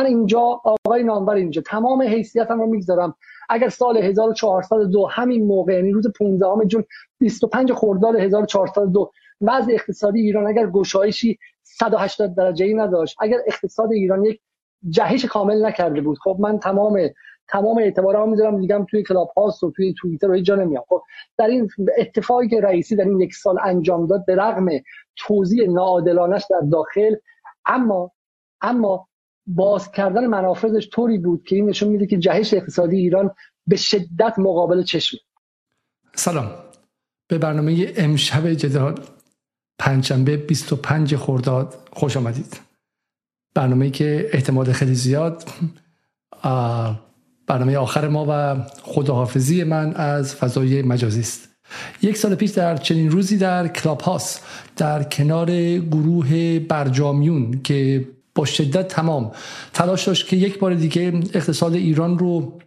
من اینجا آقای نامبر اینجا. تمام حیثیتم رو می‌گذارم. اگر سال 1402 همین موقع یعنی روز 15 جون 25 خرداد 1402 وضع اقتصادی ایران اگر گشایشی 180 درجه ای نداشت اگر اقتصاد ایران یک جهش کامل نکرده بود خب من تمام تمام اعتبارام می‌ذارم. میگم توی کلاب هاست و توی توییتر و جا نمیام. خب در این اتفاقی که رئیسی در این یک سال انجام داد به رغم توزیع ناعادلانش در داخل اما اما باز کردن منافذش طوری بود که این نشون میده که جهش اقتصادی ایران به شدت مقابل چشم سلام. به برنامه امشب جدال پنجشنبه 25 خرداد خوش آمدید. برنامه که احتمال خیلی زیاد برنامه آخر ما و خداحافظی من از فضای مجازی است. یک سال پیش در چنین روزی در کلاب هاست در کنار گروه برجامیون که با شدت تمام. تلاش داشت که یک بار دیگه اقتصاد ایران رو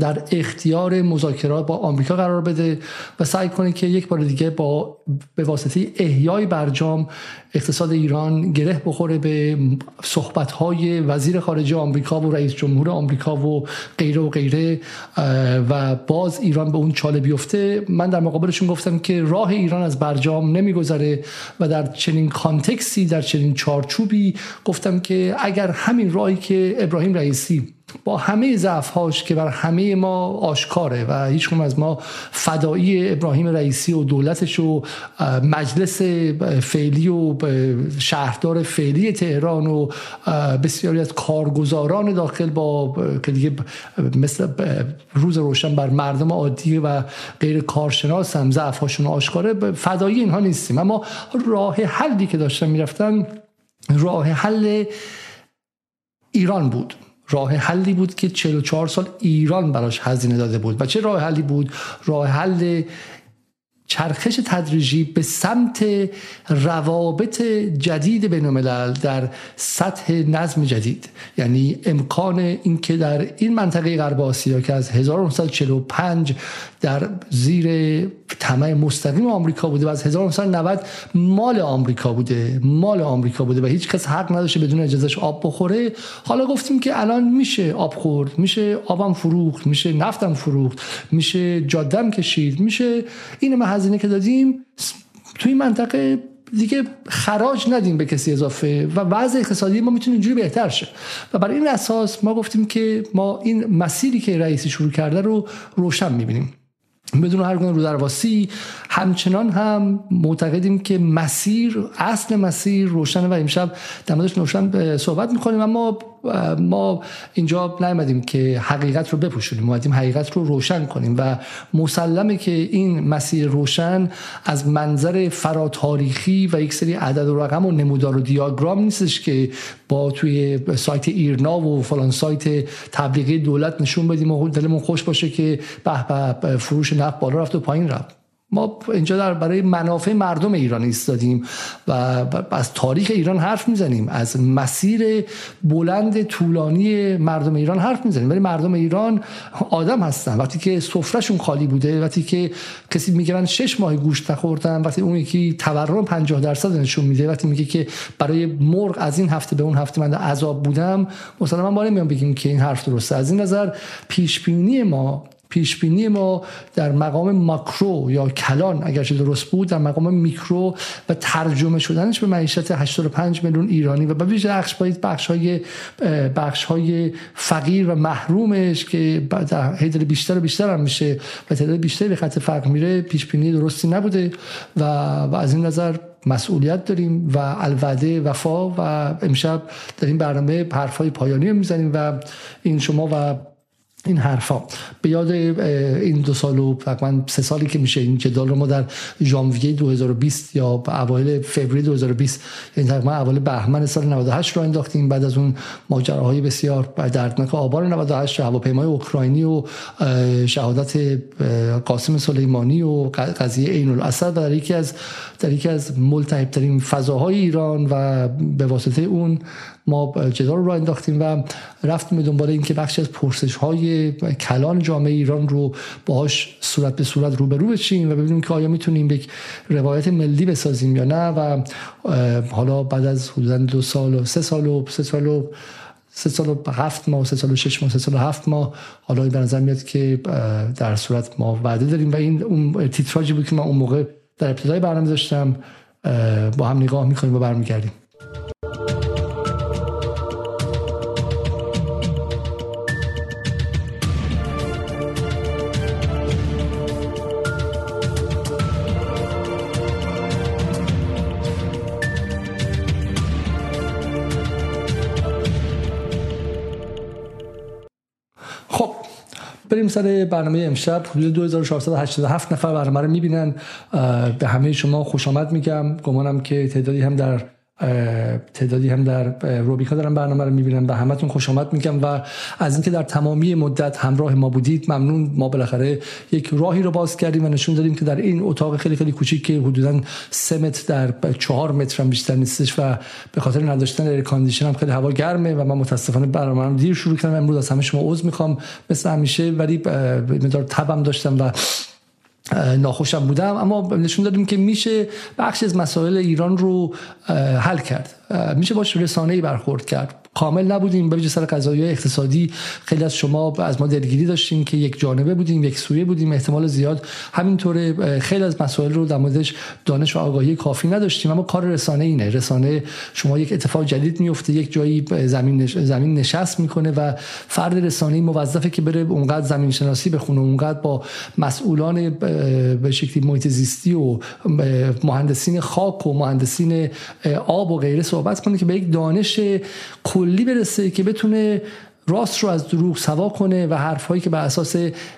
در اختیار مذاکرات با آمریکا قرار بده و سعی کنه که یک بار دیگه با به واسطه احیای برجام اقتصاد ایران گره بخوره به صحبت‌های وزیر خارجه آمریکا و رئیس جمهور آمریکا و غیره و غیره و باز ایران به اون چاله بیفته. من در مقابلشون گفتم که راه ایران از برجام نمیگذره و در چنین کانتکسی در چنین چارچوبی گفتم که اگر همین راهی که ابراهیم رئیسی با همه ضعفهاش که بر همه ما آشکاره و هیچ از ما فدایی ابراهیم رئیسی و دولتش و مجلس فعلی و شهردار فعلی تهران و بسیاری از کارگزاران داخل با که دیگه مثل روز روشن بر مردم عادی و غیر کارشناس هم ضعفهاشون آشکاره فدایی اینها نیستیم. اما راه حلی که داشتن می‌رفتن راه حل ایران بود. راه حلی بود که 44 سال ایران براش هزینه داده بود. و چه راه حلی بود؟ راه حل چرخش تدریجی به سمت روابط جدید بین الملل در سطح نظم جدید. یعنی امکان اینکه در این منطقه غرب آسیا که از 1945 در زیر طمع مستقیم آمریکا بوده و از 1990 مال آمریکا بوده مال آمریکا بوده و هیچ کس حق نداشته بدون اجازهش آب بخوره. حالا گفتیم که الان میشه آب خورد میشه آبم فروخت میشه نفتم فروخت میشه جادم کشید میشه این ما هزینه که دادیم توی منطقه دیگه خراج ندیم به کسی اضافه و وضع اقتصادی ما می‌تونه اینجوری بهتر شه. و برای این اساس ما گفتیم که ما این مسیری که رئیسی شروع کرده رو روشن می‌بینیم. بدون هر گونه رودرواسی همچنان هم معتقدیم که مسیر اصل مسیر روشن و امشب در موردش روشن صحبت می‌کنیم. اما ما اینجا نیومدیم که حقیقت رو بپوشونیم اومدیم حقیقت رو روشن کنیم و مسلمه که این مسیر روشن از منظر فراتاریخی و یک سری عدد و رقم و نمودار و دیاگرام نیستش که با توی سایت ایرنا و فلان سایت تبلیغی دولت نشون بدیم و دلمون خوش باشه که به فروش نفت بالا رفت و پایین رفت. ما اینجا در برای منافع مردم ایران ایستادیم و از تاریخ ایران حرف می‌زنیم از مسیر بلند طولانی مردم ایران حرف می‌زنیم. ولی مردم ایران آدم هستن. وقتی که سفرهشون خالی بوده وقتی که کسی میگه من شش ماه گوشت نخوردم وقتی اون یکی تورم 50 درصد نشون میده وقتی میگه که برای مرغ از این هفته به اون هفته من عذاب بودم مثلا ما نمیام بگیم که این حرف درسته. از این نظر پیش بینی ما پیش بینی ما در مقام ماکرو یا کلان اگرچه درست بود در مقام میکرو و ترجمه شدنش به معیشت 85 میلیون ایرانی و به ویژه بخش بخش های بخش های فقیر و محرومش که در حیدر بیشتر و بیشتر هم میشه و تعداد بیشتری به خط فقر میره پیش بینی درستی نبوده و, و از این نظر مسئولیت داریم و الوعده وفا و امشب در این برنامه حرفای پایانی می‌زنیم و این شما و این حرفا. به یاد این دو سال و تقریبا سه سالی که میشه این جدال رو ما در ژانویه 2020 یا اوایل فوریه 2020 یعنی تقریبا اوایل بهمن سال 98 رو انداختیم. بعد از اون ماجراهای بسیار دردناک آبان 98 هواپیمای اوکراینی و شهادت قاسم سلیمانی و قضیه عین الاسد در یکی از در یکی از ملتهبترین فضاهای ایران و به واسطه اون ما جدال رو انداختیم و رفتیم به دنبال اینکه بخش از پرسش های کلان جامعه ایران رو باهاش صورت به صورت روبرو بشیم و ببینیم که آیا می‌تونیم یک روایت ملی بسازیم یا نه و حالا بعد از حدودا دو سال و سه سال و سه سال و سه سال و هفت ماه سه سال و شش ماه سه سال و هفت ماه حالا به نظر میاد که در صورت ما وعده داریم و این اون تیتراژی بود که من اون موقع در ابتدای برنامه داشتم با هم نگاه می‌کنیم و برمیگردیم. بریم سر برنامه امشب. حدود 2487 نفر برنامه رو می‌بینن. به همه شما خوش آمد میگم. گمانم که تعدادی هم در تعدادی هم در روبیکا دارن برنامه رو و همتون خوش آمد میگم و از اینکه در تمامی مدت همراه ما بودید ممنون. ما بالاخره یک راهی رو باز کردیم و نشون دادیم که در این اتاق خیلی خیلی کوچیک که حدودا 3 متر در 4 متر هم بیشتر نیستش و به خاطر نداشتن air condition هم خیلی هوا گرمه و من متاسفانه برنامه رو دیر شروع کردم. امروز از همه شما عذر می‌خوام. مثل همیشه ولی مقدار تبم داشتم و ناخوشم بودم اما نشون دادیم که میشه بخشی از مسائل ایران رو حل کرد. میشه باش رسانه‌ای برخورد کرد. کامل نبودیم. به سر قضایی اقتصادی خیلی از شما از ما دلگیری داشتیم که یک جانبه بودیم یک سویه بودیم. احتمال زیاد همینطور خیلی از مسائل رو در موردش دانش و آگاهی کافی نداشتیم. اما کار رسانه اینه. رسانه شما یک اتفاق جدید میفته یک جایی زمین زمین نشست می‌کنه و فرد رسانه موظفه که بره اونقدر زمین شناسی بخونه اونقدر با مسئولان به شکلی محیط زیستی و مهندسین خاک و مهندسین آب و غیره صحبت کنه که به یک دانش کلی برسه که بتونه راست رو از دروغ سوا کنه و حرفهایی که بر اساس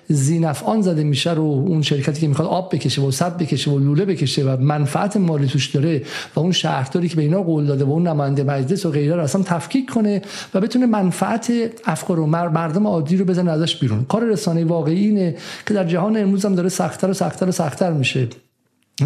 زینفعان زده میشه رو اون شرکتی که می‌خواد آب بکشه و صد بکشه و لوله بکشه و منفعت مالی توش داره و اون شهرداری که به اینا قول داده و اون نماینده مجلس و غیره رو اصلا تفکیک کنه و بتونه منفعت افکار و مردم عادی رو بزنه ازش بیرون. کار رسانه واقعی اینه که در جهان امروز هم داره سختتر و سختتر و سختتر میشه.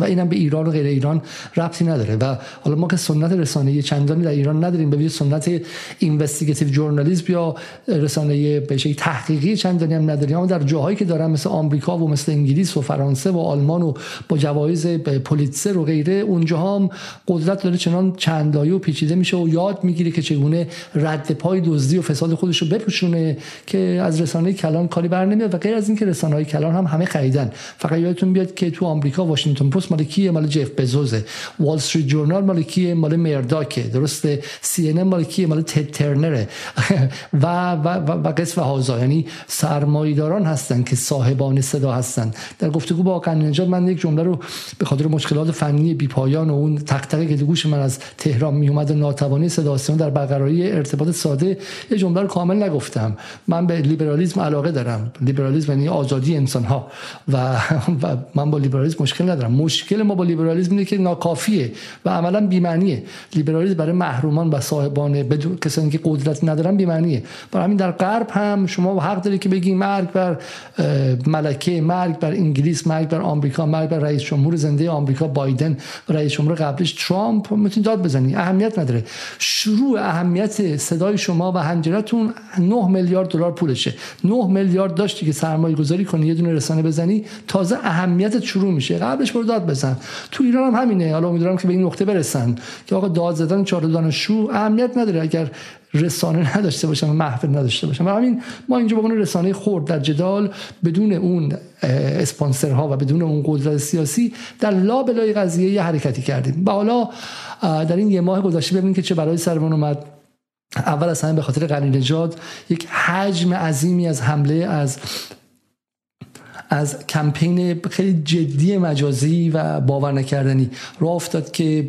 و اینم به ایران و غیر ایران ربطی نداره. و حالا ما که سنت رسانه چندانی در ایران نداریم به سنت اینوستیگیتیو ژورنالیسم یا رسانه به شکلی تحقیقی چندانی هم نداریم. اما در جاهایی که دارن مثل آمریکا و مثل انگلیس و فرانسه و آلمان و با جوایز پولیتسر و غیره اونجا هم قدرت داره چنان چند و پیچیده میشه و یاد می‌گیره که چگونه رد پای دزدی و فساد خودش رو بپوشونه که از رسانه کلان کاری بر نمیاد. و غیر از اینکه رسانه های کلان هم همه خریدن. فقط یادتون بیاد که تو آمریکا واشنگتن مال کیه؟ مال جف بزوزه. وال استریت جورنال مال کیه؟ مال مرداکه درسته؟ سی ان مال کیه؟ مال تد ترنره. و و و, و قصف هازا یعنی سرمایداران هستن که صاحبان صدا هستن. در گفتگو با آقای نجات من یک جمله رو به خاطر مشکلات فنی بی پایان و اون تک که گوش من از تهران می اومد و ناتوانی صدا در برقراری ارتباط ساده یه جمله رو کامل نگفتم. من به لیبرالیسم علاقه دارم. لیبرالیسم یعنی آزادی انسان ها و, و من با لیبرالیسم مشکل ندارم. مشکل ما با لیبرالیسم اینه که ناکافیه و عملا بی‌معنیه. لیبرالیسم برای محرومان و صاحبان بدون کسانی که قدرت ندارن بی‌معنیه. برای همین در غرب هم شما حق داری که بگی مرگ بر ملکه مرگ بر انگلیس مرگ بر آمریکا مرگ بر رئیس جمهور زنده آمریکا بایدن رئیس جمهور قبلش ترامپ می‌تونی داد بزنی. اهمیت نداره. شروع اهمیت صدای شما و هنجرتون 9 میلیارد دلار پولشه. 9 میلیارد داشتی که سرمایه گذاری کنی یه دونه رسانه بزنی تازه اهمیتت شروع میشه. قبلش برو داد بزن. تو ایران هم همینه. حالا امیدوارم که به این نقطه برسن که آقا داد زدن چهار دانشجو اهمیت نداره. اگر رسانه نداشته باشن و محفل نداشته باشن. و همین ما اینجا به رسانه خورد در جدال بدون اون اسپانسرها و بدون اون قدرت سیاسی در لابلای قضیه یه حرکتی کردیم. و حالا در این یه ماه گذشته ببینید که چه برای سرمون اومد. اول از همه به خاطر قرین نجات یک حجم عظیمی از حمله از از کمپین خیلی جدی مجازی و باور نکردنی را افتاد که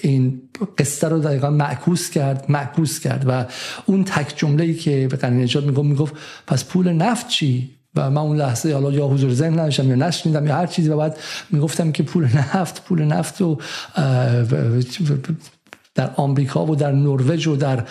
این قصه رو دقیقا معکوس کرد معکوس کرد و اون تک جمله که به قرن نجات می‌گفت می‌گفت پس پول نفت چی؟ و من اون لحظه حالا یا حضور ذهن نداشتم یا نشنیدم یا هر چیزی و بعد می‌گفتم که پول نفت پول نفت و در آمریکا و در نروژ و در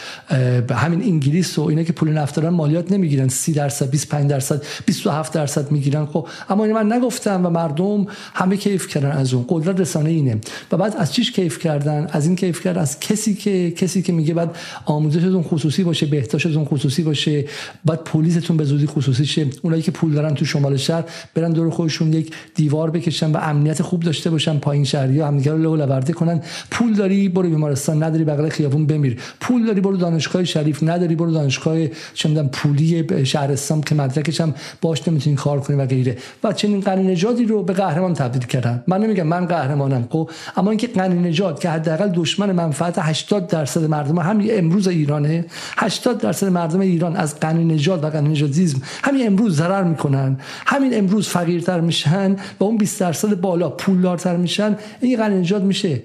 همین انگلیس و اینا که پول نفت دارن مالیات نمی‌گیرن. 30 درصد 25 درصد 27 درصد می‌گیرن. خب اما این من نگفتم و مردم همه کیف کردن از اون. قدرت رسانه اینه. و بعد از چیش کیف کردن؟ از این کیف کردن از کسی که کسی که میگه بعد آموزشتون خصوصی باشه بهداشتتون خصوصی باشه بعد پلیستون به زودی خصوصی شه. اونایی که پول دارن تو شمال شهر برن دور خودشون یک دیوار بکشن و امنیت خوب داشته باشن پایین شهری همدیگه رو لو کنن. پول داری؟ برو بیمارستان پاکستان نداری بغل خیابون بمیر. پول داری برو دانشگاه شریف. نداری برو دانشگاه چه پولی شهرستان که مدرکش هم باش نمی‌تونی کار کنی و غیره. و چنین قنی نژادی رو به قهرمان تبدیل کردن. من نمیگم من قهرمانم خب؟ اما اینکه قنی نژاد که حداقل دشمن منفعت 80 درصد مردم همین امروز ایرانه 80 درصد مردم ایران از قنی نژاد و قنی نژادیسم همین امروز ضرر می‌کنن. همین امروز فقیرتر میشن و اون 20 درصد بالا پولدارتر میشن. این قنی نژاد میشه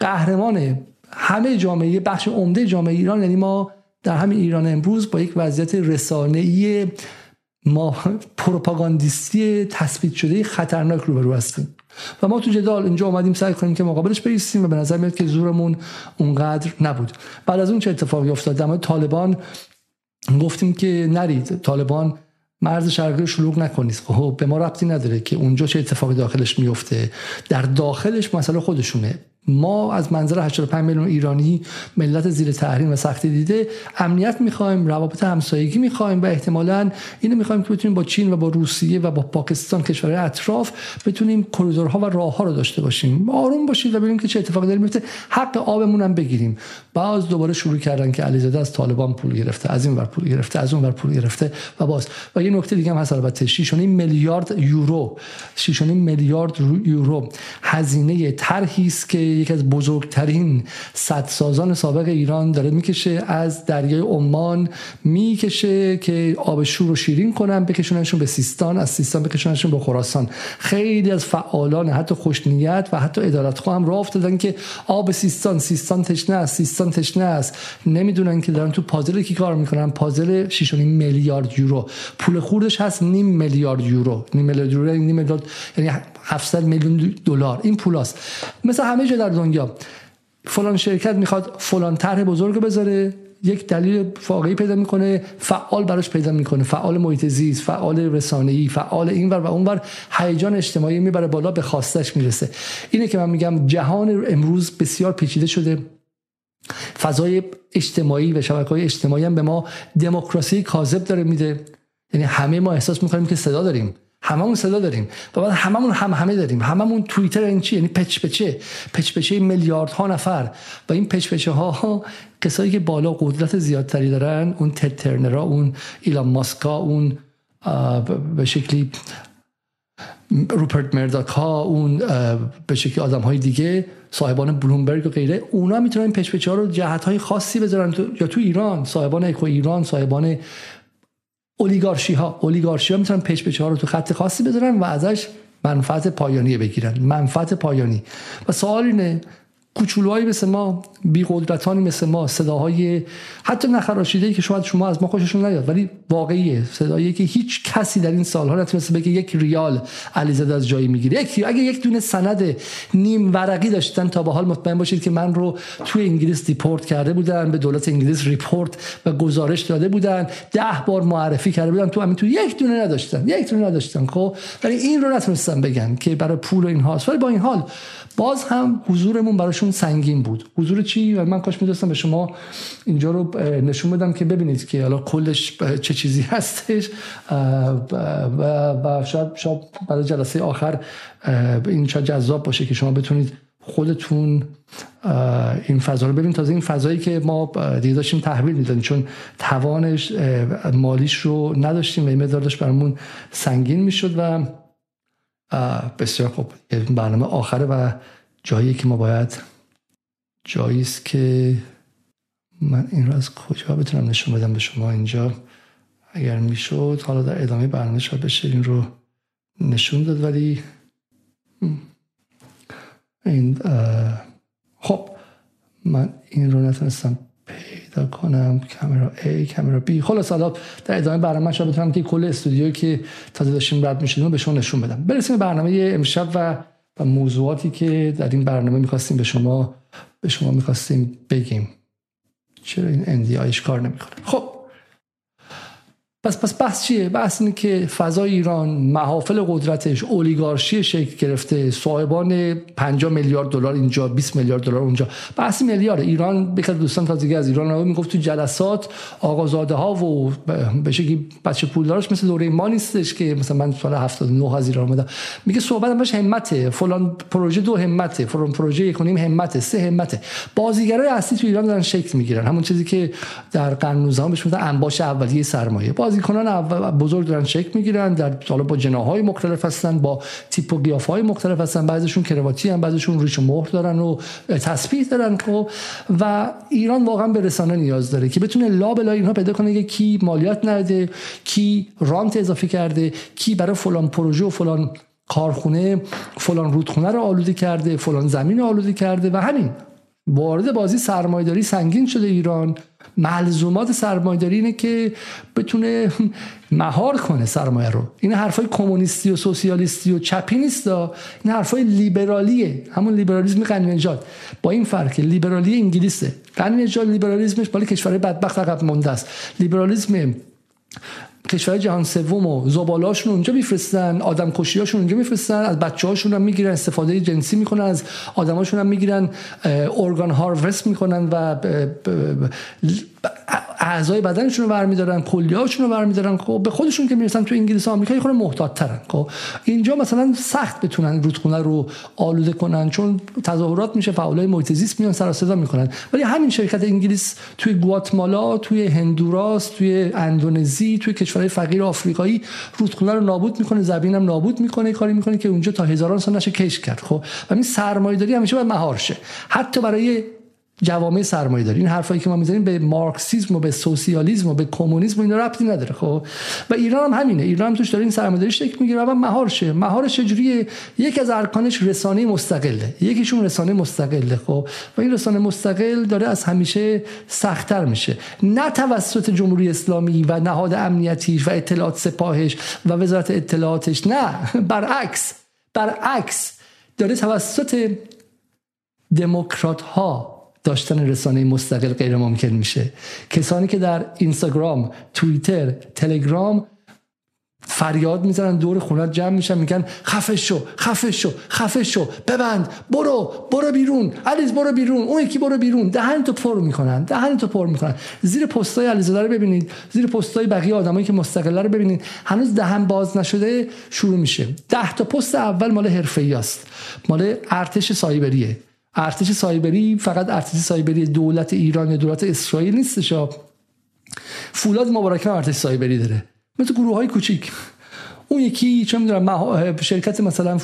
قهرمان همه جامعه بخش عمده جامعه ایران یعنی ما در همین ایران امروز با یک وضعیت رسانه‌ای ما پروپاگاندیستی تثبیت شده خطرناک روبرو هستیم. و ما تو جدال اینجا اومدیم سعی کنیم که مقابلش بیستیم و به نظر میاد که زورمون اونقدر نبود. بعد از اون چه اتفاقی افتاد؟ در طالبان گفتیم که نرید. طالبان مرز شرقی شلوغ نکنید. خب به ما ربطی نداره که اونجا چه اتفاقی داخلش میفته. در داخلش مسئله خودشونه. ما از منظر 85 میلیون ایرانی ملت زیر تحریم و سختی دیده امنیت می‌خوایم روابط همسایگی می‌خوایم و احتمالا اینو می‌خوایم که بتونیم با چین و با روسیه و با پاکستان کشورهای اطراف بتونیم کریدورها و راه ها رو داشته باشیم. آروم باشید و ببینیم که چه اتفاقی داره میفته حق آبمون هم بگیریم. باز دوباره شروع کردن که علیزاده از طالبان پول گرفته از این ور پول گرفته از اون ور پول گرفته و باز. و یه نکته دیگه هم هست البته. 6.5 میلیارد یورو. 6.5 میلیارد یورو. هزینه طرحی است که یکی از بزرگترین صدسازان سابق ایران داره می‌کشه از دریای عمان می‌کشه که آب شور رو شیرین کنن بکشوننشون به سیستان از سیستان بکشوننشون به خراسان. خیلی از فعالان حتی خوشنیت و حتی ادالتخواه هم راه افتادن که آب سیستان سیستان تشنه است سیستان تشنه است. نمی‌دونن که دارن تو پازل کی کار می‌کنن؟ پازل 6.5 میلیارد یورو. پول خوردش هست نیم میلیارد یورو. نیم میلیارد یورو یعنی نیم میلیارد یعنی 700 میلیون دلار. این پولاست. مثل همه جا در دنیا. فلان شرکت می‌خواد فلان طرح بزرگ بذاره. یک دلیل واقعی پیدا می‌کنه. فعال براش پیدا می‌کنه. فعال محیط زیست فعال رسانه‌ای فعال اینور و اونور هیجان اجتماعی می‌بره بالا به خواستش می‌رسه. اینه که من میگم جهان امروز بسیار پیچیده شده. فضای اجتماعی و شبکه های اجتماعی هم به ما دموکراسی کاذب داره میده. یعنی همه ما احساس می‌کنیم که صدا داریم. هممون صدا داریم. و بعد هممون هم همه داریم. هممون توییتر این چی؟ یعنی پچ پچه. پچ پچه میلیاردها نفر. و این پچ پچه ها کسایی که بالا قدرت زیادتری دارن اون ترنرا اون ایلان ماسکا اون به شکلی روپرت مرداک ها اون به شکلی آدم های دیگه صاحبان بلومبرگ و غیره اونا می‌تونن این پچ ها رو جهت های خاصی بذارن تو یا تو ایران صاحبان اکو ایران صاحبان اولیگارشی ها اولیگارشی ها می‌تونن پیش ها رو تو خط خاصی بذارن و ازش منفعت پایانی بگیرن. منفعت پایانی. و سوال اینه کوچولوهایی مثل ما بی قدرتانی مثل ما صداهای حتی نخراشیده که شاید شما از ما خوششون نیاد ولی واقعیه. صدایی که هیچ کسی در این سالها نتونسته بگه یک ریال علیزاده از جایی می‌گیره. یک اگه یک دونه سند نیم ورقی داشتن تا به حال مطمئن باشید که من رو توی انگلیس دیپورت کرده بودن به دولت انگلیس report و گزارش داده بودن ده بار معرفی کرده بودن. تو همین تو یک دونه نداشتن یک دونه نداشتن خب؟ ولی این رو نتونستن بگن که برای پول و این هاست ولی با این حال باز هم حضورمون براشون سنگین بود. حضور چی؟ و من کاش می‌دونستم به شما اینجا رو نشون بدم که ببینید که حالا کلش چه چیزی هستش. و شاید شاید برای جلسه آخر این شاید جذاب باشه که شما بتونید خودتون این فضا رو ببینید. تازه این فضایی که ما دیگه داشتیم تحویل می‌دادیم چون توانش مالیش رو نداشتیم و این مقدار داشت برامون سنگین می‌شد و بسیار خوب. برنامه آخره و جایی که ما باید جایی است که من این رو از کجا بتونم نشون بدم به شما اینجا. اگر می‌شد حالا در ادامه برنامه شاید بشه این رو نشون داد ولی این خب من این رو نتونستم پیدا کنم. کامرا A کامرا B. خلاص حالا در ادامه برنامه شاید بتونم که کل استودیویی که تازه داشتیم رد می‌شدیم به شما نشون بدم. برسیم به برنامه امشب و و موضوعاتی که در این برنامه می‌خواستیم به شما به شما می‌خواستیم بگیم. چرا این اندی کار نمی‌کنه؟ خب پس پس بحث چیه؟ بحث اینه که فضای ایران محافل قدرتش اولیگارشی شکل گرفته صاحبان 50 میلیارد دلار اینجا 20 میلیارد دلار اونجا. بحث میلیارد ایران به دوستان تازگی از ایران رو می‌گفت تو جلسات آقازاده ها و به شکلی بچه پولدارش مثل دوره ما نیستش که مثلا من سال 79 از ایران اومدم. میگه صحبت باش همته. فلان پروژه دو همته. فلان پروژه یک همته. سه همته. بازیگرای اصلی تو ایران دارن شکل می‌گیرن. همون چیزی که در قرن 19 بهش میگن انباش اولیه سرمایه. بازیکنان بزرگ دارن شکل می‌گیرن در حالا با جناهای مختلف هستن با تیپ و قیافهای مختلف هستن بعضیشون کرواتی هم بعضیشون ریش و مهر دارن و تسبیح دارن خب. و ایران واقعا به رسانه نیاز داره که بتونه لا بلا اینها پیدا کنه که کی مالیات نده کی رانت اضافه کرده کی برای فلان پروژه و فلان کارخونه فلان رودخونه رو آلوده کرده فلان زمین رو آلوده کرده و همین. وارد بازی سرمایداری سنگین شده ایران. ملزومات سرمایداری اینه که بتونه مهار کنه سرمایه رو. این حرفای کمونیستی و سوسیالیستی و چپی نیست این حرفای لیبرالیه. همون لیبرالیسم غنی نژاد با این فرق لیبرالی انگلیسه. غنی نژاد لیبرالیسمش بالا کشورهای بدبخت عقب مونده است. لیبرالیسم کشور جهان سوم و زبالاشون اونجا میفرستن آدم کشیاشون اونجا میفرستن از بچه هاشون هم می‌گیرن استفاده جنسی می‌کنن از آدماشون هم می‌گیرن ارگان هاروست می‌کنن و اعضای بدنشون رو برمیدارن کلیهاشون رو برمیدارن. خب به خودشون که می‌رسن تو انگلیس و آمریکا خود محتاط ترن خب اینجا مثلا سخت بتونن رودخونه رو آلوده کنن چون تظاهرات میشه فعالای محیط میان سر صدا می‌کنن. ولی همین شرکت انگلیس توی گواتمالا توی هندوراس توی اندونزی توی کشورهای فقیر آفریقایی رودخونه رو نابود می‌کنه زمینم نابود می‌کنه کاری می‌کنه که اونجا تا هزاران سال نشه کش کرد. خب و این سرمایه‌داری همیشه باید مهار شه. حتی برای جوامع سرمایه داری. این حرفایی که ما می‌زنیم به مارکسیسم و به سوسیالیسم و به کمونیسم و اینا ربطی نداره خب؟ و ایران هم همینه. ایران هم توش داره این سرمایه‌داری شکل می‌گیره و مهار شه مهار چجوریه یکی از ارکانش رسانه مستقله. یکیشون رسانه مستقله خب؟ و این رسانه مستقل داره از همیشه سختتر میشه. نه توسط جمهوری اسلامی و نهاد امنیتیش و اطلاعات سپاهش و وزارت اطلاعاتش نه. برعکس. برعکس. داره توسط دموکرات ها داشتن رسانه مستقل غیر ممکن میشه. کسانی که در اینستاگرام توییتر تلگرام فریاد می‌زنن دور خونت جمع میشن میگن خفه شو خفه شو خفه شو ببند برو برو بیرون علیز برو بیرون اون یکی برو بیرون دهن تو پر می‌کنن دهن تو پر می‌کنن. زیر پستای علیزاده رو ببینید زیر پستای بقیه آدمایی که مستقله رو ببینید هنوز دهن باز نشده شروع میشه. ده تا پست اول مال حرفه‌ای است. مال ارتش سایبریه. ارتش سایبری فقط ارتش سایبری دولت ایران یا دولت اسرائیل نیستش فولاد مبارکه ارتش سایبری داره. مثل گروه های کوچیک. اون یکی چه می‌دونم شرکت مثلا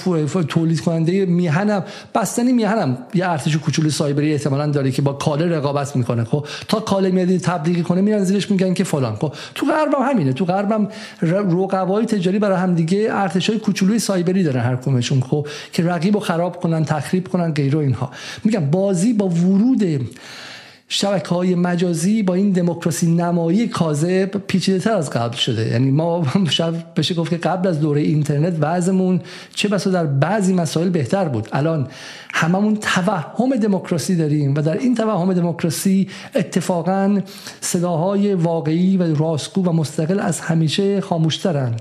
تولید کننده میهنم بستنی میهنم. یه ارتش کوچولو سایبری احتمالا داره که با کاله رقابت می‌کنه خب؟ تا کاله میاد تبلیغ کنه میرن زیرش میگن که فلان خب؟ تو غربم همینه. تو غربم رقبای تجاری برای هم دیگه ارتش های کوچولوی سایبری دارن هر کمشون خب؟ که رقیب رو خراب کنن تخریب کنن غیر اینها. میگم بازی با ورود شبکه های مجازی با این دموکراسی نمایی کاذب پیچیده تر از قبل شده. یعنی ما شب بشه گفت که قبل از دوره اینترنت وضعمون چه بسا در بعضی مسائل بهتر بود. الان هممون توهم دموکراسی داریم و در این توهم دموکراسی اتفاقا صداهای واقعی و راستگو و مستقل از همیشه خاموشترن.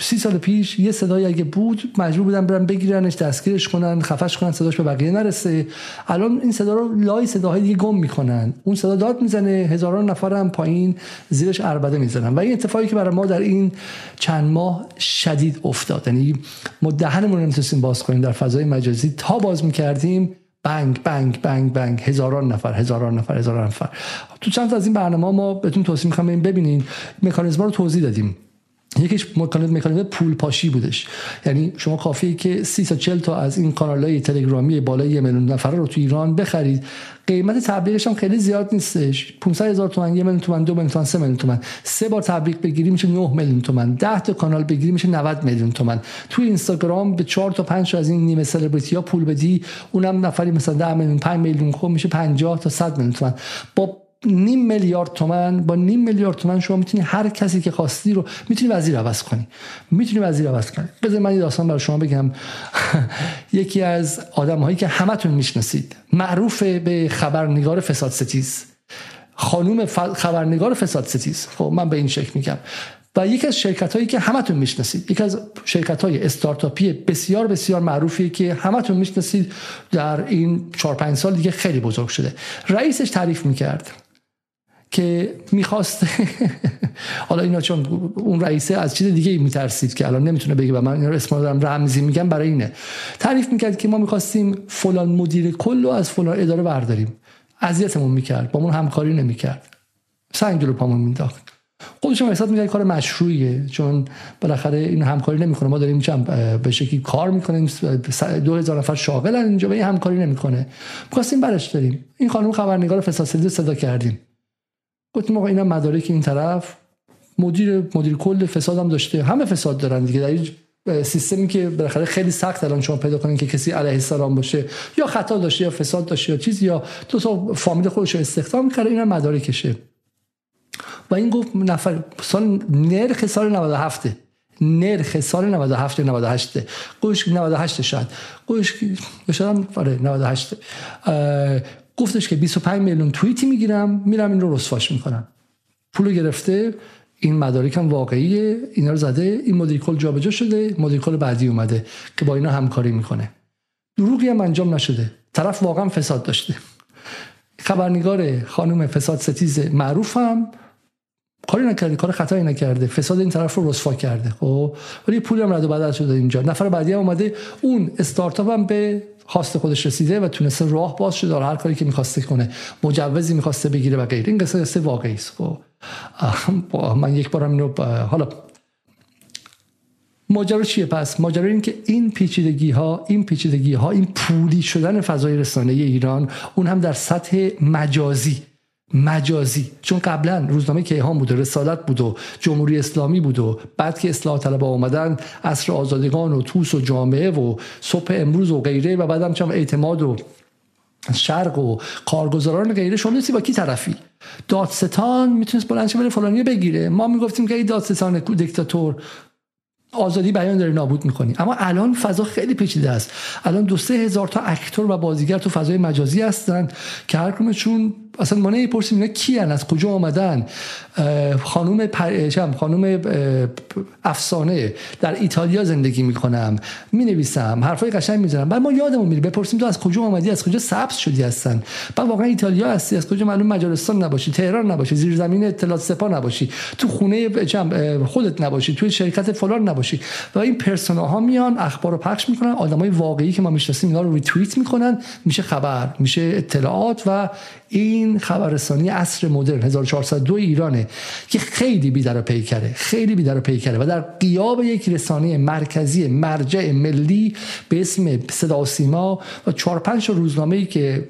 سی سال پیش یه صدایی اگه بود مجبور بودن برن بگیرنش دستگیرش کنن خفش کنن صداش به بقیه نرسه. الان این صدا رو لای صداهای دیگه گم می‌کنن. اون صدا داد می‌زنه هزاران نفر هم پایین زیرش اربده می‌زنن. و این اتفاقی که برای ما در این چند ماه شدید افتاد. یعنی ما دهنمون رو نمی‌تونستیم باز کنیم. در فضای مجازی تا باز می‌کردیم بنگ بنگ بنگ بنگ. هزاران نفر هزاران نفر هزاران نفر. تو چند از این برنامه ما بهتون توصیه می‌کنم ببینین. مکانیزم رو توضیح دادیم. یکیش مکانیزم پول پاشی بودش. یعنی شما کافیه که 30 تا 40 تا از این کانالای تلگرامی بالای یه میلیون نفر رو تو ایران بخرید. قیمت تبلیغش هم خیلی زیاد نیستش. 500 هزار تومان یه میلیون تومان دو میلیون تومان سه میلیون تومان سه بار تبلیغ بگیری میشه 9 میلیون تومان 10 تا کانال بگیری میشه 90 میلیون تومان تو اینستاگرام به 4 تا 5 تا از این نیمه سلبریتی ها پول بدی. اونم نفری مثلا 10 میلیون 5 میلیون خب میشه 50 تا 100 میلیون تومان با نیم میلیارد تومن با نیم میلیارد تومن شما می‌تونی هر کسی که خواستی رو می‌تونی وزیر عوض کنی. می‌تونی وزیر عوض کنی. بذار من یه داستان برای شما بگم. یکی از آدم هایی که همتون می‌شناسید معروف به خبرنگار فساد ستیز. خانوم خبرنگار فساد ستیز. خب من به این شکل میگم. و یکی از شرکت هایی که همتون می‌شناسید یکی از شرکت های استارتاپی بسیار بسیار معروفی که همتون می‌شناسید در این 4 5 سال دیگه خیلی بزرگ شده. رئیسش تعریف می‌کرد. که می‌خواست حالا اینا چون اون رئیسه از چیز دیگه میترسید که الان نمی‌تونه بگه و من اینا اسم دارم رمزی میگم برای اینه. تعریف می‌کرد که ما می‌خواستیم فلان مدیر کل رو از فلان اداره برداریم. اذیتمون می‌کرد با من همکاری نمی‌کرد. سنگ جلو پامون مینداخت خودشون احساس میگه کار مشروعیه چون بالاخره این همکاری نمی‌کنه. ما داریم چند به شکلی کار می‌کنیم دو هزار نفر شاغل اینجا به این همکاری نمی‌کنه. می‌خواستیم برش داریم این خانم خبرنگار فساد صدا کردیم. گفتیم آقا اینا مدارک این طرف. مدیر مدیر کل فساد هم داشته. همه فساد دارن دیگه. در سیستمی که بالاخره خیلی سخت الان شما پیدا کنین که کسی علیه السلام باشه. یا خطا داشته یا فساد داشته یا چیزی یا دو تا فامیل خودش رو استخدام کرده اینا مدارکشه. و این گفت نفر سال نرخ سال 97 نرخ سال 97 98 گوش 98 شاید گوش شاید آره 98 گفتش که 25 میلیون توییتی می‌گیرم میرم این رو رسواش می‌کنم. پولو گرفته این مدارک هم واقعیه اینا رو زده این مدیر کل جابجا شده مدیر بعدی اومده که با اینا همکاری می‌کنه. دروغی هم انجام نشده. طرف واقعا فساد داشته. خبرنگار خانم فساد ستیز معروفم. کاری نکرده کار خطایی نکرده. فساد این طرف رو رسوا کرده خب؟ ولی پولی هم رد و بدل شده اینجا. نفر بعدی هم اومده اون استارتاپ هم به خواست خودش رسیده و تونسته راه باز شده هر کاری که می‌خواسته کنه. مجوزی می‌خواسته بگیره و غیره. این قصه قصه واقعی است خب؟ من یک بارم اینو حالا ماجرا چیه پس؟ ماجرا این که این پیچیدگی ها این پیچیدگی ها این پولی شدن فضای رسانه ایران اون هم در سطح مجازی. مجازی. چون قبلا روزنامه کیهان بود و رسالت بود و جمهوری اسلامی بود و بعد که اصلاح طلب آمدن عصر آزادگان و توس و جامعه و صبح امروز و غیره و بعدم چم اعتماد و شرق و کارگزاران و غیره. شما با کی طرفی؟ دادستان می‌تونست بلند شه بره فلانی بگیره. ما می‌گفتیم که این دادستان دیکتاتور آزادی بیان داره نابود می‌کنی. اما الان فضا خیلی پیچیده است. الان دو سه هزار تا اکتور و بازیگر تو فضای مجازی هستن که هر کمشون اصلا ما نمی‌پرسیم اینا کیان از کجا آمدن؟ خانوم پر... خانوم افسانه در ایتالیا زندگی می‌کنم می نویسم حرفای قشنگ می‌زنم بعد ما یادمون میره بپرسیم تو از کجا آمدی از کجا سبز شدی هستن بعد واقعا ایتالیا هستی از کجا معلوم مجارستان نباشی تهران نباشی زیر زمین اطلاعات سپاه نباشی تو خونه خودت نباشی توی شرکت فلان نباشی. و این ها میان اخبار پخش می‌کنن آدمای واقعی که ما می‌شناسیم اینا رو ریتوییت می‌کنن میشه خبر میشه اطلاعات و این خبررسانی عصر مدرن 1402 ایرانه که خیلی بیدر پیکره خیلی بیدر پیکره و در غیاب یک رسانه مرکزی مرجع ملی به اسم صدا سیما و چهار پنج روزنامه ای که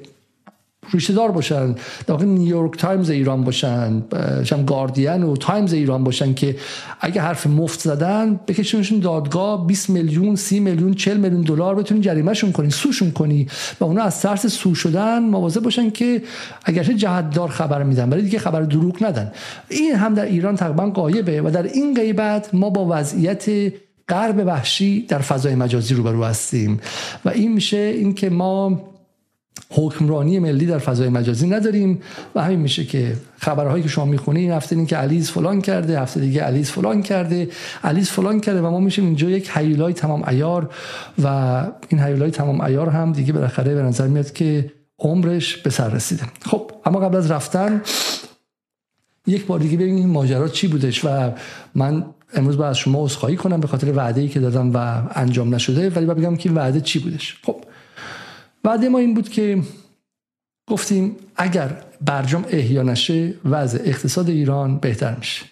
ریشه دار باشن. در نیویورک تایمز ایران باشن شم گاردین و تایمز ایران باشن که اگه حرف مفت زدن بکشونشون دادگاه 20 میلیون 30 میلیون 40 میلیون دلار بتونی جریمهشون کنی sue شون کنی و اونا از ترس سو شدن مواظب باشن که اگرچه جهت دار خبر میدن ولی دیگه خبر دروغ ندن. این هم در ایران تقریبا قایبه و در این غیبت ما با وضعیت غرب وحشی در فضای مجازی روبرو هستیم. و این میشه اینکه ما حکمرانی ملی در فضای مجازی نداریم و همین میشه که خبرهایی که شما می‌خونی این هفته این که علیز فلان کرده هفته دیگه علیز فلان کرده علیز فلان کرده و ما میشیم اینجا یک حیولای تمام ایار و این حیولای تمام ایار هم دیگه بالاخره به نظر میاد که عمرش به سر رسیده. خب اما قبل از رفتن یک بار دیگه ببینیم ماجرا چی بودش و من امروز باید از شما عذرخواهی کنم به خاطر وعده ای که دادم و انجام نشده ولی باید بگم که وعده چی بودش. خب وعده ما این بود که گفتیم اگر برجام احیا نشه وضع اقتصاد ایران بهتر میشه.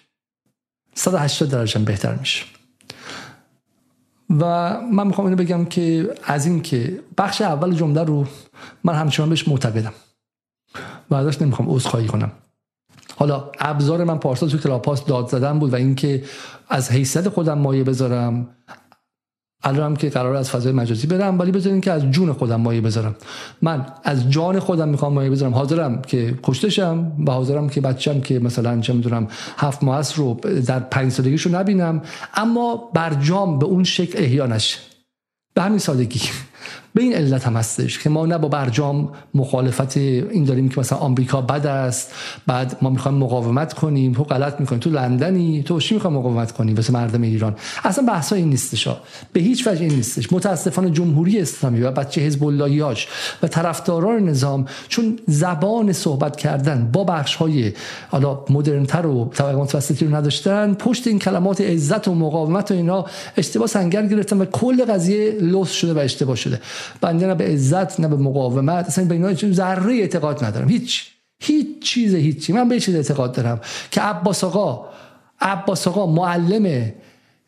180 درجه بهتر میشه. و من می‌خوام اینو بگم که از این که بخش اول جمله رو من همچنان بهش معتقدم. و ازش نمی‌خوام عذرخواهی کنم. حالا ابزار من پارسال تو کلاپاس داد زدن بود و اینکه از حیثیت خودم مایه بذارم الان که قرار از فضای مجازی برم ولی بذارین که از جون خودم مایه بذارم. من از جان خودم می‌خوام مایه بذارم. حاضرم که کشتشم و حاضرم که بچم که مثلا چه می‌دونم هفت ماه رو در پنج سالگیشو نبینم اما برجام به اون شکل احیا نشه. به همین سادگی. به این علت هم هستش که ما نه با برجام مخالفت این داریم که مثلا آمریکا بد است بعد ما می‌خوایم مقاومت کنیم. تو غلط می‌کنی. تو لندنی تو چی می‌خوای مقاومت کنی واسه مردم ایران؟ اصلا بحث این نیستش به هیچ وجه این نیستش. متاسفانه جمهوری اسلامی و بچه حزب اللهیاش و طرفداران نظام چون زبان صحبت کردن با بخش های حالا مدرنتر و طبقه متوسطی رو نداشتن پشت این کلمات عزت و مقاومت و اینا اشتباه سنگر گرفتن و کل قضیه لوس شده و اشتباه شده. بنده نه به عزت نه به مقاومت. اصلا به اینا ذره اعتقاد ندارم. هیچ هیچ چیز هیچی. من به چیز اعتقاد دارم که عباس آقا عباس آقا معلم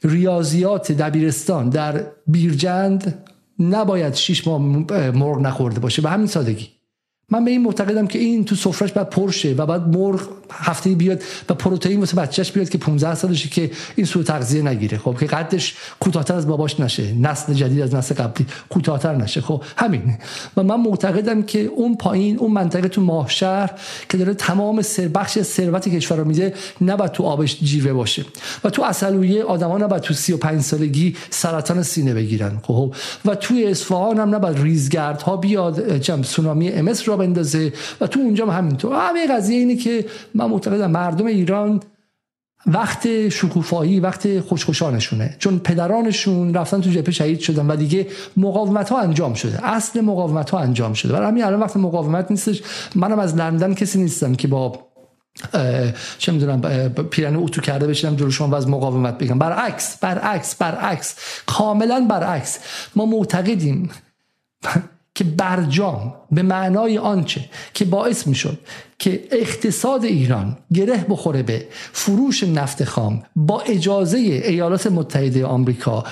ریاضیات دبیرستان در بیرجند نباید شیش ماه مرغ نخورده باشه. به همین سادگی. من به این معتقدم که این تو سفرش بعد پرشه و بعد مرغ هفته بیاد و پروتئین واسه بچهش بیاد که 15 سالشه که این سو تغذیه نگیره. خب که قدش کوتاهتر از باباش نشه. نسل جدید از نسل قبلی کوتاهتر نشه. خب همین. و من معتقدم که اون پایین اون منطقه تو ماهشهر که داره تمام سر بخش ثروت کشور رو میده نباید تو آبش جیوه باشه. و تو اصلویه آدما نباید تو 35 سالگی سرطان سینه بگیرن. خب و توی اصفهان هم نباید ریزگردها بیاد چم سونامی ام را بندازه. و تو اونجا هم همینطور. همه قضیه اینه که من معتقدم مردم ایران وقت شکوفایی وقت خوشخوشانشونه. چون پدرانشون رفتن تو جبهه شهید شدن و دیگه مقاومت ها انجام شده. اصل مقاومت ها انجام شده. برای همین الان وقت مقاومت نیستش. منم از لندن کسی نیستم که با چه می‌دونم پیرن اوتو کرده بشینم جلوشون و از مقاومت بگم. برعکس برعکس برعکس. کاملا برعکس. ما معتقدیم. که برجام به معنای آنچه که باعث می‌شد که اقتصاد ایران گره بخوره به فروش نفت خام با اجازه ایالات متحده آمریکا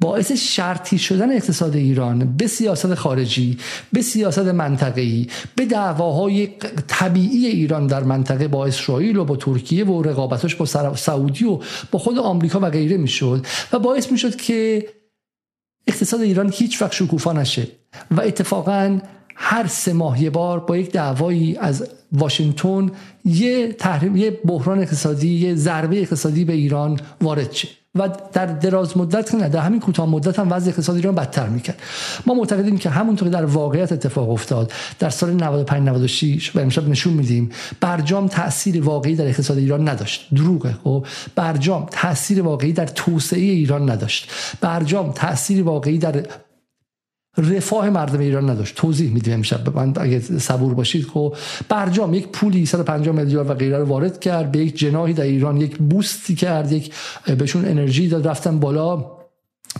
باعث شرطی شدن اقتصاد ایران به سیاست خارجی به سیاست منطقه‌ای به دعواهای طبیعی ایران در منطقه با اسرائیل و با ترکیه و رقابتش با سعودی و با خود آمریکا و غیره می‌شد و باعث می‌شد که اقتصاد ایران هیچ وقت شکوفا نشه و اتفاقا هر سه ماه یه بار با یک دعوایی از واشنگتن یه تحریم یه بحران اقتصادی یه ضربه اقتصادی به ایران وارد شه. و در دراز مدت نه در همین کوتاه مدت هم وضع اقتصادی ایران بدتر می‌کرد. ما معتقدیم که همونطور در واقعیت اتفاق افتاد در سال 95 96 و امشب نشون میدیم برجام تاثیر واقعی در اقتصاد ایران نداشت. دروغه خب؟ برجام تاثیر واقعی در توسعه ایران نداشت. برجام تاثیر واقعی در رفاه مردم ایران نداشت. توضیح میدیم امشب. من اگه صبور باشید خب برجام یک پولی 150 میلیارد و غیره رو وارد کرد. به یک جناحی در ایران یک بوستی کرد. یک بهشون انرژی داد. رفتن بالا.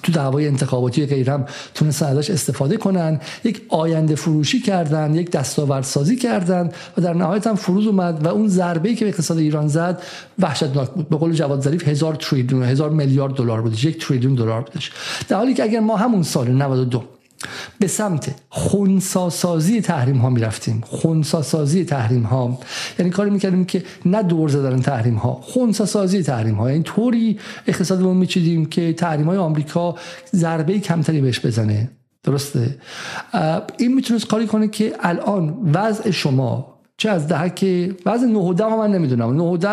تو دعوای انتخاباتی غیرم تونستن ازش استفاده کنن. یک آینده فروشی کردن. یک دستاوردسازی کردن. و در نهایت هم فروز اومد و اون ضربه که به اقتصاد ایران زد وحشتناک بود. به قول جواد ظریف هزار تریلیون هزار میلیارد دلار بودش. یک تریلیون دلار بودش. در حالی که اگر ما همون سال 92 به سمت خونساسازی تحریم ها می رفتیم خونساسازی تحریم ها. یعنی کاری می‌کردیم که نه دور زدن تحریم ها خونساسازی تحریم ها. یعنی طوری اقتصادمون میچیدیم که تحریم های آمریکا ضربه کمتری بهش بزنه. درسته؟ این می‌تونست کاری کنه که الان وضع شما چه از دهک بعض 9 و 10 من نمی‌دونم. 9 و 10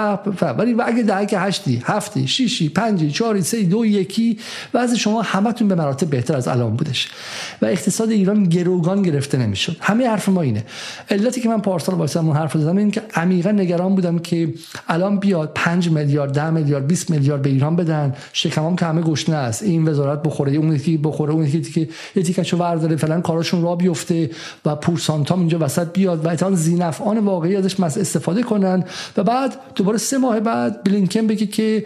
ولی اگه دهک 8 7 6 5 4 3 2 1 وضع شما همتون به مراتب بهتر از الان بودش. و اقتصاد ایران گروگان گرفته نمی‌شد. همه حرف ما اینه. علتی که من پارسال واسه اون حرف زدم این که عمیقا نگران بودم که الان بیاد 5 میلیارد 10 میلیارد 20 میلیارد به ایران بدن. شکمام که همه گشنه است. این وزارت بخوره اون یکی بخوره اون یکی که یه تیکشو ورداره. فلان کاراشون را بیفته و پورسانتام اینجا وسط بیاد. و ایتان زینفعان واقعی ازش استفاده کنن و بعد دوباره سه ماه بعد بلینکن بگه که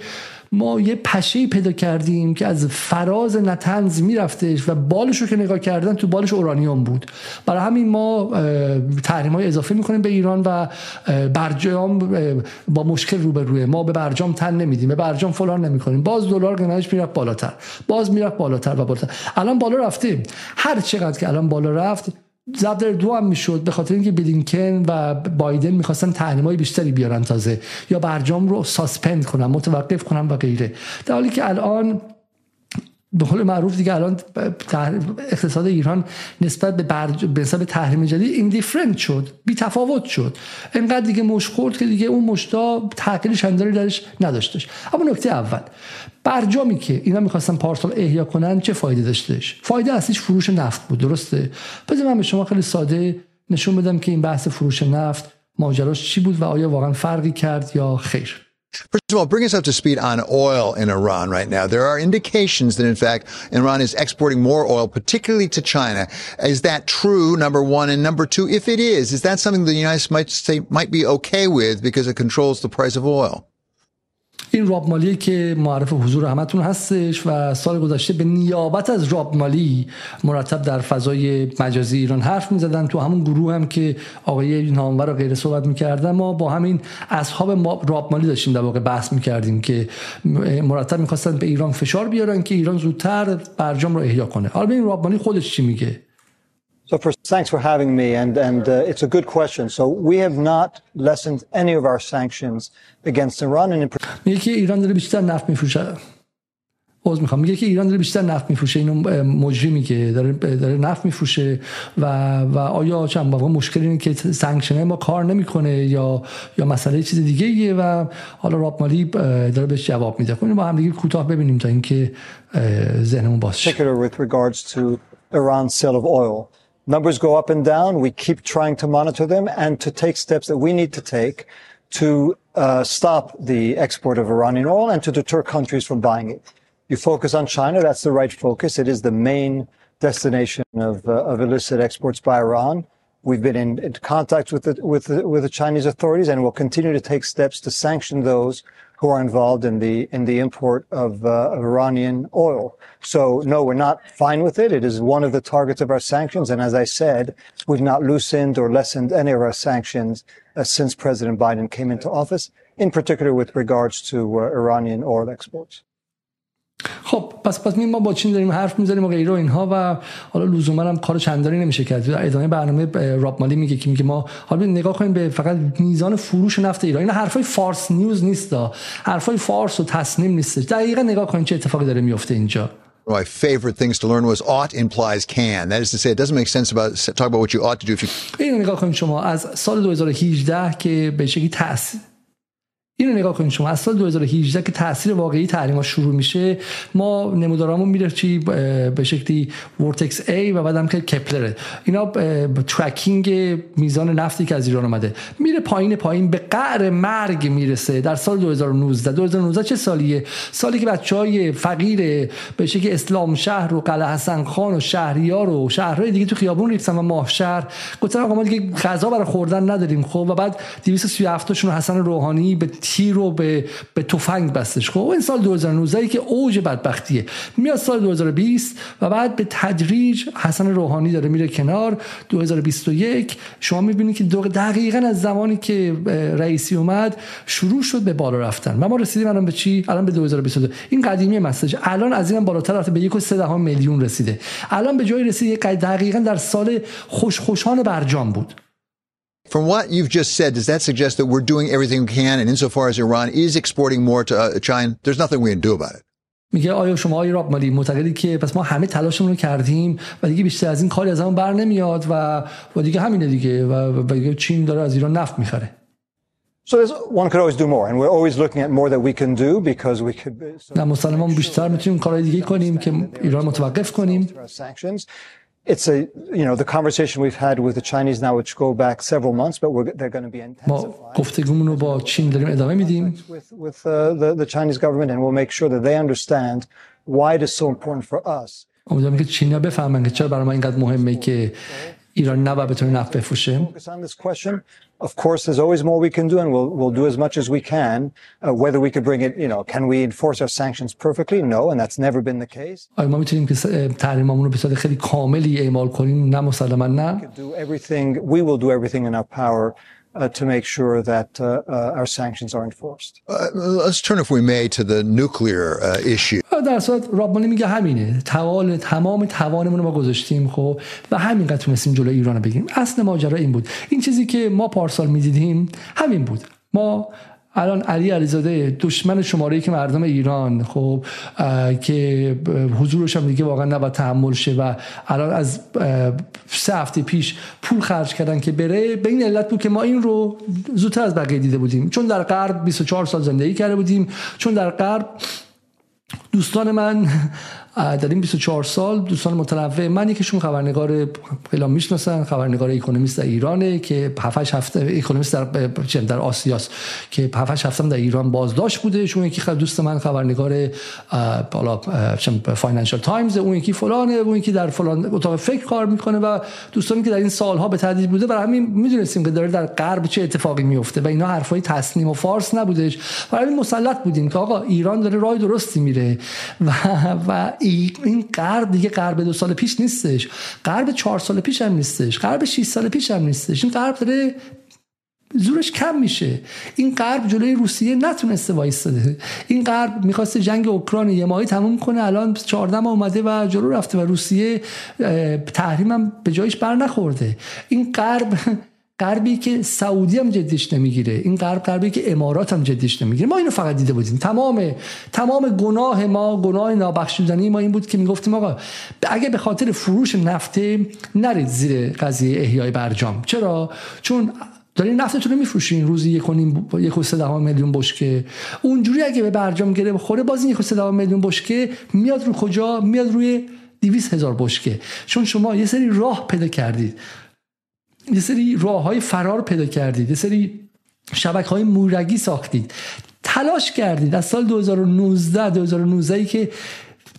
ما یه پشه پیدا کردیم که از فراز نتنز میرفتش و بالش رو که نگاه کردن تو بالش اورانیوم بود. برای همین ما تحریم های اضافه می‌کنیم به ایران و برجام با مشکل روبروه. ما به برجام تن نمیدیم به برجام فلان نمی‌کنیم. باز دلار قیمتش می‌رفت بالاتر. باز می‌رفت بالاتر و بالاتر. الان بالا رفته. هر چقدر که الان بالا رفت ضرب دو هم می‌شد به خاطر اینکه بلینکن و بایدن می‌خواستن تحریم های بیشتری بیارن تازه یا برجام رو ساسپند کنن متوقف کنن و غیره. در حالی که الان به قول معروف دیگه الان اقتصاد ایران نسبت به برج... به حساب تحریم جدید ایندیفرنت شد بی تفاوت شد. انقدر دیگه مش خورد که دیگه اون مشتا تغییر چندانی درش نداشتش. اما نکته اول برجامی که اینا می‌خواستن پارسال احیا کنن چه فایده داشتش؟ فایده اصلیش فروش نفت بود درسته؟ بذار من به شما خیلی ساده نشون بدم که این بحث فروش نفت ماجراش چی بود و آیا واقعا فرقی کرد یا خیر. First of all, bring us up to speed on oil in Iran right now. There are indications that, in fact, Iran is exporting more oil, particularly to China. Is that true, number one? And number two, if it is, is that something the United States might say might be okay with because it controls the price of oil? این راب مالی که معرف حضور همتون هستش و سال گذشته به نیابت از راب مالی مرتب در فضای مجازی ایران حرف می‌زدن. تو همون گروه هم که آقای نامور و غیره صحبت می‌کردن ما با همین اصحاب راب مالی داشتیم در واقع بحث می‌کردیم که مرتب می‌خواستن به ایران فشار بیارن که ایران زودتر برجام رو احیا کنه. حالا به این راب مالی خودش چی میگه؟ So first, thanks for having me, and and uh, it's a good question. So we have not lessened any of our sanctions against Iran, and in میگه که ایران داره بیشتر نفت میفروشه. باز می‌خوام میگه که ایران داره بیشتر نفت میفروشه اینو مجرمی که داره داره نفت میفروشه و و آیا چند واقعا مشکلی اینه که سانکشن ما کار نمی‌کنه یا یا مسئله چیز دیگه ایه و حالا راب مالی داره بهش جواب میده خب با هم دیگه کوتاه ببینیم تا اینکه ذهنمون باز شه. with regards to Iran's sale of oil. Numbers go up and down. We keep trying to monitor them and to take steps that we need to take to uh, stop the export of Iranian oil and to deter countries from buying it. You focus on China. That's the right focus. It is the main destination of, uh, of illicit exports by Iran. We've been in, in contact with the, with the, with the Chinese authorities and will continue to take steps to sanction those who are involved in the in the import of, uh, of Iranian oil. So no, we're not fine with it. It is one of the targets of our sanctions, and as I said, we've not loosened or lessened any of our sanctions uh, since President Biden came into office, in particular with regards to uh, Iranian oil exports. خب پس پس ما با چین داریم حرف می‌زنیم و غیره و اینها و حالا لزوما هم کار چندانی نمیشه کرد در ادامه برنامه راب مالی میگه که میگه ما حالا نگاه کنیم به فقط میزان فروش نفت ایران این حرفای فارس نیوز نیست حرفای فارس و تصنیم نیست دقیقا نگاه کنیم چه اتفاقی داره میفته اینجا my favorite things to learn was ought implies can. That is to say, it doesn't make sense about talk about what you ought to do if you. این نگاه کنید شما از سال 2018 که به شکلی تأثیر اینو نگاه کنید شما. از سال 2018 که تاثیر واقعی تحریم شروع میشه ما نمودارامون میره چی؟ به شکلی ورتکس A و بعدم که کپلره اینا ترکینگ میزان نفتی که از ایران اومده. میره پایین پایین به قعر مرگ می‌رسه. در سال 2019 2019 چه سالیه؟ سالی که بچه های فقیر به شکلی اسلام شهر و قلعه حسن خان و شهریار و شهرهای دیگه تو خیابون ریختن و ماه شهر. گفتن آقا ما دیگه غذا برای خوردن نداریم. خب و بعد 237 تاشون حسن روحانی به تیر رو به به تفنگ بستش. خب این سال 2019 که اوج بدبختیه. میاد سال 2020 و بعد به تدریج حسن روحانی داره میره کنار. 2021 شما می‌بینید که دقیقا از زمانی که رئیسی اومد شروع شد به بالا رفتن. و ما رسیدیم الان به چی؟ الان به 2022 این قدیمی مسج الان از اینم بالاتر رفته به 1.3 میلیون رسیده. الان به جای رسید دقیقا در سال خوش خوشان برجام بود. From what you've just said, does that suggest that we're doing everything we can, and insofar as Iran is exporting more to uh, China, there's nothing we can do about it? میگه آیا شما آیا راب مالی معتقدی که پس ما همه تلاشمون رو کردیم و دیگه بیشتر از این کاری از همون بر نمیاد و و دیگه همینه دیگه و, و دیگه چین داره از ایران نفت میخره So one could always do more and we're always looking at more that we can do because we could نه مسلمان بیشتر میتونیم کارهای دیگه کنیم که ایران متوقف کنیم it's a you know the conversation we've had with the Chinese now which go back several months but we're, they're going to be intensified گفتگومون رو با چین داریم ادامه میدیم with with uh, the the Chinese government and we'll make sure that they understand why it is so important for us امیدوارم که چینیا بفهمن که چرا برای ما اینقدر مهمه که ایران نباید بتونه نفت بفروشه Of course, there's always more we can do, and we'll we'll do as much as we can. Uh, whether we could bring it, you know, can we enforce our sanctions perfectly? No, and that's never been the case. آیا ما میتونیم که تحریمامون رو به صورت خیلی کاملی اعمال کنیم؟ نه مسلما نه. Do everything. We will do everything in our power uh, to make sure that uh, uh, our sanctions are enforced. Uh, let's turn, if we may, to the nuclear uh, issue. در صورت رابمانی میگه همینه. توال تمام توانمون رو ما گذاشتیم خب؟ و همینقدر تونستیم جلو ایران رو بگیریم. اصل ماجرا این بود. این چیزی که ما پارسال می‌دیدیم همین بود. ما الان علی علیزاده دشمن شماره که مردم ایران خب که حضورش هم دیگه واقعا نباید تحمل شه و الان از سه هفته پیش پول خرج کردن که بره به این علت بود که ما این رو زودتر از بقیه دیده بودیم. چون در غرب 24 سال زندگی کرده بودیم چون در غرب دوستان من در این 24 سال دوستان متنوع من یکیشون خبرنگار خیلی می‌شناسن خبرنگار اکونومیست در ایرانه که 7 هفته اکونومیست در در آسیاست که 7 هفته در ایران بازداشت بوده. شون یکی دوست من خبرنگار بالا فاینانشال تایمز اون یکی فلانه اون یکی در فلان اتاق فکر کار می‌کنه و دوستانی که در این سالها به تدریج بوده برای همین می‌دونستیم که داره در غرب چه اتفاقی میفته و اینا حرفای تسنیم و فارس نبودش. برای مسلط بودیم که آقا ایران داره راه درستی میره و و این غرب دیگه غرب دو سال پیش نیستش. غرب چهار سال پیش هم نیستش. غرب 6 سال پیش هم نیستش. این غرب داره زورش کم میشه. این غرب جلوی روسیه نتونسته وایستاده. این غرب می‌خواسته جنگ اوکراین یه ماهی تموم کنه. الان 14 ماه اومده و جلو رفته و روسیه تحریم هم به جایش بر نخورده این غرب غربی که سعودی هم جدیش نمی‌گیره. این غرب غربی که امارات هم جدیش نمی‌گیره. ما اینو فقط دیده بودیم. تمام تمام گناه ما گناه نابخشودنی ما این بود که می‌گفتیم آقا اگه به خاطر فروش نفته نرید زیر قضیه احیای برجام چرا؟ چون دارین نفتتون رو میفروشین. روزی یک و نیم یک و میلیون بشکه. اونجوری اگه به برجام گره بخوره باز یک و میلیون بشکه میاد رو کجا؟ میاد روی 200 هزار بشکه. چون شما یه سری راه پیدا کردید. یه سری راه های فرار پیدا کردید یه سری شبکه های مورگی ساختید. تلاش کردید از سال 2019 2019 ای که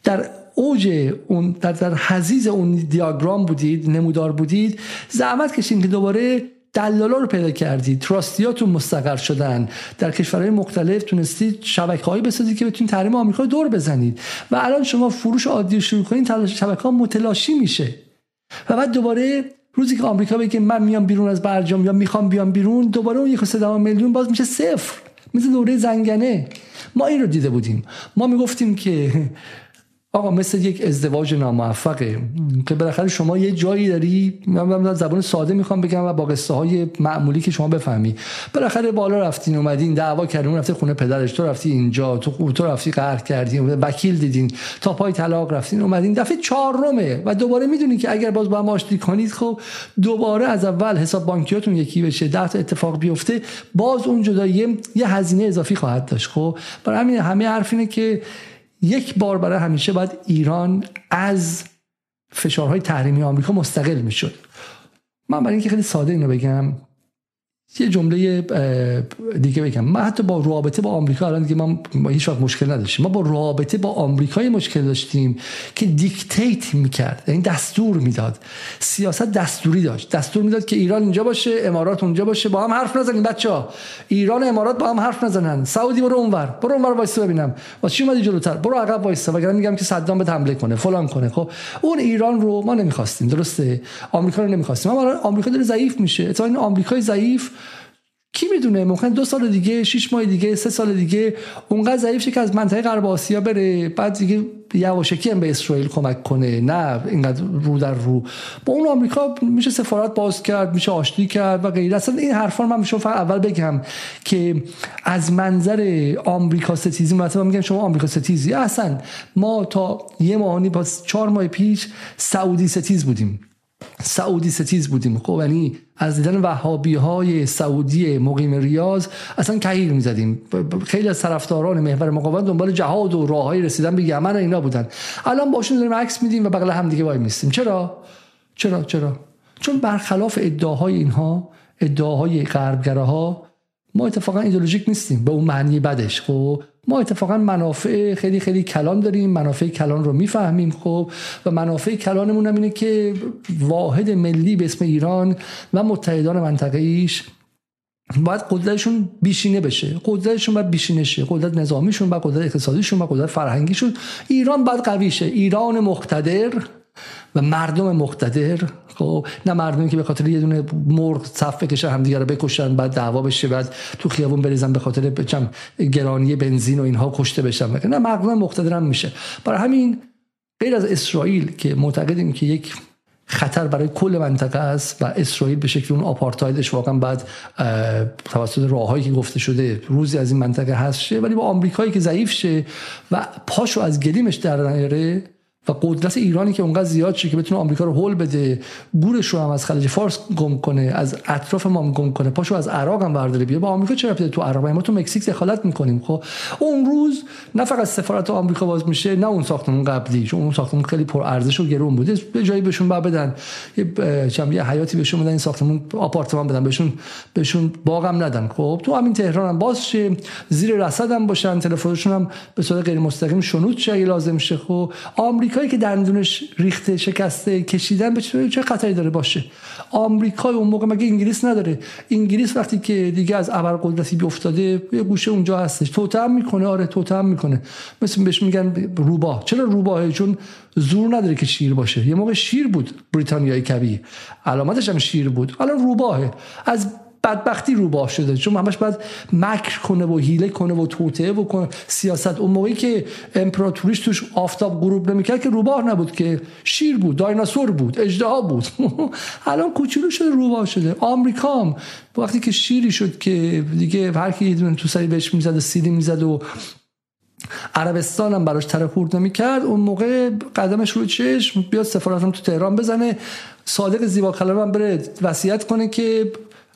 در اوج اون در, در حزیز اون دیاگرام بودید نمودار بودید زحمت کشید که دوباره دلالا رو پیدا کردید. تراستیاتون مستقر شدن. در کشورهای مختلف تونستید شبکه بسازید که بتونید تحریم آمریکا دور بزنید. و الان شما فروش عادی شروع کنید شبکه ها متلاشی میشه. و بعد دوباره روزی که آمریکا بگه من میام بیرون از برجام یا می‌خوام بیام بیرون دوباره اون یک میلیون باز میشه صفر. مثل دوره زنگنه. ما این رو دیده بودیم. ما می‌گفتیم که آقا مثل یک ازدواج ناموفقه که بالاخره شما یه جایی داری من زبان ساده می‌خوام بگم و با قصه های معمولی که شما بفهمی. بالاخره بالا رفتین اومدین دعوا کردین رفته خونه پدرش تو رفتی اینجا تو تو رفتی قهر کردین وکیل دیدین تا پای طلاق رفتین اومدین. دفعه چهارمه و دوباره می‌دونین که اگر باز با هم آشتی کنید خب دوباره از اول حساب بانکیاتون یکی بشه ده تا اتفاق بیفته باز اون جدایی یه هزینه اضافی خواهد داشت. خب برای همین همه حرف که یک بار برای همیشه باید ایران از فشارهای تحریمی آمریکا مستقل می‌شد. من برای اینکه خیلی ساده اینو بگم یه جمله دیگه بگم. ما حتی با رابطه با آمریکا الان دیگه ما هیچ وقت مشکل نداشتیم ما با رابطه با آمریکای مشکل داشتیم که دیکتیت می‌کرد یعنی دستور می‌داد. سیاست دستوری داشت. دستور می‌داد که ایران اینجا باشه امارات اونجا باشه با هم حرف نزنیم بچه ها ایران و امارات با هم حرف نزنن. سعودی برو اونور. برو اونور وایسا ببینم. واسه چی اومدی جلوتر؟ برو عقب وایسا وگرنه میگم که صدام به حمله کنه فلان کنه. خب اون ایران رو ما نمی‌خواستیم. درسته؟ آمریکا رو نمی‌خواستیم. اما آمریکا داره ضعیف میشه. اتفاقا آمریکای ضعیف کی می‌دونه؟ ممکن دو سال دیگه شش ماه دیگه سه سال دیگه اونقدر ضعیف که از منطقه غرب آسیا بره بعد دیگه یواشکی هم به اسرائیل کمک کنه. نه اینقدر رو در رو. با اون آمریکا میشه سفارت باز کرد میشه آشتی کرد و غیره. اصلا این حرفا من میشه اول بگم که از منظر آمریکا ستیزی مثلا میگم شما آمریکا ستیزی. اصلا ما تا یه ماهانی با چهار ماه پیش سعودی ستیز بودیم. سعودی ستیز بودیم. خب یعنی از دیدن وهابی های سعودی مقیم ریاض اصلا کهیر می‌زدیم. خیلی از طرفداران محور مقاومت دنبال جهاد و راههای رسیدن به یمن اینا بودن. الان باشون داریم عکس میدیم و بغل هم دیگه وای میستیم چرا؟ چرا؟ چرا؟ چون برخلاف ادعاهای اینها ادعاهای غربگراها ما اتفاقا ایدولوژیک نیستیم. به اون معنی بدش. خب ما اتفاقا منافع خیلی خیلی کلان داریم منافع کلان رو می‌فهمیم خب و منافع کلانمون هم اینه که واحد ملی به اسم ایران و متحدان منطقه ایش باید قدرتشون بیشینه بشه. قدرتشون باید بیشینه شه. قدرت نظامیشون باید قدرت اقتصادیشون باید قدرت فرهنگیشون. ایران باید قوی شه. ایران مقتدر و مردم مقتدر خب نه مردمی که به خاطر یه دونه مرغ صف بکشن همدیگه رو بکشن بعد دعوا بشه بعد تو خیابون بریزن به خاطر بچم گرانی بنزین و اینها کشته بشن. نه مردم مقتدر هم میشه. برای همین غیر از اسرائیل که معتقدیم که یک خطر برای کل منطقه است و اسرائیل به شکل اون آپارتایدش واقعا بعد توسط راههایی که گفته شده روزی از این منطقه هست شه ولی با آمریکایی که ضعیف شه و پاشو از گلیمش در نیاره و قدرت ایرانی که اونقدر زیاد شه که بتونه آمریکا رو هول بده گورش رو هم از خلیج فارس گم کنه از اطراف ما گم کنه. پاشو از عراق هم برداره. بیاره با آمریکا چرا تو عراق؟ ما تو مکزیک دخالت می‌کنیم. خب اون روز نه فقط سفارت آمریکا باز میشه نه اون ساختمون قبلی چون اون ساختمون خیلی پر ارزش و گرون بوده به جایی بهشون بعد بدن. یه چم یه حیاتی بهشون بدن این ساختمون آپارتمان بدن. بهشون بهشون باغم ندن. خب تو همین تهران هم باز شه. زیر رصد هم باشن. تلفنشون هم به صورت غیر مستقیم شنود شه لازم شه. خب آمریکا آمریکایی که دندونش ریخته شکسته کشیدن به چه خطری داره؟ باشه. آمریکا اون موقع مگه انگلیس نداره؟ انگلیس وقتی که دیگه از ابرقدرتی بیافتاده یه گوشه اونجا هستش. توتم می‌کنه؟ آره توتم می‌کنه. مثل بهش میگن روباه چرا روباهه چون زور نداره که شیر باشه. یه موقع شیر بود بریتانیای کبیر علامتش هم شیر بود. الان روباهه. از بدبختی روباه شده. چون همش باید مکر کنه و هیله کنه و توطعه بکنه سیاست. اون موقعی که امپراتوریش توش آفتاب غروب نمی‌کرد که روباه نبود که شیر بود دایناسور بود اجدها بود. الان کوچولو شده روباه شده. آمریکا هم وقتی که شیری شد که دیگه هر کی تو سری بهش می‌زد و سیلی می‌زد و عربستان هم براش تره خورد نمی‌کرد اون موقع قدمش رو چشم بیاد سفارتم تو تهران بزنه. صادق زیبا هم بره وصیت کنه که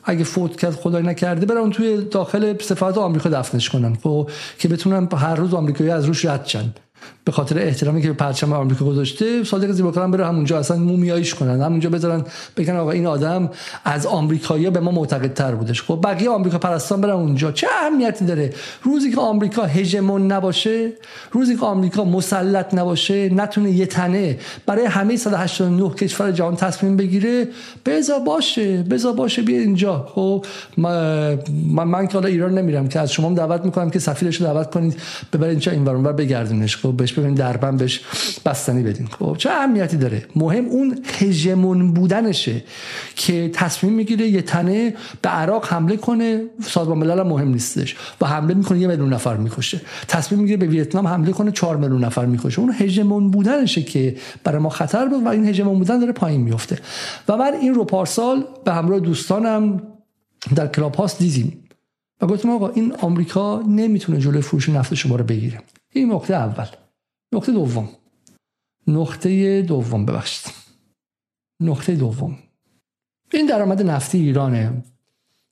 اگه فوت کرد خدای نکرده برن توی داخل سفارت آمریکا دفنش کنن خب؟ که بتونن هر روز آمریکایی از روش رد شن. به خاطر احترامی که به پرچم آمریکا گذاشته صادق زیباکارم بره همونجا اصلا مومیاییش کنن. همونجا بذارن بگن آقا این آدم از آمریکایی به ما معتقد تر بودش. خب بقیه آمریکا پرستان برن اونجا. چه اهمیتی داره؟ روزی که آمریکا هژمون نباشه روزی که آمریکا مسلط نباشه نتونه یه تنه برای همه 189 کشور جهان تصمیم بگیره. بذار باشه بذار باشه بیا اینجا. خب من, من که حالا ایران نمیرم که از شما دعوت می‌کنم که سفیرش رو دعوت کنید ببرید اینجا اینور بگردونش. خب بهش ببینید دربن بهش بستنی بدین خب چه اهمیتی داره؟ مهم اون هژمون بودنشه که تصمیم می‌گیره یه تنه به عراق حمله کنه. سازمان ملل مهم نیستش. و حمله می‌کنه یه میلیون نفر می‌کشه. تصمیم می‌گیره به ویتنام حمله کنه 4 میلیون نفر می‌کشه. اون هژمون بودنشه که برای ما خطر بود و این هژمون بودن داره پایین میفته و من این رو پارسال به همراه دوستانم در کلاب هاست دیدیم. و گفتم آقا این آمریکا نمی‌تونه جلوی فروش نفت شما رو بگیره. این نقطه اول. نقطه دوم. نقطه دوم ببخشید. نقطه دوم. این درآمد نفتی ایرانه.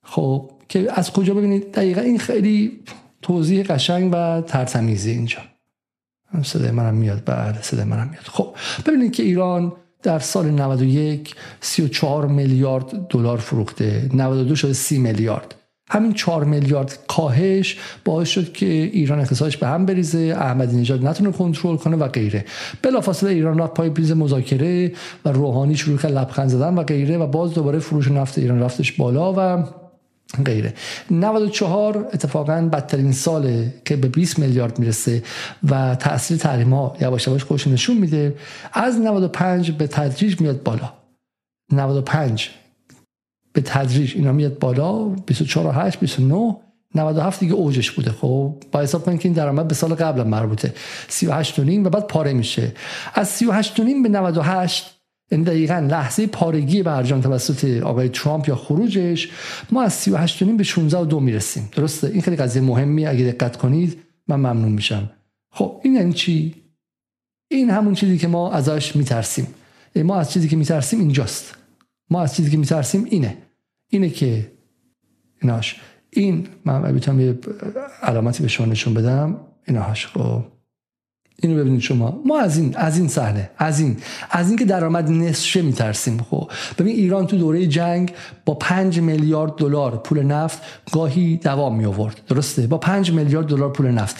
خب که از کجا ببینید؟ دقیقا این خیلی توضیح قشنگ و ترتمیزی اینجا. صدای منم میاد. بله صدای منم میاد. خب ببینید که ایران در سال 91 34 میلیارد دلار فروخته. 92 شده 30 میلیارد. همین 4 میلیارد کاهش باعث شد که ایران اقتصادش به هم بریزه احمدی نژاد نتونه کنترل کنه و غیره. بلافاصله ایران رفت پای پیز مذاکره و روحانی شروع کرد لبخند زدن و غیره و باز دوباره فروش نفت ایران رفتش بالا و غیره. 94 اتفاقا بدترین ساله که به 20 میلیارد می‌رسه و تاثیر تحریم ها یواش یواش خودش نشون میده. از 95 به تدریج میاد بالا. 95 به تدریج اینا میاد بالا. 24 و 8 29 97 دیگه اوجش بوده. خب با حساب کنید که این درآمد به سال قبل مربوطه. 38 و نیم و بعد پاره میشه. از 38 و نیم به 98 این یعنی دقیقا لحظه پارگی برجام توسط آقای ترامپ یا خروجش ما از 38 و نیم به 16 و دو می‌رسیم. درسته؟ این خیلی قضیه مهمی اگه دقت کنید من ممنون میشم. خب این یعنی چی؟ این همون چیزی که ما ازش میترسیم. ما از چیزی که میترسیم اینجاست. ما از چیزی که میترسیم اینه. اینه که ایناش. این من می‌تونم یه علامتی به شما نشون بدم ایناش خب. اینو ببینید شما. ما از این از این صحنه از این از این که درآمد نصفه میترسیم خب. ببین ایران تو دوره جنگ با 5 میلیارد دلار پول نفت گاهی دوام می آورد درسته؟ با 5 میلیارد دلار پول نفت.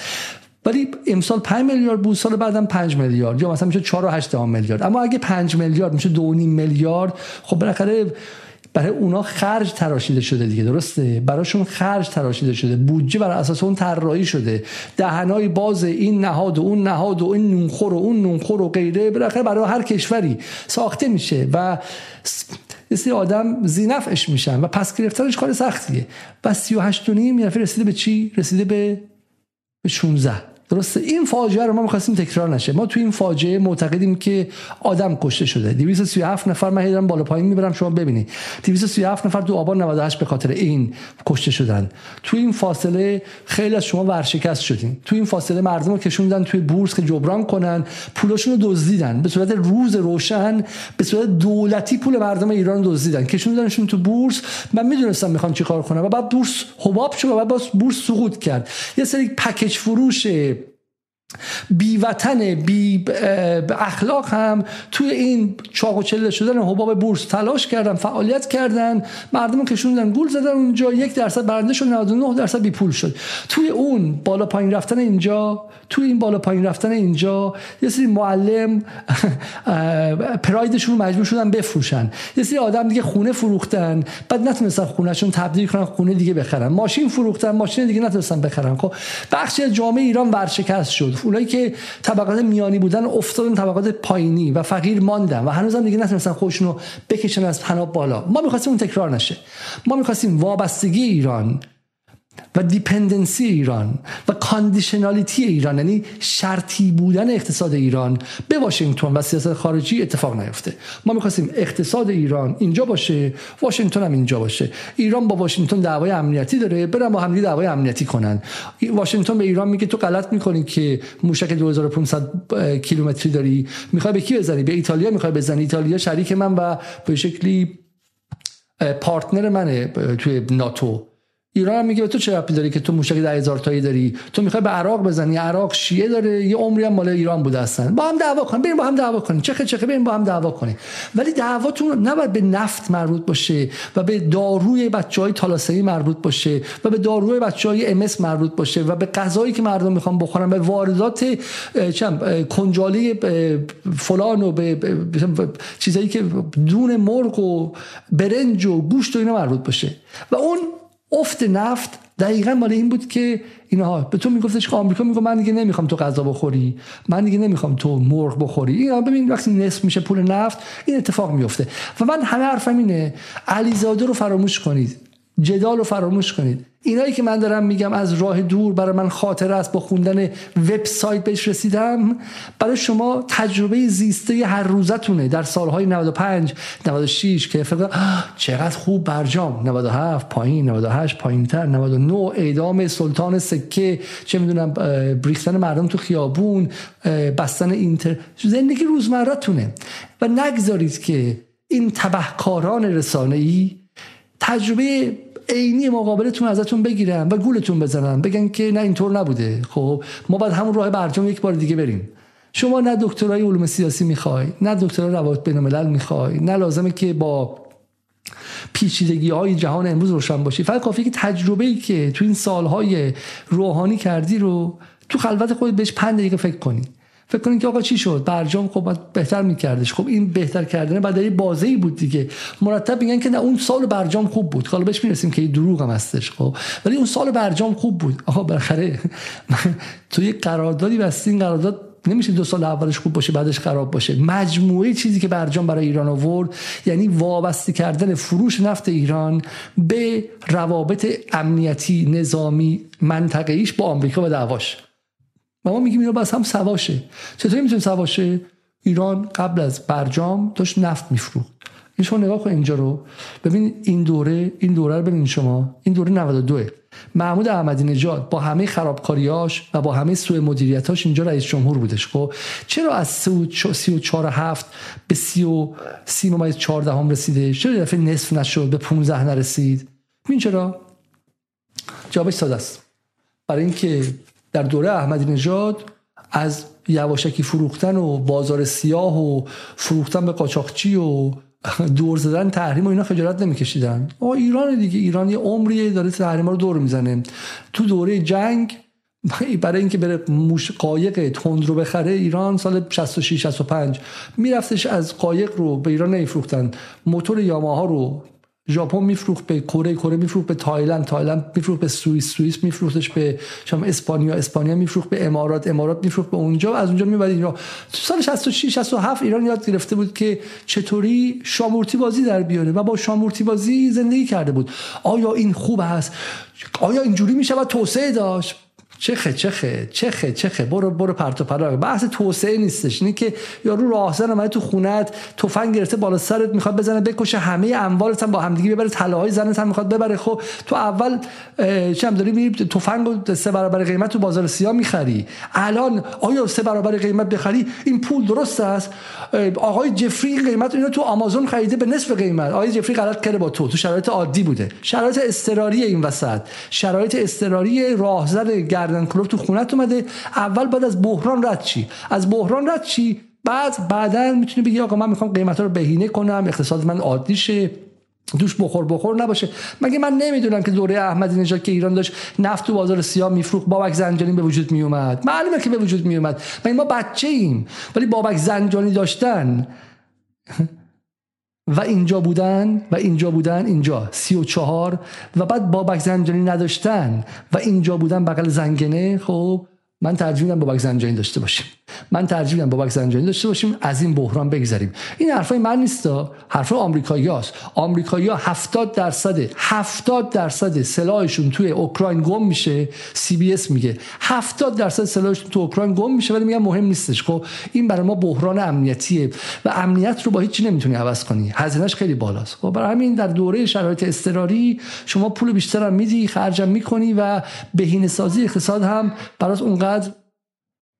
ولی امسال 5 میلیارد بود سال بعدم 5 میلیارد. یا مثلا میشه 4 و 8 میلیارد. اما اگه 5 میلیارد میشه 2.5 میلیارد خب بالاخره برای اونا خرج تراشیده شده دیگه درسته؟ براشون خرج تراشیده شده بودجه بر اساس اون طراحی شده. دهنای باز این نهاد و اون نهاد و این نونخور و اون نونخور و غیره بالاخره برای هر کشوری ساخته میشه و سری آدم زینفش میشن و پس گرفتنش کار سختیه. و 38 و نیم رسیده به چی؟ رسیده به 16 درسته. این فاجعه رو ما می‌خواستیم تکرار نشه. ما تو این فاجعه معتقدیم که آدم کشته شده. 237 نفر من هیدرم بالا پایین می‌برم شما ببینید. 237 نفر تو آبان 98 به خاطر این کشته شدن. تو این فاصله خیلی از شما ورشکست شدین تو این فاصله مردم رو کشوندن توی بورس که جبران کنن پولاشون رو دزدیدن. به صورت روز روشن به صورت دولتی پول مردم ایران دزدیدن. کشوندنشون تو بورس. من می‌دونستم می‌خوام چیکار کنم. و بعد بورس حباب شد و بعد بورس سقوط کرد. یه سری پکیج فروش بی وطن بی اخلاق هم توی این چاق و چله شدن حباب بورس تلاش کردن فعالیت کردن. مردم کشوندن گول زدن اونجا یک درصد برنده شد 99 درصد بی پول شد. توی اون بالا پایین رفتن اینجا توی این بالا پایین رفتن اینجا یه سری معلم پرایدشون مجبور شدن بفروشن. یه سری آدم دیگه خونه فروختن بعد نتونستن خونهشون تبدیل کنن خونه دیگه بخرن. ماشین فروختن ماشین دیگه نتونستن بخرن. خب بخشی از جامعه ایران ورشکست شد. اونایی که طبقات میانی بودن افتادن طبقات پایینی و فقیر ماندن و هنوزم دیگه نتونستن خودشون رو بکشن از پناه بالا. ما می‌خواستیم اون تکرار نشه. ما می‌خواستیم وابستگی ایران و dependency ایران و conditionality ایران یعنی شرطی بودن اقتصاد ایران به واشنگتن و سیاست خارجی اتفاق نیفته. ما می‌خواستیم اقتصاد ایران اینجا باشه واشنگتن هم اینجا باشه. ایران با واشنگتن دعوای امنیتی داره برن با همدیگه دعوای امنیتی کنن. واشنگتن به ایران میگه تو غلط می‌کنی که موشک 2500 کیلومتری داری. می‌خوای به کی بزنی؟ به ایتالیا می‌خوای بزنی. ایتالیا شریک من و به شکلی پارتنر منه توی ناتو. ایران هم میگه به تو چه ربطی داری که تو موشک 10000 تایی داری؟ تو می‌خوای به عراق بزنی؟ عراق شیعه داره یه عمری هم مال ایران بوده هستن با هم دعوا کن بریم با هم دعوا کنیم. چخه چخه بریم با هم دعوا کنیم. ولی دعواتون نباید به نفت مربوط باشه و به داروی بچهای تالاسمی مربوط باشه و به داروی بچهای ام مربوط باشه و به غذایی که مردم می‌خوان بخورن به واردات چم کنجاله فلان و به چیزایی که دون مرغ و برنج و گوشت و اینا مربوط باشه. و اون افت نفت دقیقا مال این بود که اینها به تو میگفتش که آمریکا میگه من دیگه نمی‌خوام تو غذا بخوری من دیگه نمی‌خوام تو مرغ بخوری. اینا ببین وقتی نصف میشه پول نفت این اتفاق میفته. و من همه حرفم اینه علیزاده رو فراموش کنید جدال رو فراموش کنید. اینایی که من دارم میگم از راه دور برای من خاطره است با خوندن وبسایت بهش رسیدم برای شما تجربه زیسته هر روزتونه. در سالهای 95 96 که فکر چقدر خوب برجام. 97 پایین. 98 پایین تر 99 اعدام سلطان سکه. چه می‌دونم بریختن مردم تو خیابون بستن اینتر. زندگی روزمرتونه و نگذارید که این تبهکاران رسانه ای تجربه عینی مقابلتون ازتون بگیرن و گولتون بزنن. بگن که نه اینطور نبوده. خب ما باید همون راه برجام یک بار دیگه بریم. شما نه دکترای علوم سیاسی می‌خوای نه دکترای روابط بین الملل می‌خوای نه لازمه که با پیچیدگی های جهان امروز روشن باشی. فقط کافی که تجربه ای که تو این سالهای روحانی کردی رو تو خلوت خودت بهش پنج دقیقه فکر کنی. فکر کنید که آقا چی شد؟ برجام خب بهتر میکردش. خب این بهتر کردن بعد یه بازه ای بود دیگه. مرتب میگن که نه اون سال برجام خوب بود. حالا بهش می‌رسیم که دروغ هم هستش خب. ولی اون سال برجام خوب بود. آقا بالاخره تو یه قراردادی بستین قرارداد نمیشه دو سال اولش خوب باشه بعدش خراب باشه. مجموعه چیزی که برجام برای ایران آورد یعنی وابسته کردن فروش نفت ایران به روابط امنیتی نظامی منطقه‌ایش با آمریکا و دعواش. و ما میگیم اینا بس هم سواشه. چطوری می‌تونه سواشه؟ ایران قبل از برجام داشت نفت میفروخت. این شما نگاه کن اینجا رو. ببین این دوره این دوره رو ببین شما. این دوره 92 محمود احمدی نژاد با همه خرابکاریاش و با همه سوء مدیریتاش اینجا رئیس جمهور بودش خب؟ چرا از 34 7 به 30 ممیز 14 هم رسیده؟ چرا دفعه نصف نشد به 15 نرسید؟ این چرا؟ جوابش ساده است. برای اینکه در دوره احمدی نژاد از یواشکی فروختن و بازار سیاه و فروختن به قاچاقچی و دور زدن تحریم و اینا خجالت نمیکشیدن. آ ایران دیگه ایران یه عمری داره تحریم رو دور می‌زنه. تو دوره جنگ برای اینکه بره موش قایق تند رو بخره ایران سال 66 65 میرفتش از قایق رو به ایران نمیفروختن. موتور یاماها رو ژاپن میفروخت به کره کره میفروخت به تایلند تایلند میفروخت به سوئیس سوئیس میفروختش به شما اسپانیا اسپانیا میفروخت به امارات امارات میفروخت به اونجا از اونجا می‌برد ایران. تو سال 66 67 ایران یاد گرفته بود که چطوری شامورتی بازی در بیاره و با شامورتی بازی زندگی کرده بود. آیا این خوب است؟ آیا اینجوری و توسعه داشت. چخه چخه چخه چخه. برو برو پرت و پلا بحث توسعه نیستش. اینه که یارو راهزن اومده تو خونت تفنگ گرفته بالا سرت می‌خواد بزنه بکشه همه اموالت هم با همدیگه ببره طلاهای زنت هم می‌خواد ببره. خب تو اول چم داری میری تفنگ سه برابر قیمت تو بازار سیاه می‌خری. الان آیا سه برابر قیمت بخری؟ این پول درست است؟ آقای جفری قیمت اینو تو آمازون خریده به نصف قیمت. آقای جفری غلط کرده با تو. تو شرایط عادی بوده. شرایط اضطراری این وسط. شرایط اضطراری راهزن گردن کلوب تو خونت اومده. اول بعد از بحران رد چی؟ از بحران رد چی؟ بعد بعدا می‌تونی بگی آقا من می‌خوام قیمت رو بهینه کنم اقتصاد من عادی شه دوش بخور بخور نباشه. مگه من نمی‌دونم که دوره احمدی نژاد که ایران داشت نفت تو بازار سیاه میفروخت بابک زنجانی به وجود میومد معلومه که به وجود میومد مگه ما بچه ایم ولی بابک زنجانی داشتن. و اینجا بودن و اینجا بودن اینجا. سی و چهار. و بعد بابک زنجانی نداشتن. و اینجا بودن بغل زنگنه. خب من ترجیح میدم بابک زنجانی داشته باشیم. من ترجیح میدم بابک زنجانی داشته باشیم از این بحران بگذریم. این حرفای من نیست حرفای آمریکاییاست آمریکایی‌ها 70 درصد 70 درصد سلاحشون توی اوکراین گم میشه سی بی اس میگه. 70 درصد سلاحشون تو اوکراین گم میشه ولی میگن مهم نیستش. خب این برای ما بحران امنیتیه و امنیت رو با هیچی نمی‌تونی عوض کنی. هزینهش خیلی بالاست. خب برای همین در دوره شرایط اضطراری شما پول بیشتر هم میدی خرجم می‌کنی و بهینه سازی اقتصاد هم برات اونقدر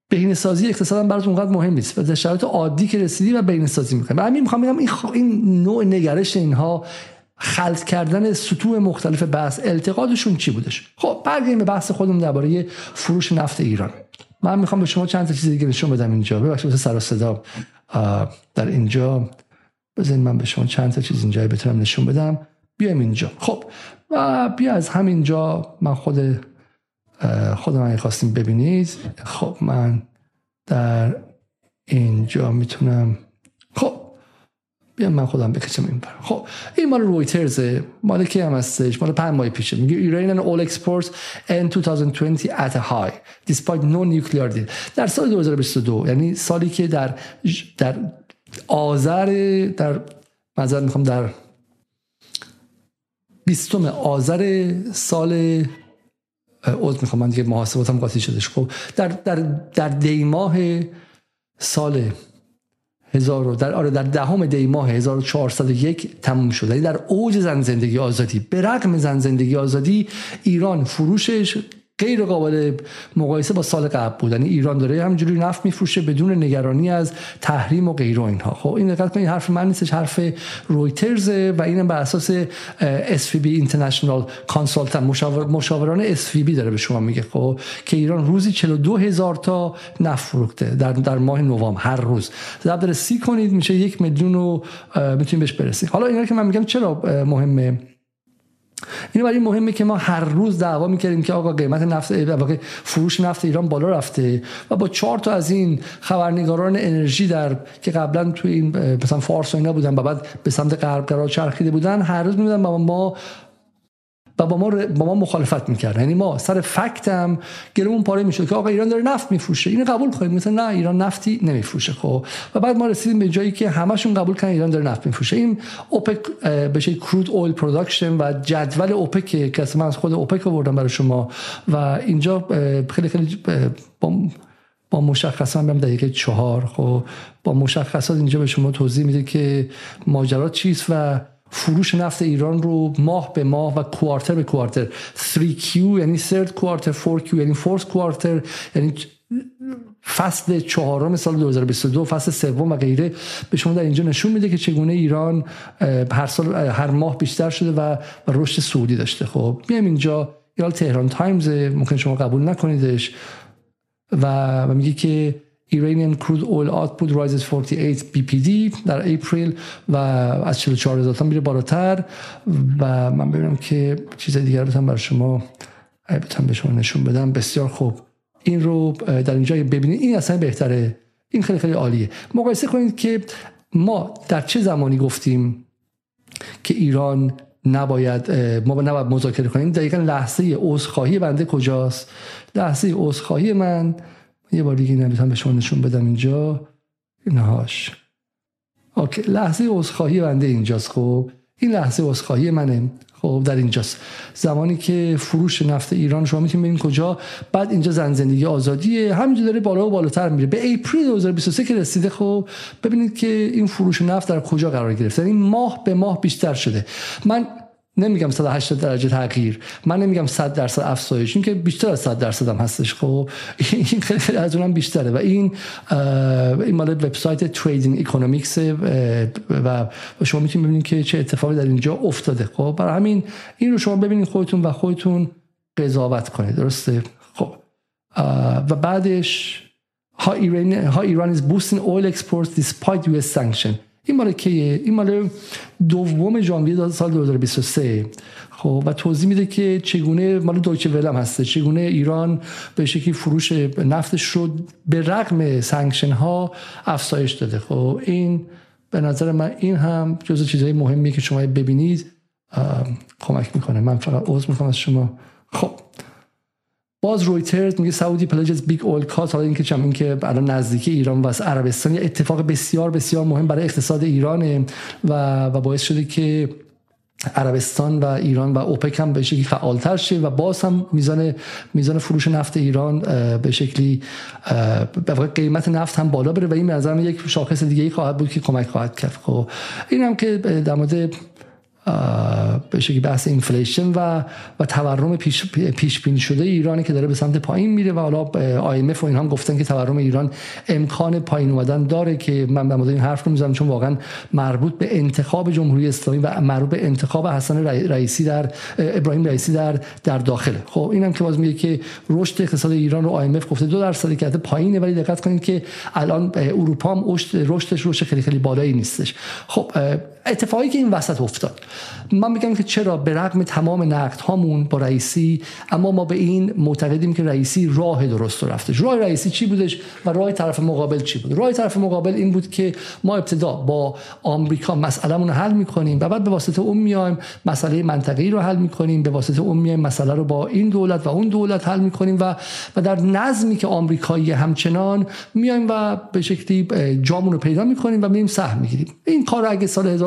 بهینه سازی اقتصاد هم برات اونقدر مهم نیست. و شرایط عادی که رسیدی و بهینه سازی می‌کنی همین می‌خوام بگم این, این نوع نگرش اینها خلط کردن سطوح مختلف بحث التقاطشون چی بودش؟ خب برگردیم به بحث خودمون درباره فروش نفت ایران. من می‌خوام به شما چند تا چیز دیگه نشون بدم اینجا. ببخشید واسه سر صدا در اینجا. بزنید من به شما چند تا چیز اینجا بتونم نشون بدم. بیایم اینجا. خب و بیا از همینجا من خود خودم اگه خواستیم ببینید خب من در اینجا می‌تونم خب بیام من خودم بکشم این بر خب این مال رویترز مال کی هم هستش؟ مال پنج ماه پیشه. میگه ایران all exports in 2020 at a high despite no nuclear deal. در سال 2022 یعنی سالی که در در آذر در مثلا می‌خوام در بیستم آذر سال عذر می‌خوام من دیگه محاسباتم قاطی شدش. خب در در در ماه سال هزار در آره در دهم دی ماه 1401 تموم شد. یعنی در اوج زن زندگی آزادی به رغم زن زندگی آزادی ایران فروشش غیر قابل مقایسه با سال قبل بود. یعنی ایران داره همینجوری نفت میفروشه بدون نگرانی از تحریم و غیر و اینها. خب این دقت کنید حرف من نیستش حرف رویترز و اینم بر اساس SVB اینترنشنال کانسالتنت مشاور مشاوران SVB داره به شما میگه خب که ایران روزی 42 هزار تا نفت فروخته در در ماه نوامبر هر روز. ضرب در سی کنید میشه یک میلیون رو می‌تونید بهش برسید حالا اینا که من میگم چرا مهمه؟ این برای مهمه که ما هر روز دعوا می‌کردیم که آقا قیمت نفت فروش نفت ایران بالا رفته و با چهار تا از این خبرنگاران انرژی در که قبلا توی این مثلا فارس و اینا بودن و بعد به سمت غرب قرار چرخیده بودن هر روز می‌دونن ما و با ما با ما مخالفت می‌کرد. یعنی ما سر فکت هم پاره می‌شد که آقا ایران داره نفت میفروشه. اینو قبول کنیم مثلا نه ایران نفتی نمیفروشه. خب. و بعد ما رسیدیم به جایی که همشون قبول کردن ایران داره نفت میفروشه. این اوپک بشه crude oil production و جدول اوپک که اصلا از خود اوپک آوردم برای شما و اینجا خیلی خیلی با با مشخصات هم دقیقه چهار. خب. با مشخصات اینجا به شما توضیح میده که ماجرا چیست و فروش نفت ایران رو ماه به ماه و quarter به quarter. 3Q یعنی third quarter 4Q یعنی fourth quarter یعنی فصل چهارم سال 2022 فصل سوم و غیره به شما در اینجا نشون میده که چگونه ایران هر سال هر ماه بیشتر شده و رشد صعودی داشته. خب میایم اینجا. یا تهران تایمز ممکن شما قبول نکنیدش. و, و میگه که Iranian crude oil output rises 48 BPD در اپریل و از 44 هزار میره بالاتر. و من ببینم که چیز دیگر بتونم برای شما بتونم به شما نشون بدم. بسیار خوب. این رو در اینجا ببینید این اصلا بهتره. این خیلی خیلی عالیه. مقایسه کنید که ما در چه زمانی گفتیم که ایران نباید ما نباید مذاکره کنیم؟ دقیقا لحظه عذرخواهی بنده کجاست؟ لحظه عذرخواهی من یه بار دیگه نمی‌تونم به شما نشون بدم اینجا. اینهاش اوکی لحظه عذرخواهی بنده اینجاست خب. این لحظه عذرخواهی منه. خب در اینجاست. زمانی که فروش نفت ایران شما می‌تونید ببینید کجا. بعد اینجا زن زندگی آزادیه. همینجا داره بالا و بالاتر میره. به اپریل 2023 که رسیده خب ببینید که این فروش نفت در کجا قرار گرفته. این یعنی ماه به ماه بیشتر شده. من نمیگم 180 درجه تغییر. من نمیگم 100 درصد افزایش. این که بیشتر از 100 درصد هم هستش خب. این خیلی از اونم بیشتره. و این این مال وبسایت تریدینگ اکونومیکس و شما می‌تونید ببینید که چه اتفاقی در اینجا افتاده. خب برای همین این رو شما ببینید خودتون و خودتون قضاوت کنید. درسته؟ خب. و بعدش how Iran, how Iran is boosting oil exports despite US sanction. این مال کیه؟ این مال دوم ژانویه سال 2023 خب و توضیح میده که چگونه مال دویچه ولم هسته چگونه ایران به شکلی فروش نفتش رو به رغم سانکشن ها افزایش داده. خب این به نظر من این هم جزو چیزهای مهمی که شما ببینید. کمک می‌کنه. من فقط عرض می‌کنم از شما. خب. باز رویترز میگه Saudi pledges big oil cut حالا اینکه چم اینکه الان نزدیکی ایران و عربستان یه اتفاق بسیار بسیار مهم برای اقتصاد ایرانه و و باعث شده که عربستان و ایران و اوپک هم به شکلی فعالتر شه و باز هم میزان میزان فروش نفت ایران به شکلی به قیمت نفت هم بالا بره و این به یک شاخص دیگه ای خواهد بود که کمک خواهد کرد. خب این هم که در مورد به شکلی بحث inflation و و تورم پیش, پیش بینی شده ایرانی که داره به سمت پایین میره و حالا آی و اینها هم گفتن که تورم ایران امکان پایین اومدن داره که من به این حرف رو می‌زنم چون واقعا مربوط به انتخاب جمهوری اسلامی و مربوط به انتخاب حسن رئیسی در ابراهیم رئیسی در در داخله. خب اینم که باز میگه که رشد اقتصاد ایران رو آی گفته دو درصد که پایینه ولی دقت کنید که الان اروپا هم رشدش رشد خیلی خیلی بالایی نیستش. خب اتفاقی که این وسط افتاد. من میگم که چرا؟ به رغم تمام نقد هامون با رئیسی اما ما به این معتقدیم که رئیسی راه درست رو رفتش راه رئیسی چی بودش و راه طرف مقابل چی بود؟ راه طرف مقابل این بود که ما ابتدا با آمریکا مسئلهمون رو حل می‌کنیم و بعد به واسطه اون میایم مسئله منطقه‌ای رو حل می‌کنیم به واسطه اون میایم مسئله رو با این دولت و اون دولت حل می‌کنیم و و در نظمی که آمریکایی همچنان میایم و به شکلی جامون رو پیدا می‌کنیم و میایم سهم می‌گیریم. این کار اگه سال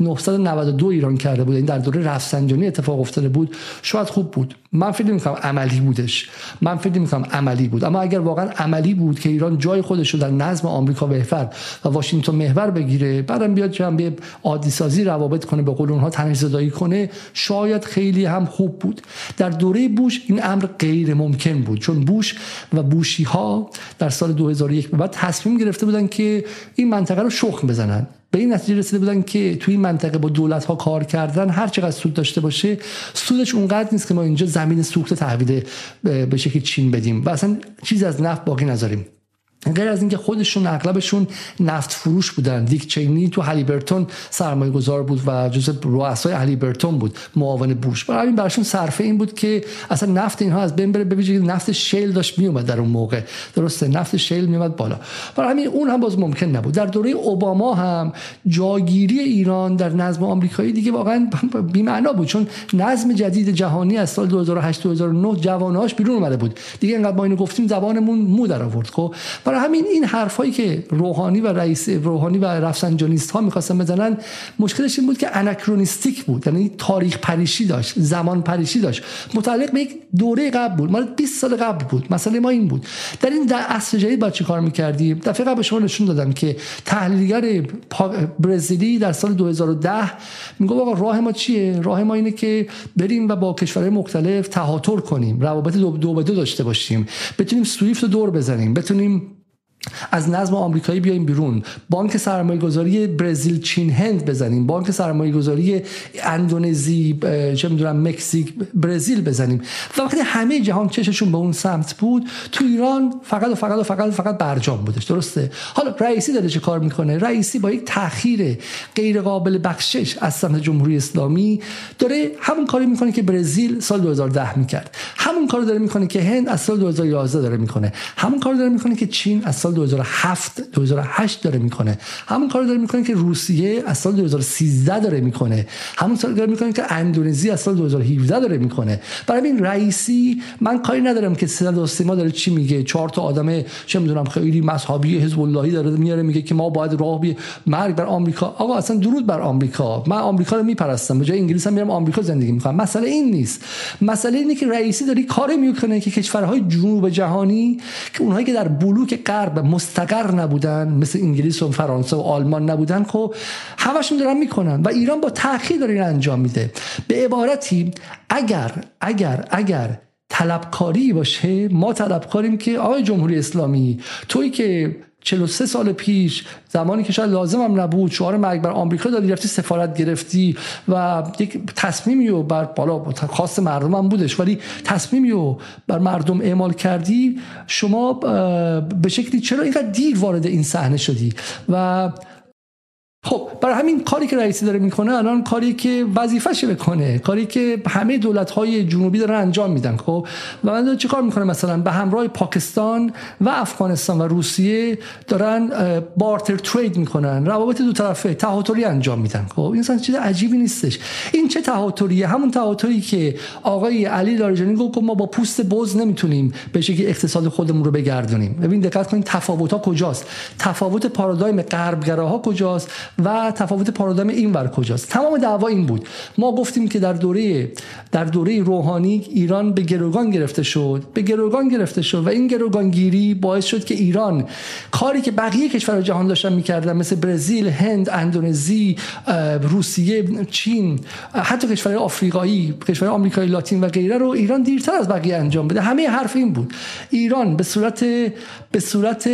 992 ایران کرده بود این در دوره رفسنجانی اتفاق افتاده بود. شاید خوب بود. من فکر نمی‌کنم عملی بودش. من فکر نمی‌کنم عملی بود. اما اگر واقعا عملی بود که ایران جای خودش رو در نظم آمریکا محور و واشنگتن محور بگیره بعدم بیاد جنبه عادی سازی روابط کنه به قول اونها تنش زدایی کنه شاید خیلی هم خوب بود. در دوره بوش این امر غیر ممکن بود. چون بوش و بوشی ها در سال 2001 بعد تصمیم گرفته بودن که این منطقه رو شخم بزنن. به این نتیجه رسیده بودن که توی این منطقه با دولت ها کار کردن هر چقدر سود داشته باشه سودش اونقدر نیست که ما اینجا زمین سوخت تحویل به شکل چین بدیم. و اصلا چیز از نفت باقی نذاریم. غیر از اینکه خودشون اغلبشون نفت فروش بودن. دیک چینی تو هلیبرتون سرمایه گذار بود و جزء رؤسای هلیبرتون بود معاون بوش برای این براشون صرفه این بود که اصلا نفت اینها از بین بره ببینید نفت شیل داشت میومد در اون موقع. درسته؟ نفت شیل میومد بالا. برای همین اون هم باز ممکن نبود. در دوره اوباما هم جاگیری ایران در نظم آمریکایی دیگه واقعا بی معنا بود چون نظم جدید جهانی از سال 2008 2009 جوانهاش بیرون اومده بود. دیگه انقدر ما اینو گفتیم زبانمون مو در آورد خب؟ برای همین این حرفایی که روحانی و رئیس روحانی و رفسنجانیست ها می‌خواستن بزنن مشکلش این بود که اناکرونیستیک بود یعنی تاریخ پریشی داشت زمان پریشی داشت. متعلق به یک دوره قبل بود مال 20 سال قبل بود. مثلا ما این بود. در این در عصر جدید با چی کار می‌کردیم؟ دفعه قبل شما نشون دادم که تحلیلگر برزیلی در سال 2010 میگه آقا راه ما چیه؟ راه ما اینه که بریم و با کشورهای مختلف تهاتر کنیم روابط دو به دو داشته باشیم. بتونیم سویفت رو دور بزنیم. بتونیم از نظم آمریکایی بیایم بیرون. بانک سرمایه گذاری برزیل چین هند بزنیم. بانک سرمایه گذاری اندونزی چه می‌دونم مکزیک برزیل بزنیم. و وقتی همه جهان چششون به اون سمت بود تو ایران فقط و فقط و فقط و فقط برجام بودش. درسته؟ حالا رئیسی داره چه کار می‌کنه؟ رئیسی با یک تاخیر غیر قابل بخشش از سمت جمهوری اسلامی داره همون کاری می‌کنه که برزیل سال 2010 می‌کرد. همون کارو داره می‌کنه که هند از سال 2011 داره می‌کنه. همون کارو داره می‌کنه که چین از سال سال 2007 2008 داره می‌کنه. همون کار داره می‌کنه که روسیه از سال 2013 داره می‌کنه. همون سال داره می‌کنه که اندونزی از سال 2017 داره می‌کنه. برای این رئیسی من کاری ندارم که صدا سیما داره چی میگه. چهار تا آدم چه می‌دونم خیلی مذهبی حزب اللهی داره میاره میگه که ما باید راه بی مرگ بر آمریکا. آقا اصلا درود بر آمریکا. من آمریکا رو میپرستم. به جای انگلیس هم میرم آمریکا زندگی می‌کنم. مسئله این نیست. مسئله اینه که رئیسی داری کاری می‌کنه که کشورهای جنوب جهانی که اونهایی که در بلوک غرب مستقر نبودن مثل انگلیس و فرانسه و آلمان نبودن خب همشون دارن می‌کنن و ایران با تاخیر داره انجام میده. به عبارتی اگر اگر اگر طلبکاری باشه ما طلبکاریم که آقای جمهوری اسلامی تویی که 43 سال پیش زمانی که شاید لازم هم نبود شعار مرگ بر آمریکا دادی رفتی سفارت گرفتی و یک تصمیمی رو بر بالا خاص مردم هم بودش ولی تصمیمی رو بر مردم اعمال کردی شما به شکلی چرا اینقدر دیر وارد این صحنه شدی؟ و خب برای همین کاری که رئیسی داره می‌کنه الان کاری که وظیفه‌ش بکنه کاری که همه دولت های جنوبی دارن انجام میدن خب؟ و من چه کار می‌کنه مثلا به همراه پاکستان و افغانستان و روسیه دارن بارتر ترید می‌کنن روابط دو طرفه تهاتری انجام میدن خب؟ این اصلا چیز عجیبی نیستش. این چه تهاتریه؟ همون تهاتری که آقای علی لاریجانی گفت ما با پوست بز نمی‌تونیم به شکلی اقتصاد خودمون رو بگردونیم. ببین دقت کنید تفاوت ها کجاست. تفاوت پارادایم غربگراها کجاست؟ و تفاوت پارادایم این ور کجاست؟ تمام دعوا این بود. ما گفتیم که در دوره در دوره روحانی ایران به گروگان گرفته شد. به گروگان گرفته شد و این گروگانگیری باعث شد که ایران کاری که بقیه کشور جهان داشتن می‌کردن مثل برزیل هند اندونزی روسیه چین حتی کشور آفریقایی کشور آمریکای لاتین و غیره رو ایران دیرتر از بقیه انجام بده. همه حرف این بود. ایران به صورت به صورت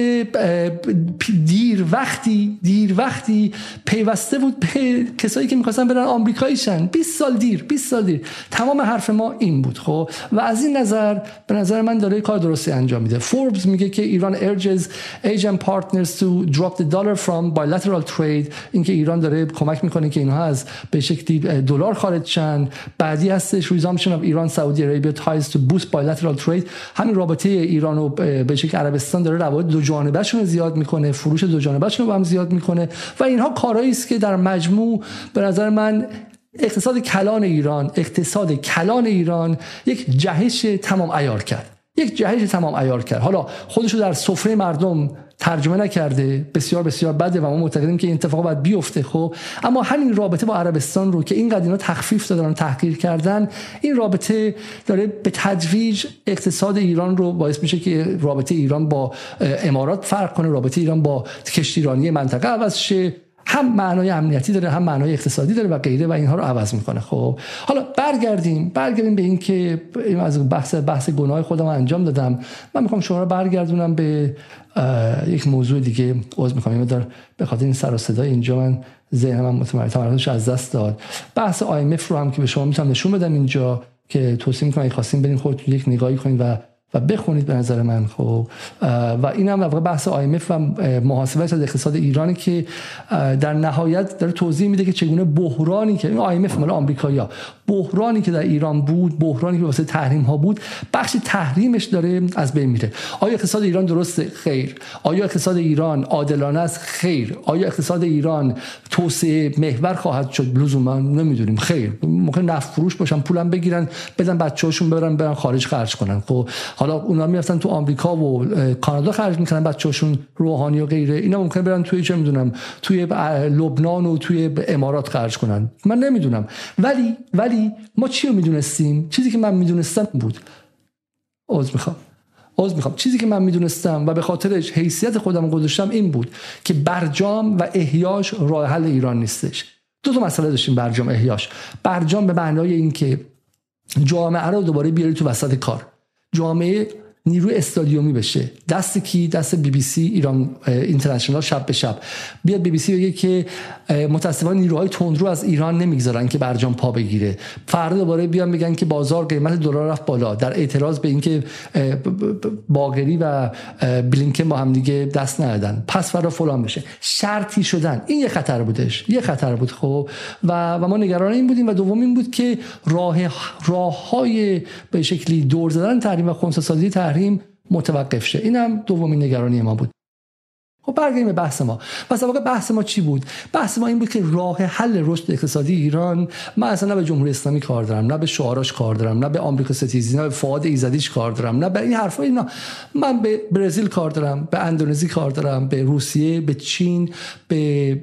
دیر وقتی دیر وقتی پیوسته بود به کسایی که می‌خواستن برن آمریکاییشن. 20 سال دیر 20 سال دیر. تمام حرف ما این بود خب؟ و از این نظر به نظر من داره کار درستی انجام میده. فوربس میگه که ایران urges Asian partners to drop the dollar from bilateral trade. اینکه ایران داره کمک می‌کنه که اینها از به شکلی دلار خارج شن. بعدی هستش resumption of ایران سعودی عربی ties to boost bilateral trade. همین رابطه ایران و به شکل عربستان داره روابط دو جانبه زیاد می‌کنه. فروش دو جانبه رو هم زیاد می‌کنه. و اینها کارهایی است که در مجموع به نظر من اقتصاد کلان ایران اقتصاد کلان ایران یک جهش تمام ایار کرد. یک جهش تمام ایار کرد. حالا خودش رو در سفره مردم ترجمه نکرده بسیار بسیار بده و ما معتقدیم که این اتفاق باید بیفته خب؟ اما همین رابطه با عربستان رو که اینقدر اینا تخفیف دادن تحقیر کردن این رابطه داره به تدریج اقتصاد ایران رو باعث میشه که رابطه ایران با امارات فرق کنه رابطه ایران با کشتیرانی منطقه. عوض شه. هم معنای امنیتی داره هم معنای اقتصادی داره و غیره و اینها رو عوض می‌کنه. خب حالا برگردیم برگردیم به اینکه از بحث بحث گناه خودم انجام دادم. من می‌خوام شما رو برگردونم به یک موضوع دیگه عذر می‌خوام. دار به خاطر این سر و صدا اینجا من ذهنم متمرکز تمرکزش از دست داد. بحث IMF رو هم که به شما می‌تونم نشون بدم اینجا که توصیه می‌کنم اگه خواستین برین خودتون یک نگاهی کنید و و بخونید به نظر من خب. و این هم بحث IMF و محاسبه از اقتصاد ایرانی که در نهایت داره توضیح میده که چگونه بحرانی که این IMF مال آمریکایا بحرانی که در ایران بود بحرانی که واسه تحریم ها بود بخش تحریمش داره از بین میره. آیا اقتصاد ایران درسته؟ خیر. آیا اقتصاد ایران عادلانه است؟ خیر. آیا اقتصاد ایران توسعه محور خواهد شد؟ لزوما نمی‌دونیم. خیر. ممکن نفت فروش باشن پولم بگیرن بدن بچه‌هاشون ببرن برن خارج خرج کنن. خب. حالا اونا می‌رفتن تو آمریکا و کانادا خرج می‌کنن بچه‌هاشون روحانی و غیره. اینا ممکن برن توی چه می‌دونم توی لبنان و توی امارات خرج کنن. من نمی‌دونم. ولی ولی ما چی رو می‌دونستیم؟ چیزی که من می‌دونستم بود. عذر می‌خوام. عذر می‌خوام. چیزی که من می‌دونستم و به خاطرش حیثیت خودم گذاشتم این بود که برجام و احیاش راه حل ایران نیستش. دو تا مسئله داشتیم برجام احیاش. برجام به معنای اینکه جامعه رو دوباره بیاری تو وسط کار. جامعه نیروی استادیومی بشه. دست کی؟ دست بی بی سی ایران اینترنشنال شب به شب. بیاد بی بی سی بگه که متاسفانه نیروهای تندرو از ایران نمی‌گذارن که برجام پا بگیره. فردا دوباره بیان بگن که بازار قیمت دلار رفت بالا. در اعتراض به اینکه باگری و بلینکن با هم دیگه دست ندادن. پس فردا فلان بشه. شرطی شدن. این یه خطر بودش. یه خطر بود خب. و, و ما نگران این بودیم و دوم این بود که راه راه های به شکلی دور زدن تحریم و خونسا سازی متوقف شه. این هم دومین نگرانی ما بود. خب برگردیم به بحث ما. پس واقع بحث ما چی بود؟ بحث ما این بود که راه حل رشد اقتصادی ایران من اصلا نه به جمهوری اسلامی کار دارم نه به شعاراش کار دارم نه به آمریکا ستیزی نه به فعاد ایزدیش کار دارم نه به این حرفا اینا. من به برزیل کار دارم به اندونزی کار دارم به روسیه به چین به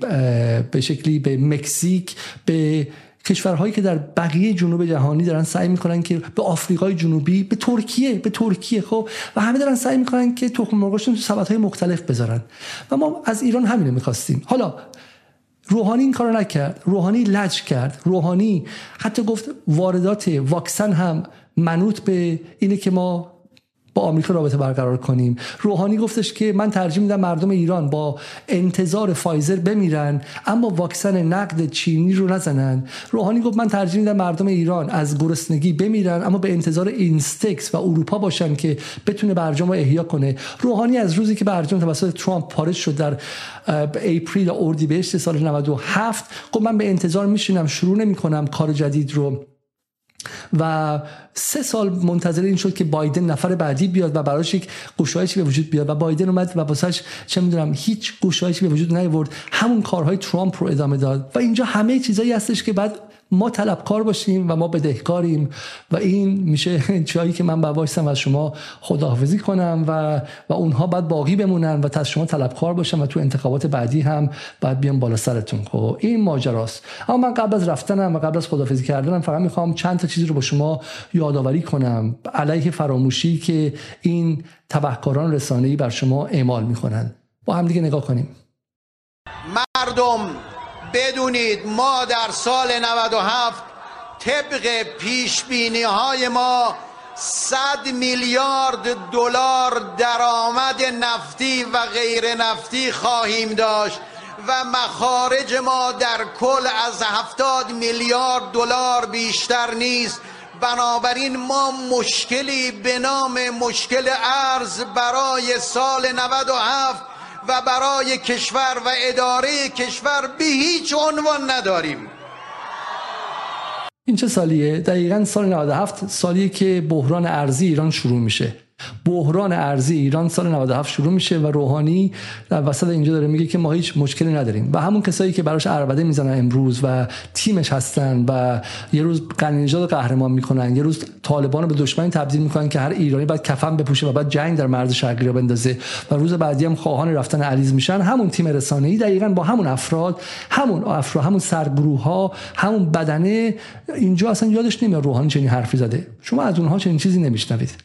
به شکلی به مکزیک به کشورهایی که در بقیه جنوب جهانی دارن سعی می‌کنن که به آفریقای جنوبی به ترکیه به ترکیه خب؟ و همه دارن سعی می‌کنن که تخم مرغاشون تو های مختلف بذارن. و ما از ایران همینو می‌خواستیم. حالا روحانی این کارو نکرد. روحانی لج کرد. روحانی حتی گفت واردات واکسن هم منوط به اینه که ما با آمریکا رابطه برقرار کنیم. روحانی گفتش که من ترجیح میدم مردم ایران با انتظار فایزر بمیرن اما واکسن نقد چینی رو نزنن. روحانی گفت من ترجیح میدم مردم ایران از گرسنگی بمیرن اما به انتظار اینستکس و اروپا باشن که بتونه برجام رو احیا کنه. روحانی از روزی که برجام توسط ترامپ پارش شد در اپریل اردیبهشت سال 97 گفت من به انتظار میشینم شروع نمی‌کنم کار جدید رو. و سه سال منتظر این شد که بایدن نفر بعدی بیاد و براش یک گشایشی به وجود بیاد. و بایدن اومد و واسش چه می‌دونم هیچ گشایشی به وجود نیاورد. همون کارهای ترامپ رو ادامه داد. و اینجا همه چیزایی هستش که بعد ما طلبکار باشیم و ما بدهکاریم و این میشه جایی که من بوایستم از شما خداحافظی کنم و و اونها بعد باقی بمونن و از شما طلبکار باشم و تو انتخابات بعدی هم بعد بیام بالا سرتون. خب این ماجراست. اما من قبل از رفتنم و قبل از خداحافظی کردنم فقط می‌خوام چند تا چیزی رو با شما یادآوری کنم. علیه فراموشی که این تبهکاران رسانه‌ای بر شما اعمال می‌کنن. با هم دیگه نگاه کنیم. مردم بدونید ما در سال 97 طبق پیش بینی های ما 100 میلیارد دلار درآمد نفتی و غیر نفتی خواهیم داشت و مخارج ما در کل از 70 میلیارد دلار بیشتر نیست. بنابراین ما مشکلی به نام مشکل ارز برای سال 97 و برای کشور و اداره کشور به هیچ عنوان نداریم این چه سالیه؟ دقیقا سال 97 سالیه که بحران ارزی ایران شروع میشه بحران ارزی ایران سال 97 شروع میشه و روحانی در وسط اینجا داره میگه که ما هیچ مشکلی نداریم. و همون کسایی که براش اربده می‌زنن امروز و تیمش هستن و یه روز قنیجاد قهرمان می‌کنن یه روز طالبان رو به دشمن تبدیل می‌کنن که هر ایرانی باید کفن بپوشه و بعد جنگ در مرز شرقی رو بندازه و روز بعدی هم خواهان رفتن علیز میشن. همون تیم رسانه‌ای دقیقا با همون افراد همون افراد همون سرگروه ها همون بدنه اینجا اصلا یادش نمیاد روحانی چنین حرفی زده. شما از اونها چنین چیزی نمیشنوید.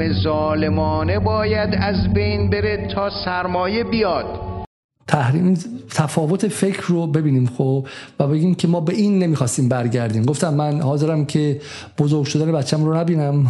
تحریم ظالمانه باید از بین بره تا سرمایه بیاد. تحریم تفاوت فکر رو ببینیم خب و بگیم که ما به این نمی‌خواستیم برگردیم. گفتم من حاضرم که بزرگ شدن بچم رو نبینم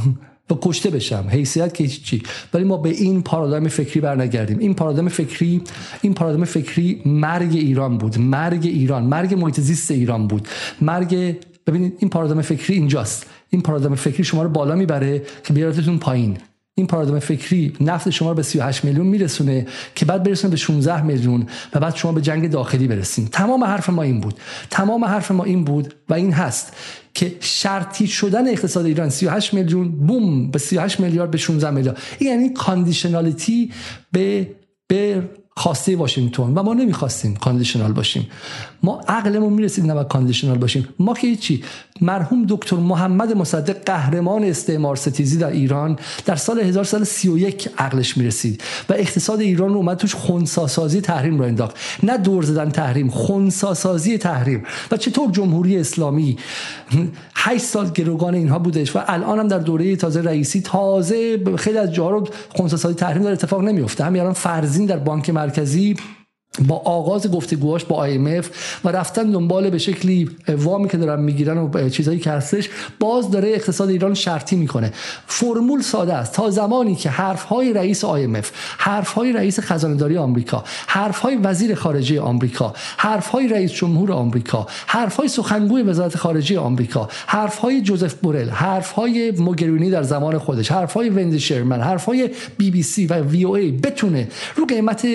و کشته بشم. حیثیت که چی. ولی ما به این پارادایم فکری برنگردیم. این پارادایم فکری این پارادایم فکری مرگ ایران بود. مرگ ایران. مرگ محیط زیست ایران بود. مرگ ببینید این پارادایم فکری اینجاست. این پارادایم فکری شما رو بالا می‌بره که بیارتتون پایین. این پارادایم فکری نفت شما رو به 38 میلیون میرسونه که بعد برسونه به 16 میلیون و بعد شما به جنگ داخلی برسین. تمام حرف ما این بود. تمام حرف ما این بود و این هست که شرطی شدن اقتصاد ایران 38 میلیون بوم به 38 میلیارد به 16 میلیارد. این یعنی conditionality به به خواسته واشنگتن. و ما نمی‌خواستیم conditional باشیم. ما عقلمون می‌رسید نباید conditional باشیم. ما که چی؟ مرحوم دکتر محمد مصدق قهرمان استعمار ستیزی در ایران در سال 1331 عقلش می‌رسید و اقتصاد ایران رو اومد توش خونساسازی تحریم رو انداخت. نه دور زدن تحریم خونساسازی تحریم. و چطور جمهوری اسلامی 8 سال گروگان اینها بودش و الان هم در دوره تازه رئیسی تازه خیلی از جاها رو خونساسازی تحریم در اتفاق نمیفته همین الان فرزین در بانک مرکزی با آغاز گفتگوهاش با IMF و رفتن دنبال به شکلی وامی که دارن می‌گیرن و چیزایی که هستش باز داره اقتصاد ایران شرطی می‌کنه. فرمول ساده است. تا زمانی که حرفهای رئیس IMF حرفهای رئیس خزانهداری آمریکا حرفهای وزیر خارجه آمریکا حرفهای رئیس جمهور آمریکا حرفهای سخنگوی وزارت خارجه آمریکا حرفهای جوزف بورل حرفهای موگرینی در زمان خودش حرفهای وندی شرمن حرفهای بی بی سی و وی او ای بتونه رو قیمت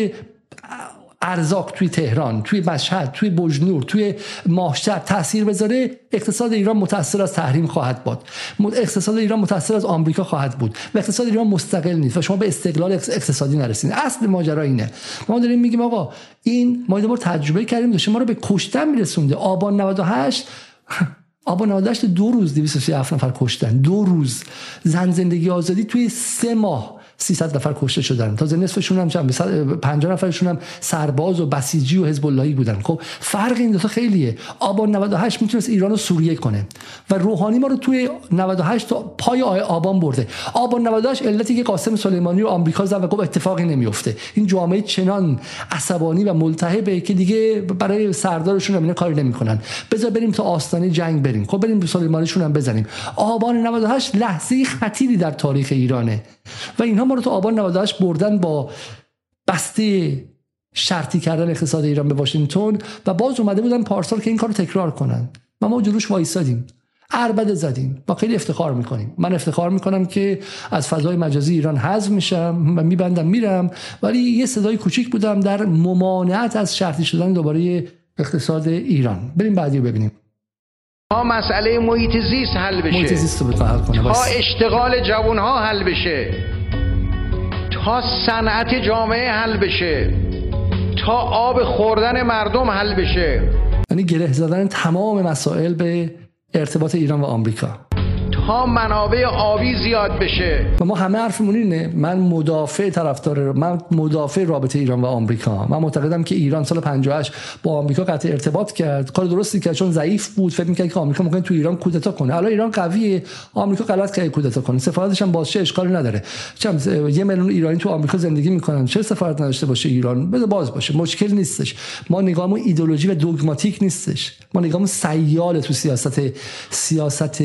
ارزاق توی تهران توی مشهد توی بجنور توی ماشتر تاثیر بذاره اقتصاد ایران متاثر از تحریم خواهد بود اقتصاد ایران متاثر از آمریکا خواهد بود. و اقتصاد ایران مستقل نیست و شما به استقلال اقتصادی نرسید اصل ماجرا اینه. ما داریم میگیم آقا این ما بار تجربه کردیم داشته ما رو به کشتن میرسونده. آبان 98 آبان 98 دو روز 237 نفر کشتن. دو روز. زن زندگی آزادی توی سه ماه. 300 نفر کشته شدن. تازه نصفشون هم چند 50 نفرشون هم سرباز و بسیجی و حزب اللهی بودن. خب فرق این دو تا خیلیه. آبان 98 می‌تونست ایران رو سوریه کنه و روحانی ما رو توی 98 تا پای آبان برده. آبان 98 علتی که قاسم سلیمانی رو آمریکا زد و گفت اتفاقی نمیفته این جامعه چنان عصبانی و ملتهبه که دیگه برای سردارشون هم کاری نمی‌کنن. بذار بریم تا آستانه جنگ بریم. خب بریم سلیمانیشون هم بزنیم. آبان 98 لحظه خطیری در تاریخ ایرانه. و اینها ما رو تو آبان 98 بردن با بسته شرطی کردن اقتصاد ایران به واشنگتن و باز اومده بودن پارسال که این کارو تکرار کنن. و ما جلوش وایسادیم اربده زدیم. با خیلی افتخار می‌کنیم. من افتخار می‌کنم که از فضای مجازی ایران حذف میشم و میبندم میرم. ولی یه صدای کوچیک بودم در ممانعت از شرطی شدن دوباره اقتصاد ایران. بریم بعدی رو ببینیم. تا مسئله محیط زیست حل بشه. محیط زیست رو حل کنه تا اشتغال جوان ها حل بشه. تا صنعت جامعه حل بشه. تا آب خوردن مردم حل بشه. یعنی گره زدن تمام مسائل به ارتباط ایران و آمریکا. ها منابع آبی زیاد بشه. و ما همه حرفمون اینه من مدافع طرفدار من مدافع رابطه ایران و آمریکا من معتقدم که ایران سال 58 با آمریکا قطع ارتباط کرد. کار درستی کرد چون ضعیف بود. فکر می‌کرد که آمریکا ممکن تو ایران کودتا کنه. الان ایران قویه. آمریکا غلط کرد کودتا کنه. سفارتش هم بازشه اشکالی نداره. چم یه میلیون ایرانی تو آمریکا زندگی می‌کنن. چه سفارت نداشته باشه ایران؟ بده باز باشه. مشکل نیستش. ما نگاهمون ایدئولوژی و دوگماتیک نیستش. ما نگاهمون سیال تو سیاست سیاست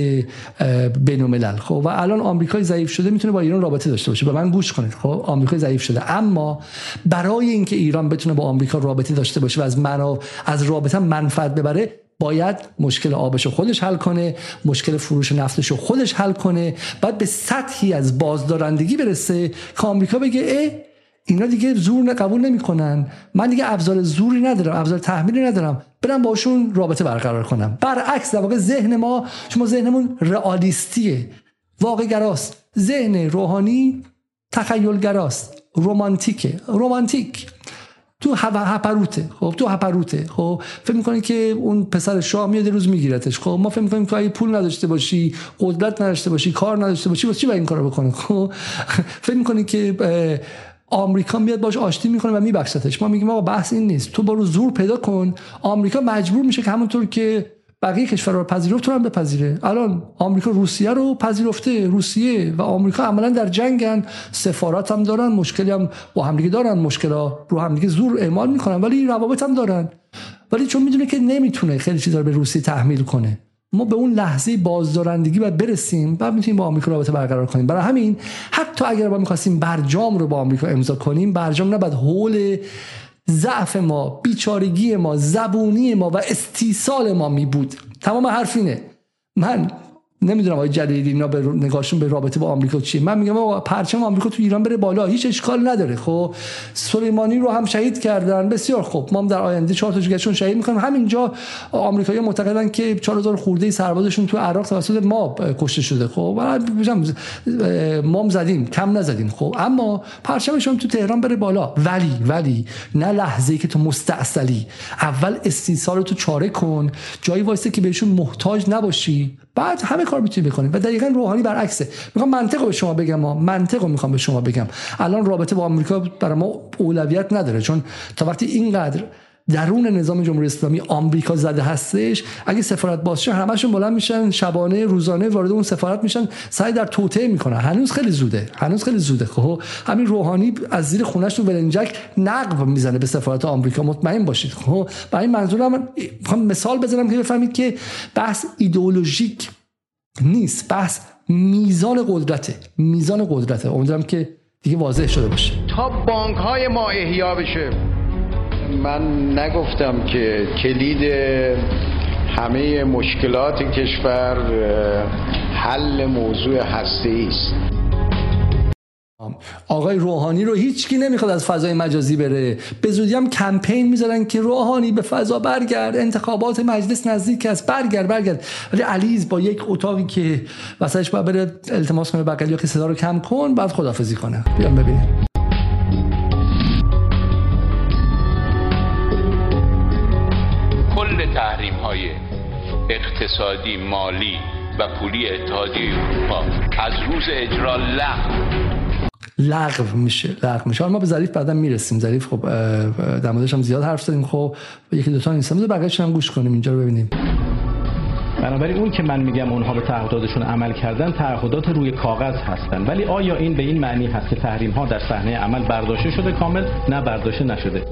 بین الملل خب و الان آمریکای ضعیف شده می‌تونه با ایران رابطه داشته باشه. به من گوش کنید. خب آمریکای ضعیف شده. اما برای اینکه ایران بتونه با آمریکا رابطه داشته باشه و از منو از رابطه منفعت ببره باید مشکل آبش خودش حل کنه مشکل فروش نفتش خودش حل کنه بعد به سطحی از بازدارندگی برسه که آمریکا بگه ای اینا دیگه زور قبول نمی‌کنن. من دیگه ابزار زوری ندارم ابزار تحمیلی ندارم. برم باشون رابطه برقرار کنم. برعکس در واقع ذهن ما شما ذهنمون رئالیستیه. واقع گراست ذهن روحانی تخیل گراست رومانتیکه رومانتیک تو هپروته. خب تو هپروته. خب فکر می‌کنی که اون پسر شاه میاد روز میگیرتش. خب ما فکر می‌کنیم که اگه پول نداشته باشی قدرت نداشته باشی کار نداشته باشی واسه چی باید این کارو بکنه خب فکر می‌کنی که آمریکا میاد باش آشتی می‌کنه و میبخشتش. ما میگیم آقا بحث این نیست. تو برو زور پیدا کن. آمریکا مجبور میشه که همونطور که بقیه کشورها رو پذیرفت تو هم بپذیره. الان آمریکا روسیه رو پذیرفته روسیه و آمریکا عملا در جنگن. سفارت هم دارن مشکلی هم با همدیگه دارن مشکلا رو همدیگه زور اعمال می‌کنن ولی روابط هم دارن. ولی چون می‌دونه که نمی‌تونه خیلی چیزا رو به روسیه تحمیل کنه. ما به اون لحظه بازدارندگی باید برسیم بعد می‌تونیم با آمریکا رابطه برقرار کنیم. برای همین حتی اگر ما می‌خواستیم برجام رو با آمریکا امضا کنیم برجام نباید حول ضعف ما بیچارگی ما زبونی ما و استیصال ما می بود تمام حرف اینه. من نمی‌دونم آقای جلیلی اینا به نگاهشون به رابطه با آمریکا چیه. من میگم آقا پرچم آمریکا تو ایران بره بالا هیچ اشکال نداره. خب سلیمانی رو هم شهید کردن. بسیار خوب. ما هم در آینده چهار تا جگرشون شهید می‌کنیم. همینجا آمریکایی‌ها معتقدن که 4000 خورده سربازشون تو عراق توسط ما کشته شده. خب ما زدیم. کم نزدیم. خب اما پرچمشون تو تهران بره بالا. ولی ولی نه لحظه‌ای که تو مستعصلی اول استیصال تو چاره کن. جایی واسه که بهشون محتاج نباشی. بعد همه کار می‌تونی بکنیم و دقیقا روحانی برعکسه. می‌خوام منطق به شما بگم ما منطق می‌خوام به شما بگم. الان رابطه با آمریکا برای ما اولویت نداره. چون تا وقتی اینقدر درون نظام جمهوری اسلامی آمریکا زده هستش اگه سفارت باز شه همشون بلند میشن شبانه روزانه وارد اون سفارت میشن سعی در توطئه می‌کنن. هنوز خیلی زوده. هنوز خیلی زوده. خب همین روحانی از زیر خونش تو ولنجک نقب می‌زنه به سفارت آمریکا. مطمئن باشید. خب برای منظورم می‌خوام مثال بزنم که بفهمید که بحث ایدئولوژیک نیست. بحث میزان قدرته. میزان قدرته. امیدوارم که دیگه واضح شده باشه. تا بانک های ما احیا بشه. من نگفتم که کلید همه مشکلات کشور حل موضوع هسته است. آقای روحانی رو هیچکی نمی‌خواد از فضای مجازی بره. به زودی هم کمپین می‌ذارن که روحانی به فضا برگرد انتخابات مجلس نزدیک است برگرد برگرد. ولی علیز با یک اتاقی که وسطش باید بره التماس کنه بغلی که صدا رو کم کن بعد خدافزی کنه. بیام ببینیم. کل تحریم های اقتصادی مالی و پولی اتحادیه اروپا از روز اجرا لغو. لغو میشه لغو میشه. ما به ظریف بعدا می‌رسیم. ظریف خب در موردش هم زیاد حرف زدیم. خب یکی دو تا نیست بقیه‌اش هم گوش کنیم اینجا رو ببینیم. بنابراین اون که من میگم اونها به تعهداتشون عمل کردن تعهدات روی کاغذ هستن. ولی آیا این به این معنی هست که تحریم ها در صحنه عمل برداشته شده کامل؟ نه برداشته نشده.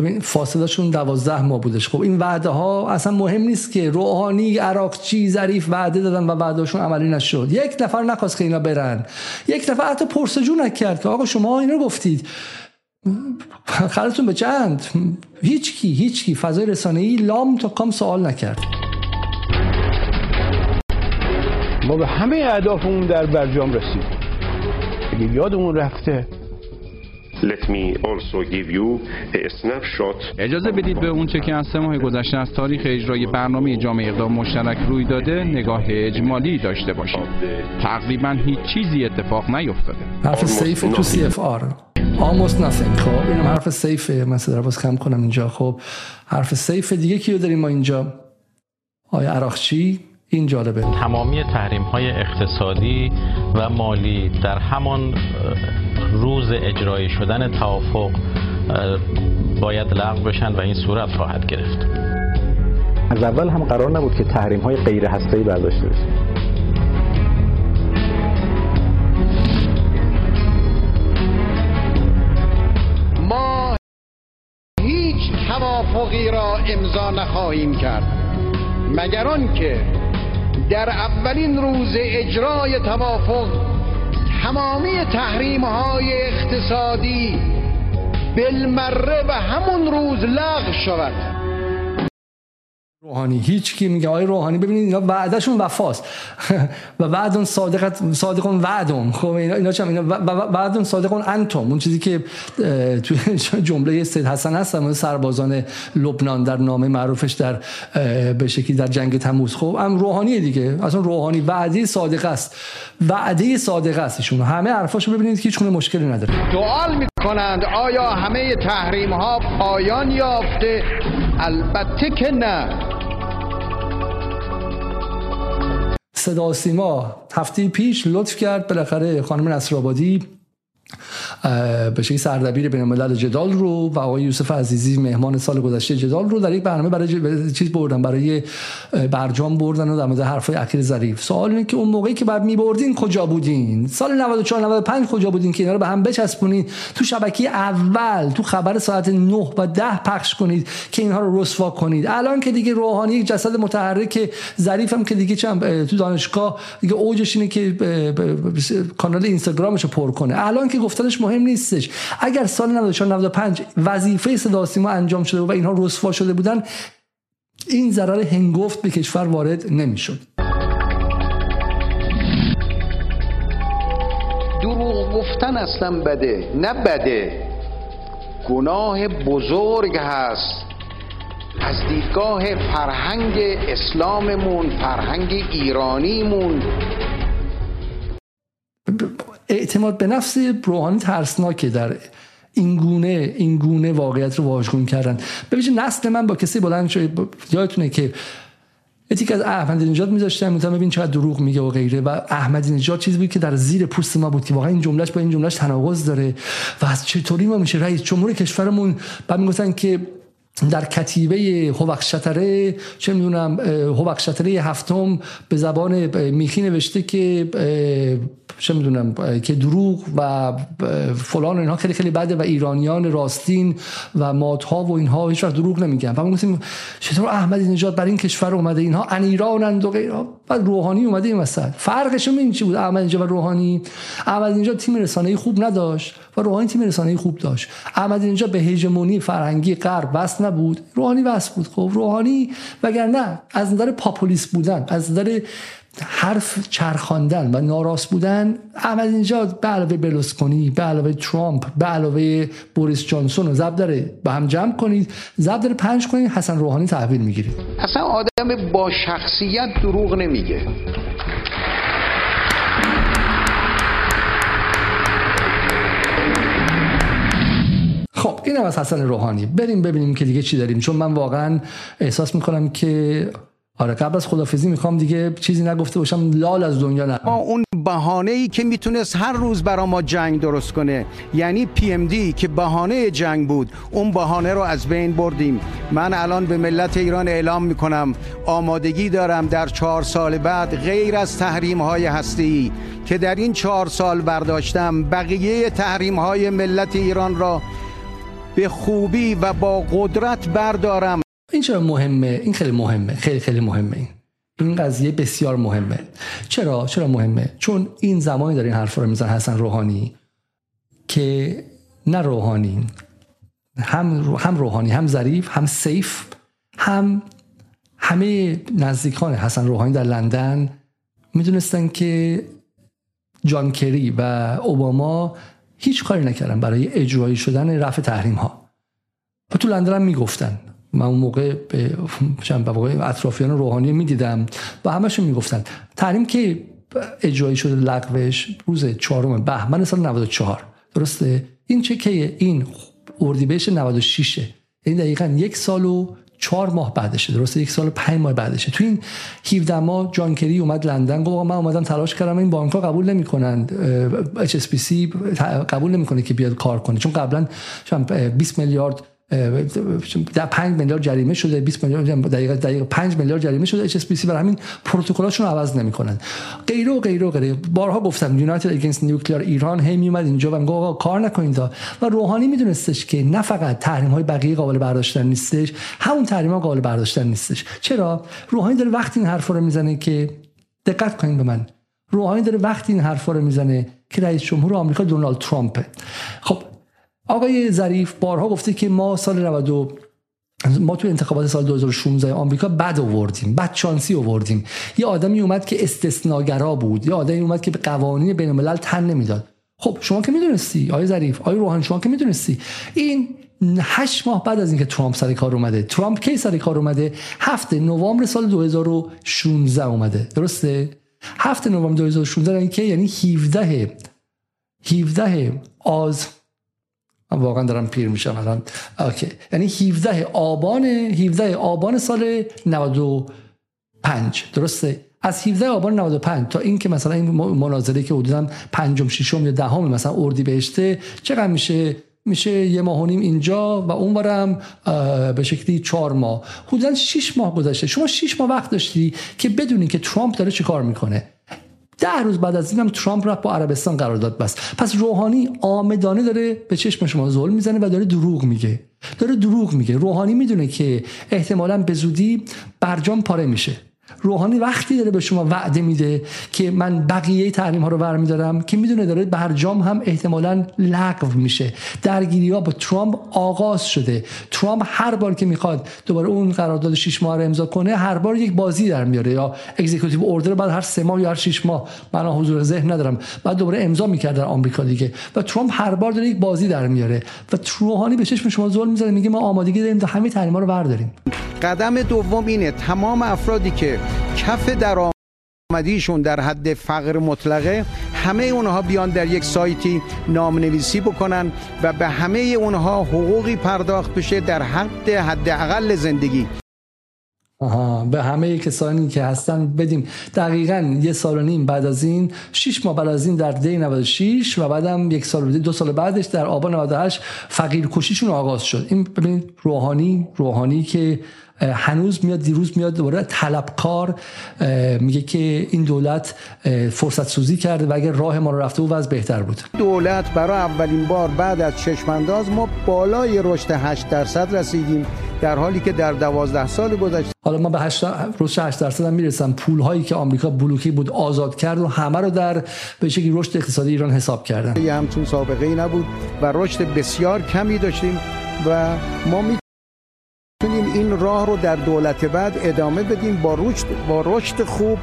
ببین فاصلهشون دوازده ماه بودش. خب این وعده ها اصلا مهم نیست که روحانی عراقچی ظریف وعده دادن و وعدهشون عملی نشد. یک نفر نخواست که اینا برن. یک نفر حتی پرسجو نکرد که آقا شما اینو گفتید. خرتون به چند؟ هیچ کی هیچ کی فضای رسانه ای لام تا کام سوال نکرد. ما به همه اهدافمون در برجام رسید اگه یادمون رفته Let me also give you a snapshot. اجازه بدید به اونچه که از سه ماه گذشته از تاریخ اجرای برنامه جامعه اقدام مشترک روی داده نگاه اجمالی داشته باشیم تقریبا هیچ چیزی اتفاق نیفتاده. حرف سیف تو CFR almost nothing. خب اینم حرف سیفه. من صدا باز کم کنم اینجا. خب حرف سیف دیگه کیو داریم ما اینجا؟ آقای عراقچی این جالبه. تمامی تحریم های اقتصادی و مالی در همان روز اجرای شدن توافق باید لغو بشن و این صورت خواهد گرفت. از اول هم قرار نبود که تحریم های غیر هسته‌ای برداشته بشه. ما هیچ توافقی را امضا نخواهیم کرد مگر آنکه در اولین روز اجرای توافق تمامی تحریم های اقتصادی بالمره و همون روز لغو شود. روحانی. هیچ کی میگه آقای روحانی ببینید اینا وعدهشون وفاست. و بعد صادقت صادقون وعدم خب اینا اینا چم؟ اینا بعد صادقون انتم. اون چیزی که تو جمله سید حسن هست در سربازان لبنان در نامه معروفش در به شکلی در جنگ تموز. خب هم روحانی دیگه. اصلا روحانی وعده صادق است. وعده صادق است ایشون. همه حرفاشو ببینید که هیچ مشکلی نداره. سوال می‌کنند آیا همه تحریم ها پایان یافته؟ البته که نه. صدا سیما هفته پیش لطف کرد بالاخره خانم نصرآبادی به شکلی سردبیر بین الملل جدال رو و آقای یوسف عزیزی مهمان سال گذشته جدال رو در یک برنامه برای چیز بردن؟ برای برجام بردن و در مورد حرفای اخیر ظریف. سوال اینه که اون موقعی که بعد میبردین کجا بودین؟ سال 94 95 کجا بودین که اینا رو به هم بچسبونید تو شبکه اول تو خبر ساعت 9 و 10 پخش کنید که اینها رو رسوا کنید. الان که دیگه روحانی یک جسد متحرک ظریف هم که دیگه چم تو دانشگاه دیگه اوجش اینه که کانال اینستاگرامش رو پر کنه. الان که گفتنش مهم نیستش. اگر سال 94 95 وظیفه صدا سیما انجام شده و اینها رسوا شده بودن این ضرر هنگفت به کشور وارد نمی‌شد. دروغ گفتن اصلا بده نه بده. گناه بزرگ هست. از دیدگاه فرهنگ اسلاممون فرهنگ ایرانیمون. اعتماد به نفس روحانی ترسناکه در این گونه این گونه واقعیت رو واژگون کردن. ببینید نسل من با کسی بلند شده یادتونه که اتیک از احمدی نژاد میذاشتم مثلا ببین چقدر دروغ میگه و غیره. و احمدی نژاد چیزی بود که در زیر پوست ما بود که واقعا این جملهش با این جملهش تناقض داره. و از چطوری ما میشه رئیس جمهور کشورمون؟ بعد می‌گفتن که در کتیبه هوخشتره چه می‌دونم هوخشتره هفتم به زبان میخی نوشته که چه می‌دونم که دروغ و فلان اینها خیلی خیلی بده و ایرانیان راستین و مادها و اینها هیچ وقت دروغ نمیگن. و ما گفتیم چطور احمدی نژاد بر این کشور اومده؟ اینها ان ایرانند و غیره بعد روحانی اومده این وسط. فرقش این چی بود؟ احمدی نژاد و روحانی. احمدی نژاد تیم رسانه‌ای خوب نداشت و روحانی تیم رسانه‌ای خوب داشت. احمدی نژاد به هژمونی فرهنگی غرب وصل نبود. روحانی وصل بود. خب روحانی وگرنه از نظر پاپولیس بودن از نظر حرف چرخاندن و ناراست بودن. احمد نژاد به علاوه بلوسکونی به علاوه ترامپ به علاوه بوریس جانسون رو زب داره. به هم جمع کنید. زب داره پنج کنید. حسن روحانی تحویل می‌گیرید اصلا آدم با شخصیت دروغ نمیگه. خب اینم از حسن روحانی. بریم ببینیم که دیگه چی داریم. چون من واقعا احساس می‌کنم که آره قبل از خدافزی می‌خوام دیگه چیزی نگفته باشم لال از دنیا نه اون بهانه ای که می‌تونست هر روز برا ما جنگ درست کنه یعنی پی ام دی که بهانه جنگ بود اون بهانه رو از بین بردیم. من الان به ملت ایران اعلام می‌کنم آمادگی دارم در چهار سال بعد غیر از تحریم های هستی که در این چهار سال برداشتم بقیه تحریم های ملت ایران را به خوبی و با قدرت بردارم. این چرا مهمه؟ این خیلی مهمه. خیلی خیلی مهمه این. این قضیه بسیار مهمه. چرا؟ چرا مهمه؟ چون این زمانی داره این حرف رو میزن حسن روحانی که نه روحانی هم هم روحانی هم ظریف هم سیف هم همه نزدیکان حسن روحانی در لندن می‌دونستن که جان کری و اوباما هیچ کاری نکردن برای اجرایی شدن رفع تحریم ها و تو لندن هم می‌گفتن. من اون موقع به اطرافیان روحانی می‌دیدم و همشون می‌گفتن. تحریم که اجرایی شده لغوش روز چهارم بهمن سال 94 درسته؟ این چه که این اردیبهشت 96 این دقیقا یک سال و چهار ماه بعدشه. درسته؟ یک سال و پنج ماه بعدشه. تو این 17 ماه جان کری اومد لندن گفت من اومدم تلاش کردم این بانک ها قبول نمی‌کنن HSBC قبول نمی‌کنه که بیاد کار کنه. چون قبلا 20 میلیارد در 5 میلیارد جریمه شده 20 میلیارد دقیقه دقیقه 5 میلیارد جریمه شده. HS برای همین پروتکلاشون رو عوض نمی‌کنن. غیره و غیره و غیره. بارها گفتم United Against Nuclear Iran هی میومد اینجا و میگه کار نکنید و روحانی میدونستش که نه فقط تحریم های بقیه قابل برداشتن نیستش همون تحریم ها قابل برداشتن نیستش. چرا؟ روحانی داره وقتی این حرفا رو می‌زنه که دقت کنید به من. روحانی داره وقتی این حرفا رو می‌زنه که رئیس جمهور آمریکا دونالد ترامپ. خب آقای ظریف بارها گفته که ما سال 90 ما تو انتخابات سال 2016 آمریکا بد آوردیم بد چانسی آوردیم. یه آدمی اومد که استثناگرا بود یه آدمی اومد که به قوانین بین الملل تن نمی‌داد. خب شما که می‌دونستی آقای ظریف آقای روحانی شما که می‌دونستی. این هشت ماه بعد از اینکه ترامپ سر کار اومده ترامپ کی سر کار اومده؟ هفته نوامبر سال 2016 اومده. درسته؟ هفته نوامبر 2016 یعنی که یعنی 17 17 آز من واقعا دارم پیر میشم الان. اوکی. یعنی 17 آبان 17 آبان سال 95 درسته؟ از 17 آبان 95 تا اینکه مثلا این مناظره که حدودا پنجم ششم یا دهم مثلا اردی بهشته چقدر میشه؟ میشه یه ماه و نیم اینجا و اونورم به شکلی چهار ماه. حدودا 6 ماه گذشته. شما 6 ماه وقت داشتی که بدونی که ترامپ داره چیکار می‌کنه. ده روز بعد از اینم ترامپ رفت با عربستان قرارداد بست پس روحانی آمدانه داره به چشم شما ظلم می‌زنه و داره دروغ میگه. داره دروغ میگه. روحانی می‌دونه که احتمالا به زودی برجام پاره میشه. روحانی وقتی داره به شما وعده میده که من بقیه تحریم ها رو برمیدارم که می‌دونه داره برجام هم احتمالا لغو میشه. درگیری ها با ترامپ آغاز شده. ترامپ هر بار که می‌خواد دوباره اون قرارداد 6 ماه رو امضا کنه هر بار یک بازی در میاره. یا اکزیکیوتیو اوردر بعد هر سه ماه یا هر 6 ماه. من حضور ذهن ندارم. بعد دوباره امضا می‌کرد در آمریکا دیگه. و ترامپ هر بار داره یک بازی در میاره. و روحانی به چشم شما ظلم می‌زنه میگه ما آمادگی داریم تا همه ها رو برداریم. قدم دوم اینه تمام افرادی که کف درآمدیشون در حد فقر مطلقه. همه اونها بیان در یک سایتی نامنویسی بکنن و به همه اونها حقوقی پرداخت بشه در حد حداقل زندگی. آها به همه کسانی که هستن بدیم. دقیقا یه سال و نیم بعد از این شش ماه بعد از این در دی 96 و بعدم یک سال دو سال بعدش در آبان 98 فقیر کشیشون آغاز شد. این ببینید روحانی روحانی که هنوز میاد دیروز میاد دوباره طلبکار میگه که این دولت فرصت سوزی کرده و اگر راه ما رو رفته وضع بهتر بود. دولت برای اولین بار بعد از چشمانداز ما بالای رشد 8 درصد رسیدیم در حالی که در 12 سال گذشته حالا ما به 8 رشد 8 درصد هم می‌رسم. پول هایی که آمریکا بلوکی بود آزاد کرد و همه رو در به شکلی رشد اقتصادی ایران حساب کردن. یه همچون سابقه ای نبود و رشد بسیار کمی داشتیم و ما می می‌تونیم این راه رو در دولت بعد ادامه بدیم با رشد با رشد خوب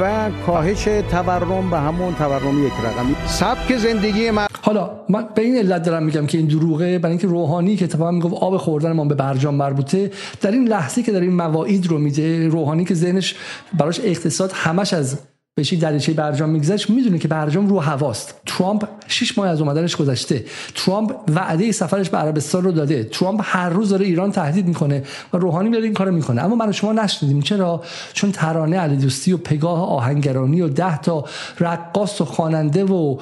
و کاهش تورم به همون تورم یک رقمی. سبک زندگی من. حالا من به این علت دارم میگم که این دروغه برای اینکه روحانی که اتفاقا می‌گفت آب خوردن ما به برجام مربوطه در این لحظه که در این مواعید رو میده روحانی که ذهنش براش اقتصاد همش از بهش دریچه برجام میگذشت؟ می‌دونه که برجام رو هواست. ترامپ 6 ماه از اومدنش گذشته. ترامپ وعده سفرش به عربستان رو داده. ترامپ هر روز داره ایران تهدید می‌کنه و روحانی میاد این کارو می‌کنه. اما من شما نشنیدیم. چرا؟ چون ترانه علی دوستی و پگاه آهنگرانی و ده تا رقاص و خواننده و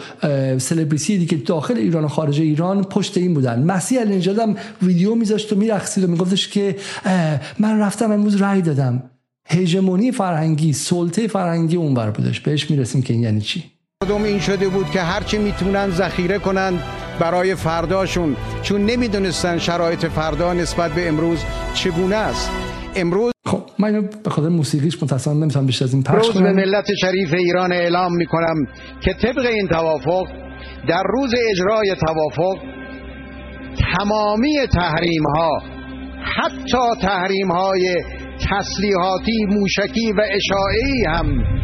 سلبریتی دیگه داخل ایران و خارج ایران پشت این بودن. مسیح علی هم ویدیو میذاشت و میرقصید و میگفتش که من رفتم امروز رأی دادم. هژمونی فرهنگی سلطه فرهنگی اونور بودش. بهش می‌رسیم که این یعنی چی؟ مردم این شده بود که هرچی می‌تونن ذخیره کنن برای فرداشون چون نمی‌دونستن شرایط فردا نسبت به امروز چگونه است. امروز خب من به خاطر موسیقیش متأسفانه نمی‌تونم بیشتر از این پخش کنم. به ملت شریف ایران اعلام می‌کنم که طبق این توافق در روز اجرای توافق تمامی تحریم ها حتی تحریم های تسلیحاتی موشکی و اشاعی هم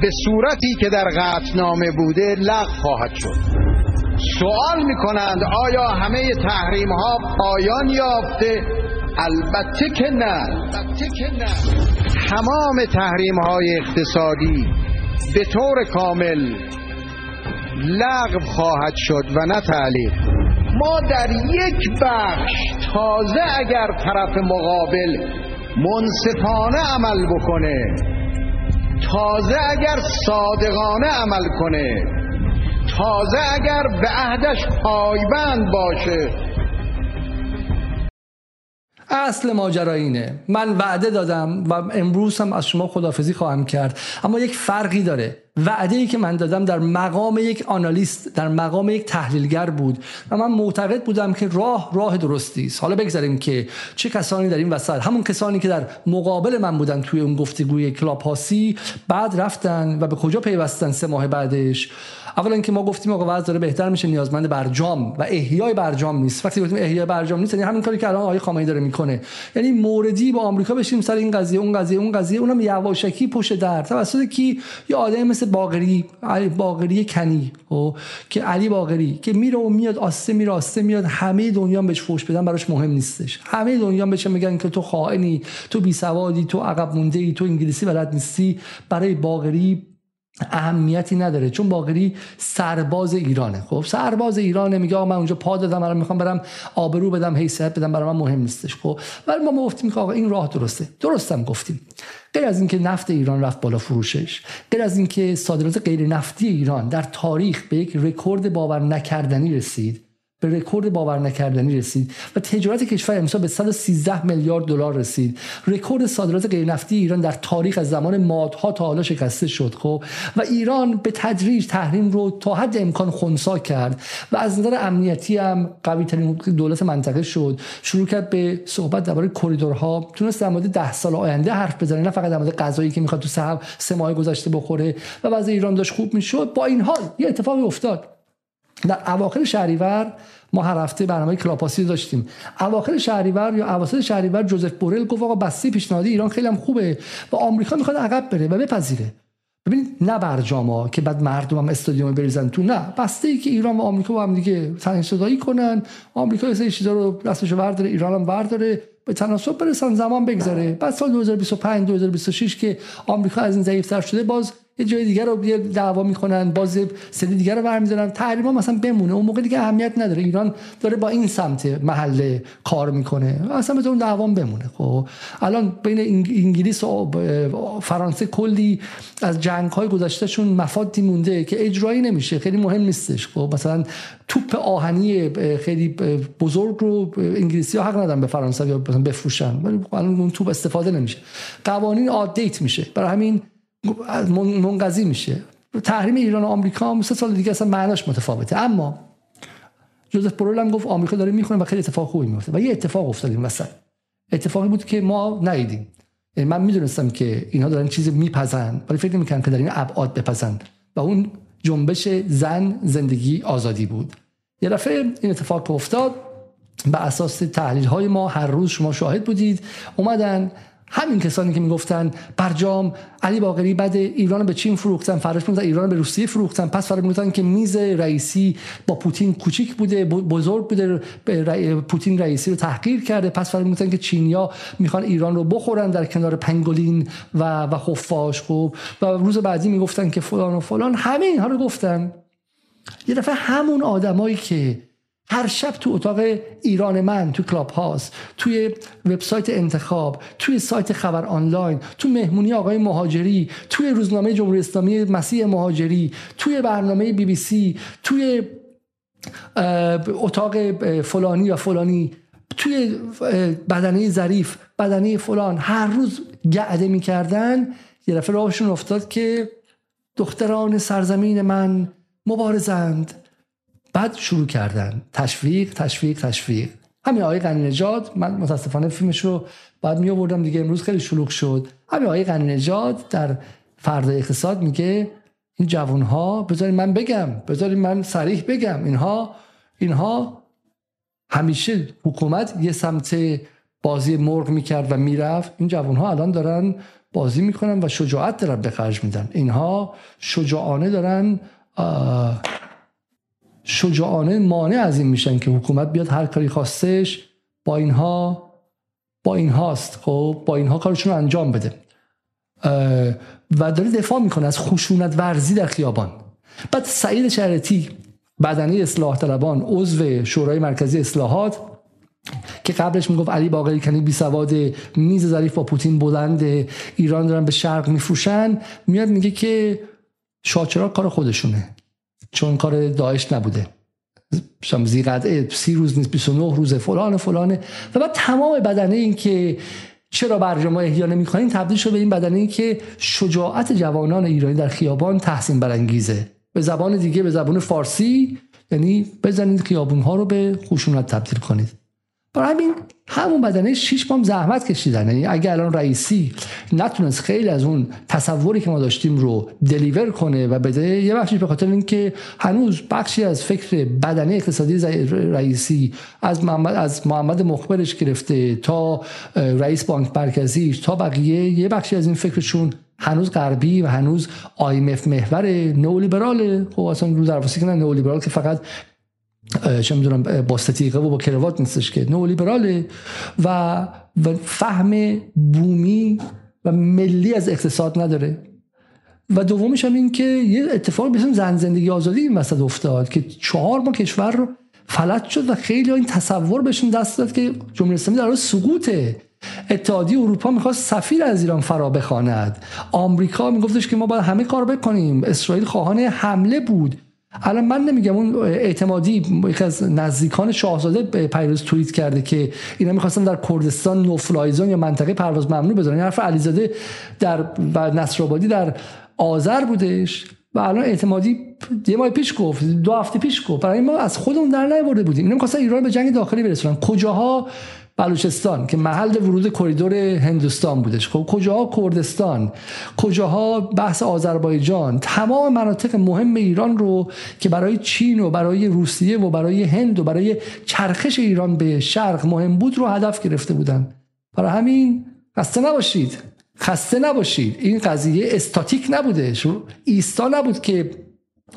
به صورتی که در قطنامه بوده لغو خواهد شد. سوال می‌کنند آیا همه تحریم ها پایان یافته؟ البته که نه. تمام تحریم های اقتصادی به طور کامل لغو خواهد شد و نه تعلیق. ما در یک بخش تازه اگر طرف مقابل منصفانه عمل بکنه تازه اگر صادقانه عمل کنه تازه اگر به عهدش پایبند باشه. اصل ماجرا اینه. من وعده دادم و امروز هم از شما خدافزی خواهم کرد. اما یک فرقی داره. وعده ای که من دادم در مقام یک آنالیست در مقام یک تحلیلگر بود و من معتقد بودم که راه راه درستی است. حالا بگذاریم که چه کسانی در این وسط. همون کسانی که در مقابل من بودن توی اون گفتگوی کلاب هاسی بعد رفتن و به کجا پیوستن سه ماه بعدش؟ اولا که ما گفتیم آقا وضع داره بهتر میشه نیازمند برجام و احیای برجام نیست. وقتی گفتیم احیای برجام نیست یعنی همین کاری که الان آقای خامنه‌ای داره می‌کنه. یعنی موردی با آمریکا بشیم سر این قضیه اون قضیه اون قضیه. اونم یواشکی پشت در. توسط کی؟ یه آدم مثل باقری علی باقری کنی و خب، که علی باقری که میره و میاد آسته میره آسته میاد همه دنیا بهش فوش بدن براش مهم نیستش. همه دنیا بهش میگن که تو خائنی تو بی سوادی تو عقب مونده ای تو انگلیسی بلد نیستی. برای باقری اهمیتی نداره چون باقری سرباز ایرانه. خب سرباز ایرانه میگه آقا من اونجا پا دادم الان می‌خوام برم آبرو بدم حیثیت بدم برای من مهم نیستش. خب ولی ما گفتیم که آقا این راه درسته. درستم گفتیم. غیر از اینکه نفت ایران رفت بالا فروشش غیر از اینکه صادرات غیر نفتی ایران در تاریخ به یک رکورد باور نکردنی رسید به رکورد باور نکردنی رسید و تجارت کشور امسال به 113 میلیارد دلار رسید. رکورد صادرات غیر نفتی ایران در تاریخ از زمان مادها تا حالا شکسته شد خب؟ و ایران به تدریج تحریم رو تا حد امکان خونسا کرد و از نظر امنیتی هم قوی ترین دولت منطقه شد. شروع کرد به صحبت درباره کریدورها تونست در مورد 10 سال آینده حرف بزنه نه فقط در مورد غذایی که می‌خواد تو سه ماه گذشته بخوره و وضع ایران داشت خوب می‌شد. با این حال یه اتفاقی افتاد. در اواخر شهریور ما هر هفته برنامه کلاپاسی داشتیم. اواخر شهریور یا اواسط شهریور جوزف بورل گفت آقا بسته پیشنهادی ایران خیلی هم خوبه و آمریکا می‌خواد عقب بره و بپذیره. ببینید نه برجاما که بعد مردم هم استادیوم بریزن تو نه. بسته ای که ایران و آمریکا با هم دیگه تنش کنن آمریکا یه چیزا رو دستشو برداره ایران هم برداره به تناسب برسن زمان بگذره. بعد سال 2025 2026 که آمریکا از این ضعیفتر شده باز یه جای دیگر رو دعوا می‌کنن باز سری دیگر رو برمیدارن. تحریم ها مثلا بمونه اون موقع دیگه اهمیت نداره. ایران داره با این سمت محله کار می‌کنه. اصلا به اون دعوام بمونه. خب الان بین انگلیس و فرانسه کلی از جنگ های گذشتهشون مفادی مونده که اجرایی نمیشه. خیلی مهم نیستش. خب مثلا توپ آهنی خیلی بزرگ رو انگلیسی ها حق ندارن به فرانسه یا بفروشن. ولی الان اون توپ استفاده نمیشه. قوانین update میشه. برای همین منقضی میشه. تحریم ایران و آمریکا هم سه سال دیگه اصلا معناش متفاوته. اما جوزف برول هم گفت آمریکا داره می‌کنه و خیلی اتفاق خوبی میفته و یه اتفاق افتاد این وسط. اتفاقی بود که ما ندیدیم یعنی من می‌دونستم که اینها دارن چیزی میپزن. ولی فکر نمی‌کنم که در این ابعاد بپزن. و اون جنبش زن زندگی آزادی بود. یه دفعه این اتفاق افتاد. به اساس تحلیل های ما هر روز شما شاهد بودید. اومدن همین کسانی که می‌گفتن برجام علی باقری بعد ایران به چین فروختن فرش می‌گفتن ایران به روسیه فروختن. پس فرق می‌گفتن که میز رئیسی با پوتین کوچیک بوده بزرگ بوده پوتین رئیسی رو تحقیر کرده. پس فرق می‌گفتن که چینیا می‌خوان ایران رو بخورن در کنار پنگولین و و خفاش. خوب و روز بعدی می‌گفتن که فلان و فلان. همه اینها رو گفتن. یه دفعه همون آدمایی که هر شب تو اتاق ایران من تو کلاب هاست توی وبسایت انتخاب توی سایت خبر آنلاین تو مهمونی آقای مهاجری توی روزنامه جمهوری اسلامی مسیح مهاجری توی برنامه بی بی سی توی اتاق فلانی و فلانی توی بدنه ظریف بدنه فلان. هر روز گعده می‌کردن. یه دفعه راهشون افتاد که دختران سرزمین من مبارزند. بعد شروع کردن. تشویق تشویق تشویق. همین آقای غنی نژاد من متاسفانه فیلمش رو بعد می آوردم دیگه امروز خیلی شلوغ شد. همین آقای غنی نژاد در فرد اقتصاد میگه این جوان ها بذارین من بگم بذارین من صریح بگم اینها اینها همیشه حکومت یه سمت بازی مرغ می‌کرد و می‌رفت. این جوان ها الان دارن بازی می‌کنن و شجاعت دارن به خرج میدن. اینها شجاعانه دارن شجاعانه مانع از این میشن که حکومت بیاد هر کاری خواستش با اینها با این هاست خب؟ با اینها کارشون رو انجام بده. و داره دفاع می‌کنه از خشونت ورزی در خیابان. بعد سعید شرطی بدنه اصلاح طلبان عضو شورای مرکزی اصلاحات که قبلش می‌گفت علی باقری کنی بی سواد میز ظریف با پوتین بلند ایران دارن به شرق میفروشن میاد میگه که شاچرا کار خودشونه. چون کار داعش نبوده. زیقدعه سی روز نیست 29 روز فلان فلانه. و بعد تمام بدنه این که چرا برجام احیا نمی‌کنین تبدیل شده به این بدنه این که شجاعت جوانان ایرانی در خیابان تحسین برانگیزه. به زبان دیگه به زبان فارسی یعنی بزنید خیابون ها رو به خشونت تبدیل کنید. برای همین همون بدنه شیش مام زحمت کشیدن. یعنی اگر الان رئیسی نتونست خیلی از اون تصوری که ما داشتیم رو دلیور کنه و بده یه بخشی به خاطر اینکه هنوز بخشی از فکر بدنه اقتصادی رئیسی از محمد از محمد مخبرش گرفته تا رئیس بانک مرکزی تا بقیه یه بخشی از این فکرشون هنوز غربی و هنوز آیمف محور نئولیبراله. خب اصلا رو درواسی کنن نئولیبرال که فقط چه می‌دونم با ستیقه و با کروات نیستش که. نئولیبراله و و فهم بومی و ملی از اقتصاد نداره. و دومش هم این که یه اتفاق مثل زن زندگی آزادی این وسط افتاد که چهار ما کشور رو فلج شد و خیلی این تصور بهشون دست داد که جمهوری اسلامی در سقوطه اتحادیه اروپا می‌خواست سفیر از ایران فرا بخواند. آمریکا میگفتش که ما باید همه کار بکنیم. اسرائیل خواهان حمله بود. الان من نمیگم اون اعتمادی یکی از نزدیکان شاهزاده پیروز توییت کرده که اینا می‌خواستن در کردستان نوفلایزون یا منطقه پرواز ممنوع بذارن حرف علیزاده در و نصرآبادی در آذر بودش و الان اعتمادی یه ماه پیش گفت دو هفته پیش گفت. برای ما از خودمون در نیاورده بودیم. اینا می‌خواستن ایران به جنگ داخلی برسونن. کجاها بلوچستان که محل ورود کریدور هندوستان بودش. خب کجاها؟ کردستان. کجاها؟ بحث آذربایجان. تمام مناطق مهم ایران رو که برای چین و برای روسیه و برای هند و برای چرخش ایران به شرق مهم بود رو هدف گرفته بودن. برای همین خسته نباشید. خسته نباشید. این قضیه استاتیک نبوده. ایستا نبود که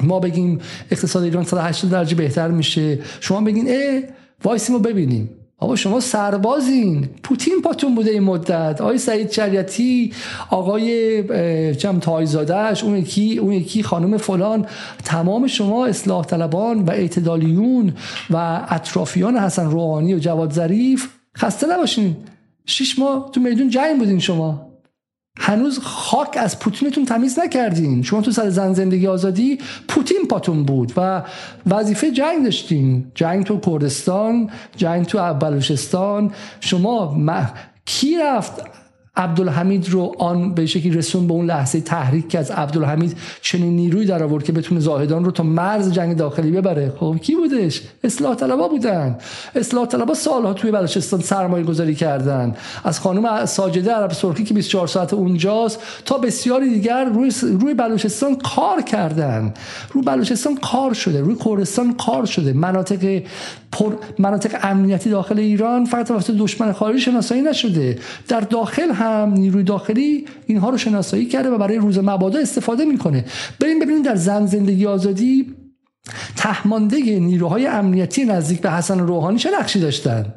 ما بگیم اقتصاد ایران 180 درجه بهتر میشه. شما بگین اه وایسیم رو ببینیم. آقا شما سربازین. پوتین پاتون بوده این مدت. آقای سعید شریعتی آقای جم تایزادش اون یکی اون یکی خانم فلان. تمام شما اصلاح طلبان و اعتدالیون و اطرافیان حسن روحانی و جواد ظریف. خسته نباشین. شش ماه تو میدون جنگ بودین شما. هنوز خاک از پوتینتون تمیز نکردین. شما تو سر زن زندگی آزادی پوتین پاتون بود و وظیفه جنگ داشتین. جنگ تو کردستان جنگ تو بلوچستان شما کی رفت؟ عبدالحمید رو آن به شکلی رسون به اون لحظه تحریک که از عبدالحمید چنین نیروی در آورد که بتونه زاهدان رو تا مرز جنگ داخلی ببره. خب کی بودش؟ اصلاح طلبا بودن. اصلاح طلبا سالها توی بلوچستان سرمایه گذاری کردن. از خانم ساجده عرب سرخی که 24 ساعت اونجاست تا بسیاری دیگر روی روی بلوچستان کار کردن. روی بلوچستان کار شده روی کردستان کار شده. مناطق پر مناطق امنیتی داخل ایران فقط وقت دشمن خارجی شناسایی نشده. در داخل هم نیروی داخلی اینها رو شناسایی کرده و برای روز مبادا استفاده می‌کنه. بریم ببینیم در زن زندگی آزادی تهمانده نیروهای امنیتی نزدیک به حسن روحانی چه نقشی داشتن؟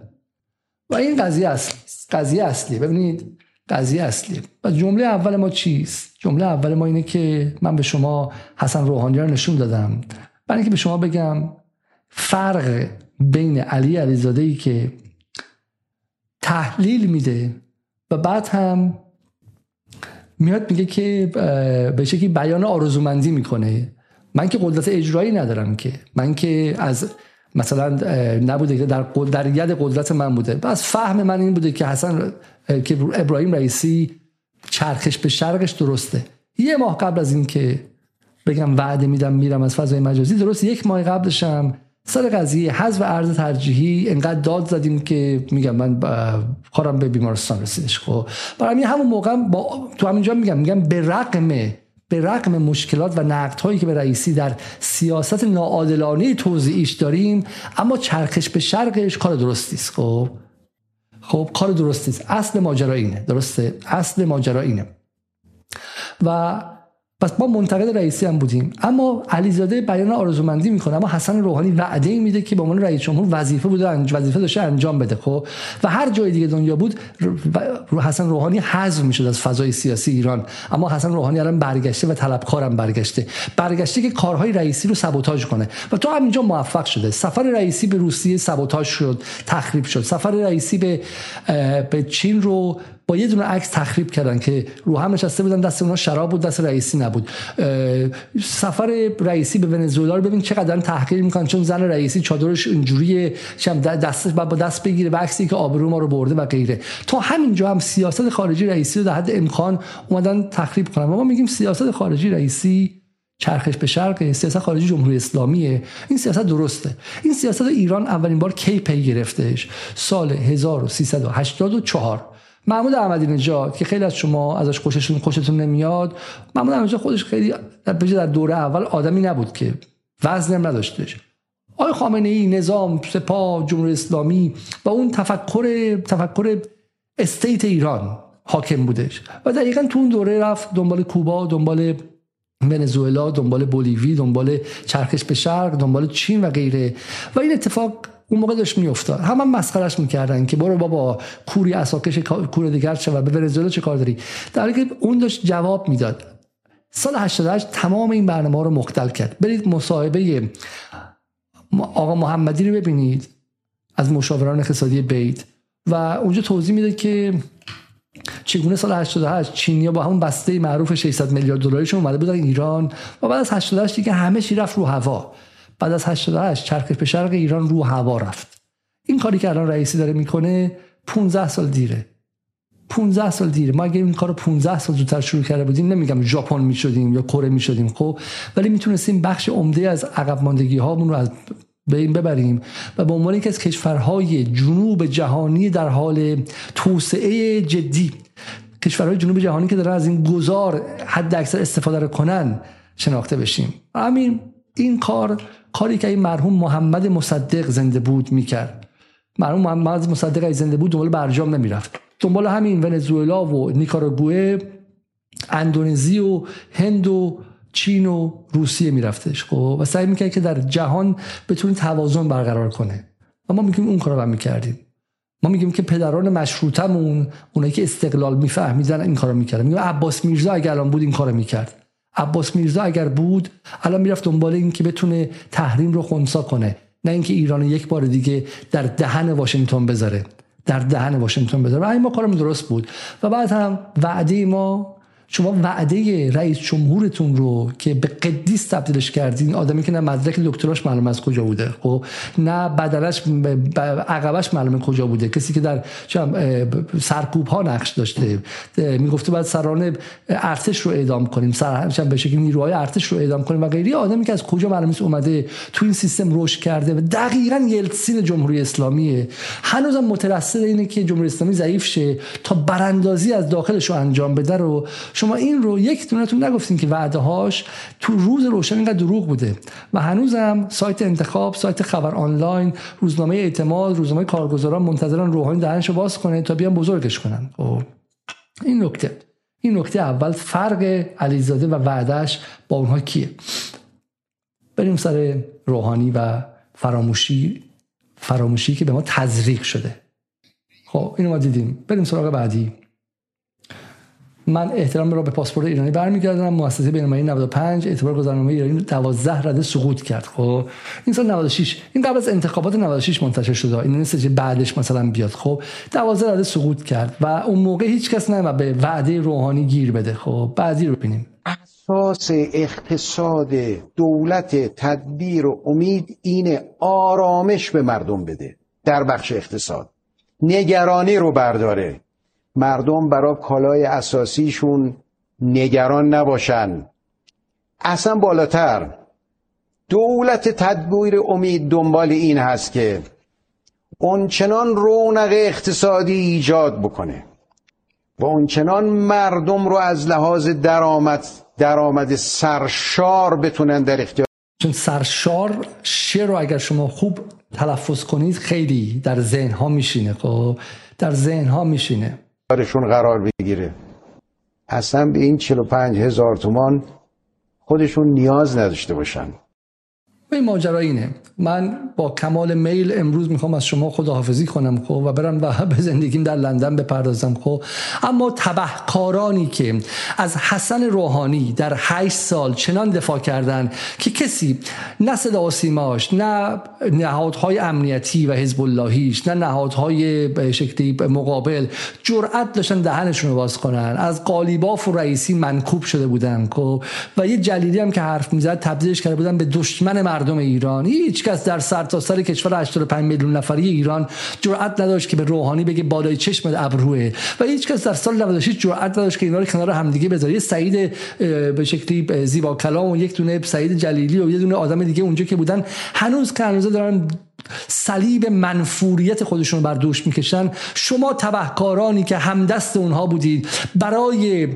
و این قضیه اصلی قضیه اصلی ببینید قضیه اصلی و جمله اول ما چیست؟ جمله اول ما اینه که من به شما حسن روحانی رو نشون دادم. برای اینکه به شما بگم فرق بین علی علیزاده ای که تحلیل میده و بعد هم میاد میگه که به شکلی بیان آرزومندی می‌کنه. من که قدرت اجرایی ندارم که. من که از مثلا نبوده که در در ید قدرت من بوده. بس فهم من این بوده که حسن که ابراهیم رئیسی چرخش به شرقش درسته. یه ماه قبل از این که بگم وعده میدم میرم از فضای مجازی درست یک ماه قبلشم سر قضیه حذف ارز ترجیحی انقدر داد زدیم که میگم من کارم به بیمارستان رسیدش. خب برای همون موقع با تو همینجا میگم میگم به رقم به رقم مشکلات و نقد هایی که به رئیسی در سیاست ناعادلانه توضیحیش داریم اما چرخش به شرقش کار درستی است. خب خب کار درستی است. اصل ماجرا اینه. درسته؟ اصل ماجرا اینه. و پس ما منتقد رئیسی هم بودیم. اما علیزاده بیان آرزومندی می‌کنه. اما حسن روحانی وعده میده که به عنوان رئیس جمهور وظیفه بوده وظیفه داشته انجام بده خب؟ و هر جای دیگه دنیا بود رو حسن روحانی حذف می‌شد از فضای سیاسی ایران. اما حسن روحانی الان برگشته و طلبکارم برگشته. برگشته که کارهای رئیسی رو سبوتاژ کنه. و تو همینجا موفق شده. سفر رئیسی به روسیه سبوتاژ شد تخریب شد. سفر رئیسی به به چین رو با یه دونه عکس تخریب کردن که رو هم نشسته بودن دست اونها شراب بود دست رئیسی نبود. سفر رئیسی به ونزوئلا رو ببین چقدر تحقیر می‌کنن چون زن رئیسی چادرش اینجوری دستش با دست بگیره و عکسی که آبرو ما رو برده و غیره. تا همینجا هم سیاست خارجی رئیسی رو در حد امکان اومدن تخریب کنن. ما میگیم سیاست خارجی رئیسی چرخش به شرق سیاست خارجی جمهوری اسلامیه. این سیاست درسته. این سیاست ایران اولین بار کی پی گرفتهش؟ سال 1384 محمود احمدی نژاد که خیلی از شما ازش خوششون خوشتون نمیاد. محمود احمدی خودش خیلی در دوره اول آدمی نبود که وزن هم نداشتش. آقای خامنه ای نظام سپاه جمهوری اسلامی و اون تفکر تفکر استیت ایران حاکم بودش. و دقیقا تو اون دوره رفت دنبال کوبا دنبال ونزوئلا دنبال بولیوی دنبال چرخش به شرق دنبال چین و غیره. و این اتفاق اون موقع داشت میافتاد. هم, هم مسخرش می‌کردن که برو بابا کوری اساکش کور دیگر چه و به ونزوئلا چه کار داری؟ در حالی که اون داشت جواب می‌داد. سال 88 تمام این برنامه رو مختل کرد. برید مصاحبه آقا محمدی رو ببینید. از مشاوران اقتصادی بیت. و اونجا توضیح میده که چگونه سال 88 چینیا با همون بسته معروف 600 میلیارد دلاریشون اومده بودن ایران و بعد از 88 دیگه همه چی رفت رو هوا. بعد از 88 چرخش به شرق ایران رو هوا رفت. این کاری که الان رئیسی داره می‌کنه 15 سال دیره. 15 سال دیره. ما اگه این کارو 15 سال زودتر شروع کرده بودیم نمیگم ژاپن می‌شدیم یا کره می‌شدیم خب ولی می‌تونستیم بخش عمده از عقب ماندگی هامون رو از به این ببریم و به عنوان یکی از کشورهای جنوب جهانی در حال توسعه جدی کشورهای جنوب جهانی که دارن از این گذار حد اکثر استفاده رو کنن شناخته بشیم. همین این کار کاری که این مرحوم محمد مصدق زنده بود می‌کرد. مرحوم محمد مصدق ای زنده بود دنبال برجام نمی‌رفت. دنبال همین ونزوئلا و نیکاراگوئه اندونزی و هند و چین و روسیه میرفتش. خب و سعی می‌کرد که در جهان بتونه توازن برقرار کنه. و ما میگیم اون کارو رو می‌کردیم. ما میگیم که پدران مشروطمون اونایی که استقلال میفهمیدن این کارو می‌کردن. میگم عباس میرزا اگر الان بود این کارو می‌کرد. عباس میرزا اگر بود الان می‌رفت دنبال این که بتونه تحریم رو خونسا کنه. نه اینکه ایران یک بار دیگه در دهن واشنگتن بذاره. در دهن واشنگتن بذاره. این ما کارم درست بود. و بعد هم وعده ما شما وعده رئیس جمهورتون رو که به قدیس تبدیلش کردین آدمی که نه مدرک دکتراش معلوم از کجا بوده خب؟ نه بدلش عقبش معلومه کجا بوده. کسی که در سرکوب ها نقش داشته می‌گفته باید سران ارتش رو اعدام کنیم سر به شکل نیروهای ارتش رو اعدام کنیم و غیری آدمی که از کجا معلومه اومده تو این سیستم رشد کرده و دقیقا یلتسین جمهوری اسلامیه. هنوزم مترصد اینه که جمهوری اسلامی ضعیف شه تا براندازی از داخلش رو انجام بده رو شما این رو یک دونتون نگفتین که وعده هاش تو روز روشن اینقدر دروغ بوده. و هنوزم سایت انتخاب سایت خبر آنلاین روزنامه اعتماد روزنامه کارگزاران منتظرن روحانی دهنشو باز کنه تا بیان بزرگش کنن. خب این نکته. این نکته اول فرق علیزاده و وعدهش با اونها کیه؟ بریم سر روحانی و فراموشی فراموشی که به ما تزریق شده. خب اینو ما دیدیم. بریم سراغ بعدی. من احترام را به پاسپورت ایرانی برمیگردونم. مؤسسه بین‌المللی 95 اعتبار گذرنامه ایرانی 12 رده سقوط کرد. خب این سال 96 این قبل از انتخابات 96 منتشر شده این نیست بعدش مثلا بیاد. خب 12 رده سقوط کرد و اون موقع هیچ کس نمیاد به وعده روحانی گیر بده. خب بعدی رو ببینیم. اساس اقتصاد دولت تدبیر و امید این آرامش به مردم بده. در بخش اقتصاد. نگرانی رو برداره. مردم برای کالای اساسیشون نگران نباشن. اصلا بالاتر. دولت تدبیر امید دنبال این هست که اونچنان رونق اقتصادی ایجاد بکنه و اونچنان مردم رو از لحاظ درآمد درآمد سرشار بتونن در اختیار چون سرشار شعر رو اگر شما خوب تلفظ کنید خیلی در ذهن ها میشینه خب؟ در ذهن ها میشینه. کارشون قرار بگیره. اصلا به این 45 هزار تومان خودشون نیاز نداشته باشن. این ماجرا اینه. من با کمال میل امروز می‌خوام از شما خداحافظی کنم خب و برم و به زندگیم در لندن بپردازم خب. اما تبهکارانی که از حسن روحانی در هشت سال چنان دفاع کردن که کسی نه صدا سیماش نه نهادهای امنیتی و حزب اللهیش نه نهادهای به شکلی مقابل جرأت داشتن دهنشون رو باز کنن. از قالیباف و رئیسی منکوب شده بودن خب. و یه جلیلی هم که حرف می‌زد تبدیلش کرده بودن به دشمن مردم ایران. هیچ کس در سرتاسر سر کشور 85 میلیون نفری ایران جرأت نداشت که به روحانی بگه بالای چشم ابروه. و هیچ کس در سال 96 جرأت نداشت که اینا رو کنار همدیگه بذاره. سعید به شکلی زیبا کلام و یک دونه سعید جلیلی و یه دونه آدم دیگه اونجا که بودن هنوز که هنوز دارن صلیب منفوریت خودشون بر دوش می‌کشن. شما تبهکارانی که همدست اونها بودید برای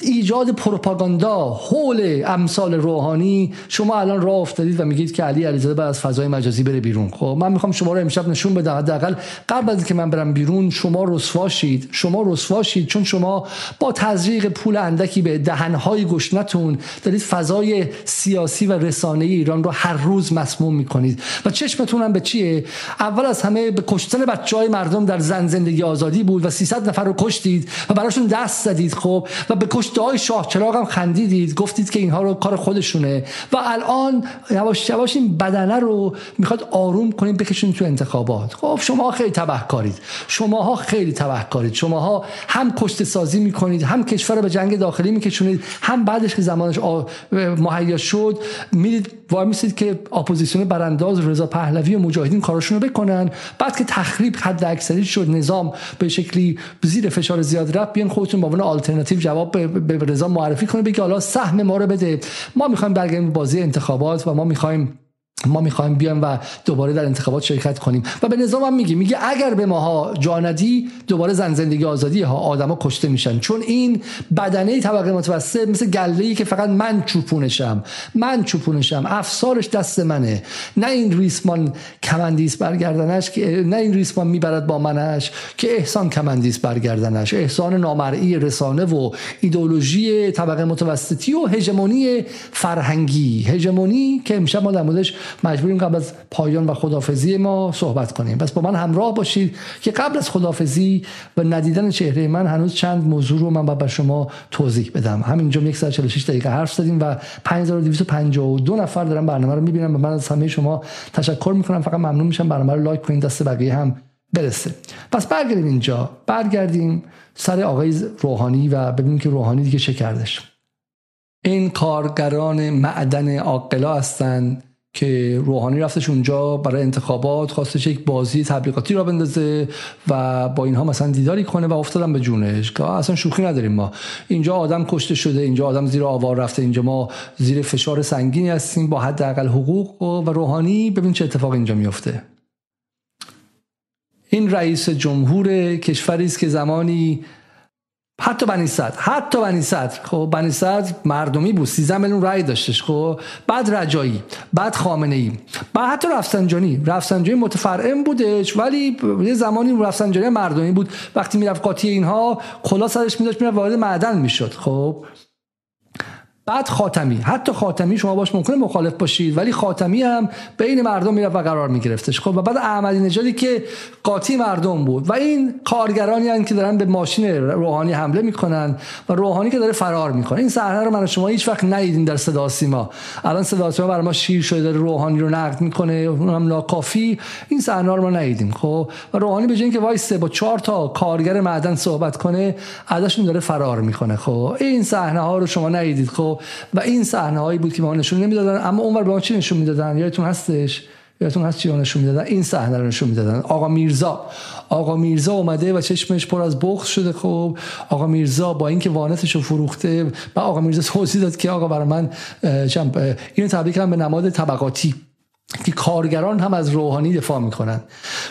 ایجاد پروپاگاندا حول امثال روحانی شما الان راه افتادید و میگید که علی علیزاده باید از فضای مجازی بره بیرون. خب من می‌خوام شما رو امشب نشون بدم. حداقل قبل از اینکه من برم بیرون شما رسوا شید شما رسوا شید چون شما با تزریق پول اندکی به دهنهای گشنتون دارید فضای سیاسی و رسانه ایران رو هر روز مسموم می‌کنید. و چشمتون هم به چیه؟ اول از همه به کشتن بچه های مردم در زن زندگی آزادی بود و 300 نفر رو کشتید و براشون دست زدید خب؟ و به کشته های شاه چراغ هم خندیدید گفتید که اینها رو کار خودشونه. و الان یواش یواش این بدنه رو می‌خواد آروم کنید بکشین تو انتخابات. خب شما خیلی تبهکارید. شماها خیلی تبهکارید. شماها هم کشته سازی می‌کنید هم کشور رو به جنگ داخلی میکشونید هم بعدش که زمانش مهیا شد میرید وای میسید که اپوزیسیون برانداز رضا پهلوی و مجاهدین کارشون رو بکنن. بعد که تخریب حد اکثری شد نظام به شکلی زیر فشار زیاد رفت بیان خودتون با عنوان آلترناتیو جواب به رضا معرفی کنه بگه حالا سهم ما رو بده. ما می‌خوایم برگردیم بازی انتخابات و ما می‌خوایم ما می‌خوایم بیایم و دوباره در انتخابات شرکت کنیم. و به نظام هم میگه میگه اگر به ماها جاندی دوباره زن زندگی آزادی ها آدما کشته میشن. چون این بدنه طبقه متوسط مثل گله ای که فقط من چوپونشم. من چوپونشم. افسارش دست منه. نه این ریسمان کمندیس برگردنش که نه این ریسمان می‌برد با منش که احسان کمندیس برگردنش. احسان نامرئی رسانه و ایدولوژی طبقه متوسطی و هژمونی فرهنگی. هژمونی که امشب ما در موردش مجبوریم قبل از پایان و خدافزی ما صحبت کنیم. پس با من همراه باشید که قبل از خدافزی و ندیدن چهره من هنوز چند موضوع رو من با شما توضیح بدم. همینجا یک ساعت 46 دقیقه حرف زدیم و 5252 نفر دارن برنامه رو می‌بینن. و من از همه شما تشکر می‌کنم. فقط ممنون میشم برنامه رو لایک کنید دست بقیه هم برسه. پس برگردیم اینجا. برگردیم سر آقای روحانی و ببینیم که روحانی دیگه چه کردش. این کارگران معدن عاقلا هستند. که روحانی رفتش اونجا برای انتخابات خواستش یک بازی تبلیغاتی را بندازه و با اینها مثلا دیداری کنه و افتادن به جونش که اصلا شوخی نداریم ما. اینجا آدم کشته شده اینجا آدم زیر آوار رفته اینجا ما زیر فشار سنگینی هستیم با حداقل حقوق و روحانی. ببین چه اتفاق اینجا میفته این رئیس جمهور کشوری است که زمانی حتی بنی صدر حتی بنی صدر خب بنی صدر مردمی بود 13 میلیون رأی داشتش. خب بعد رجایی بعد خامنه ای بعد حتی رفسنجانی. رفسنجانی متفرعن بودش ولی یه زمانی رفسنجانی مردمی بود. وقتی می‌رفت قاطی اینها کلا سرش میداشت می‌رفت وارد معدن می‌شد. خب بعد خاتمی. حتی خاتمی شما باش ممکنه مخالف باشید ولی خاتمی هم بین مردم می‌رفت و قرار میگرفتش. خب و بعد احمدی نژادی که قاطی مردم بود. و این کارگرانی هستند که دارن به ماشین روحانی حمله می‌کنن و روحانی که داره فرار می‌کنه. این صحنه رو من شما هیچ وقت ندیدین در صدا سیما. الان صدا سیما برای ما شیر شده داره روحانی رو نقد می‌کنه اونم ناکافی. این صحنه رو ما ندیدیم. خب و روحانی به که وایسه با چهار تا کارگر معدن صحبت کنه ازشون داره فرار می‌کنه. خب این صحنه ها رو شما ندیدید. خب و این صحنه هایی بود که ما نشون نمی‌دادن اما اونور به ما چی نشون می‌دادن؟ یادتون هستش؟ یادتون هست چی نشون می‌دادن؟ این صحنه رو نشون می‌دادن. آقا میرزا. آقا میرزا اومده و چشمش پر از بخت شده خب آقا میرزا با اینکه وانتش رو فروخته و آقا میرزا توضیح داد که آقا برای من اینو تبریک کنم به نماد طبقاتی که کارگران هم از روحانی دفاع می‌کنن.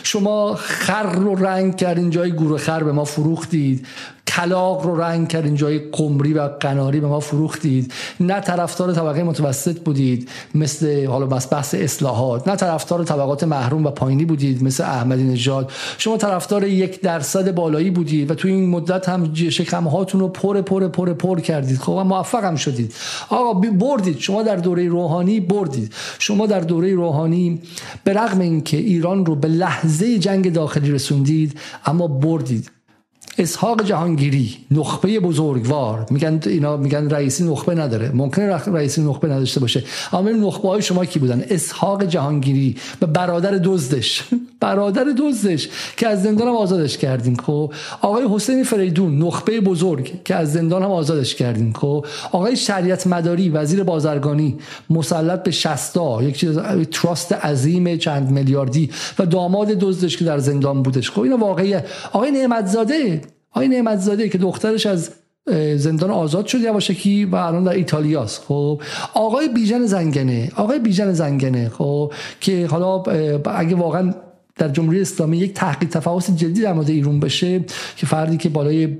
شما خر رو رنگ کردین جای گروه خر به ما فروختید. کلاق رو رنگ کردین جای قمری و قناری به ما فروختید. نه طرفدار طبقه متوسط بودید مثل حالا بس بحث اصلاحات. نه طرفدار طبقات محروم و پایینی بودید مثل احمدی نژاد. شما طرفدار یک درصد بالایی بودید و تو این مدت هم شکم هاتون رو پر پر پر پر کردید. خب موفق هم شدید. آقا بردید. شما در دوره روحانی بردید. شما در دوره روحانی به رغم اینکه ایران رو به لحظه جنگ داخلی رسوندید اما بردید. اسحاق جهانگیری نخبه بزرگوار. میگن اینا میگن رئیسی نخبه نداره. ممکنه رئیسی نخبه نداشته باشه. اما نخبه های شما کی بودن؟ اسحاق جهانگیری و برادر دزدش. برادر دزدش که از زندان هم آزادش کردیم خب. آقای حسین فریدون نخبه بزرگ که از زندان هم آزادش کردیم خب. آقای شریعت مداری وزیر بازرگانی مسلط به شستا یک چیز تراست عظیم چند میلیاردی و داماد دزدش که در زندان بودش. خب اینا واقعیه. آقای نعمتزاده آقای نعمتزاده که دخترش از زندان آزاد شد یواشکی و الان در ایتالیاست خب. آقای بیژن زنگنه آقای بیژن زنگنه خب که حالا اگه واقعا در جمهوری اسلامی یک تحقیق تفاوت جدی در مورد ایران بشه که فردی که بالای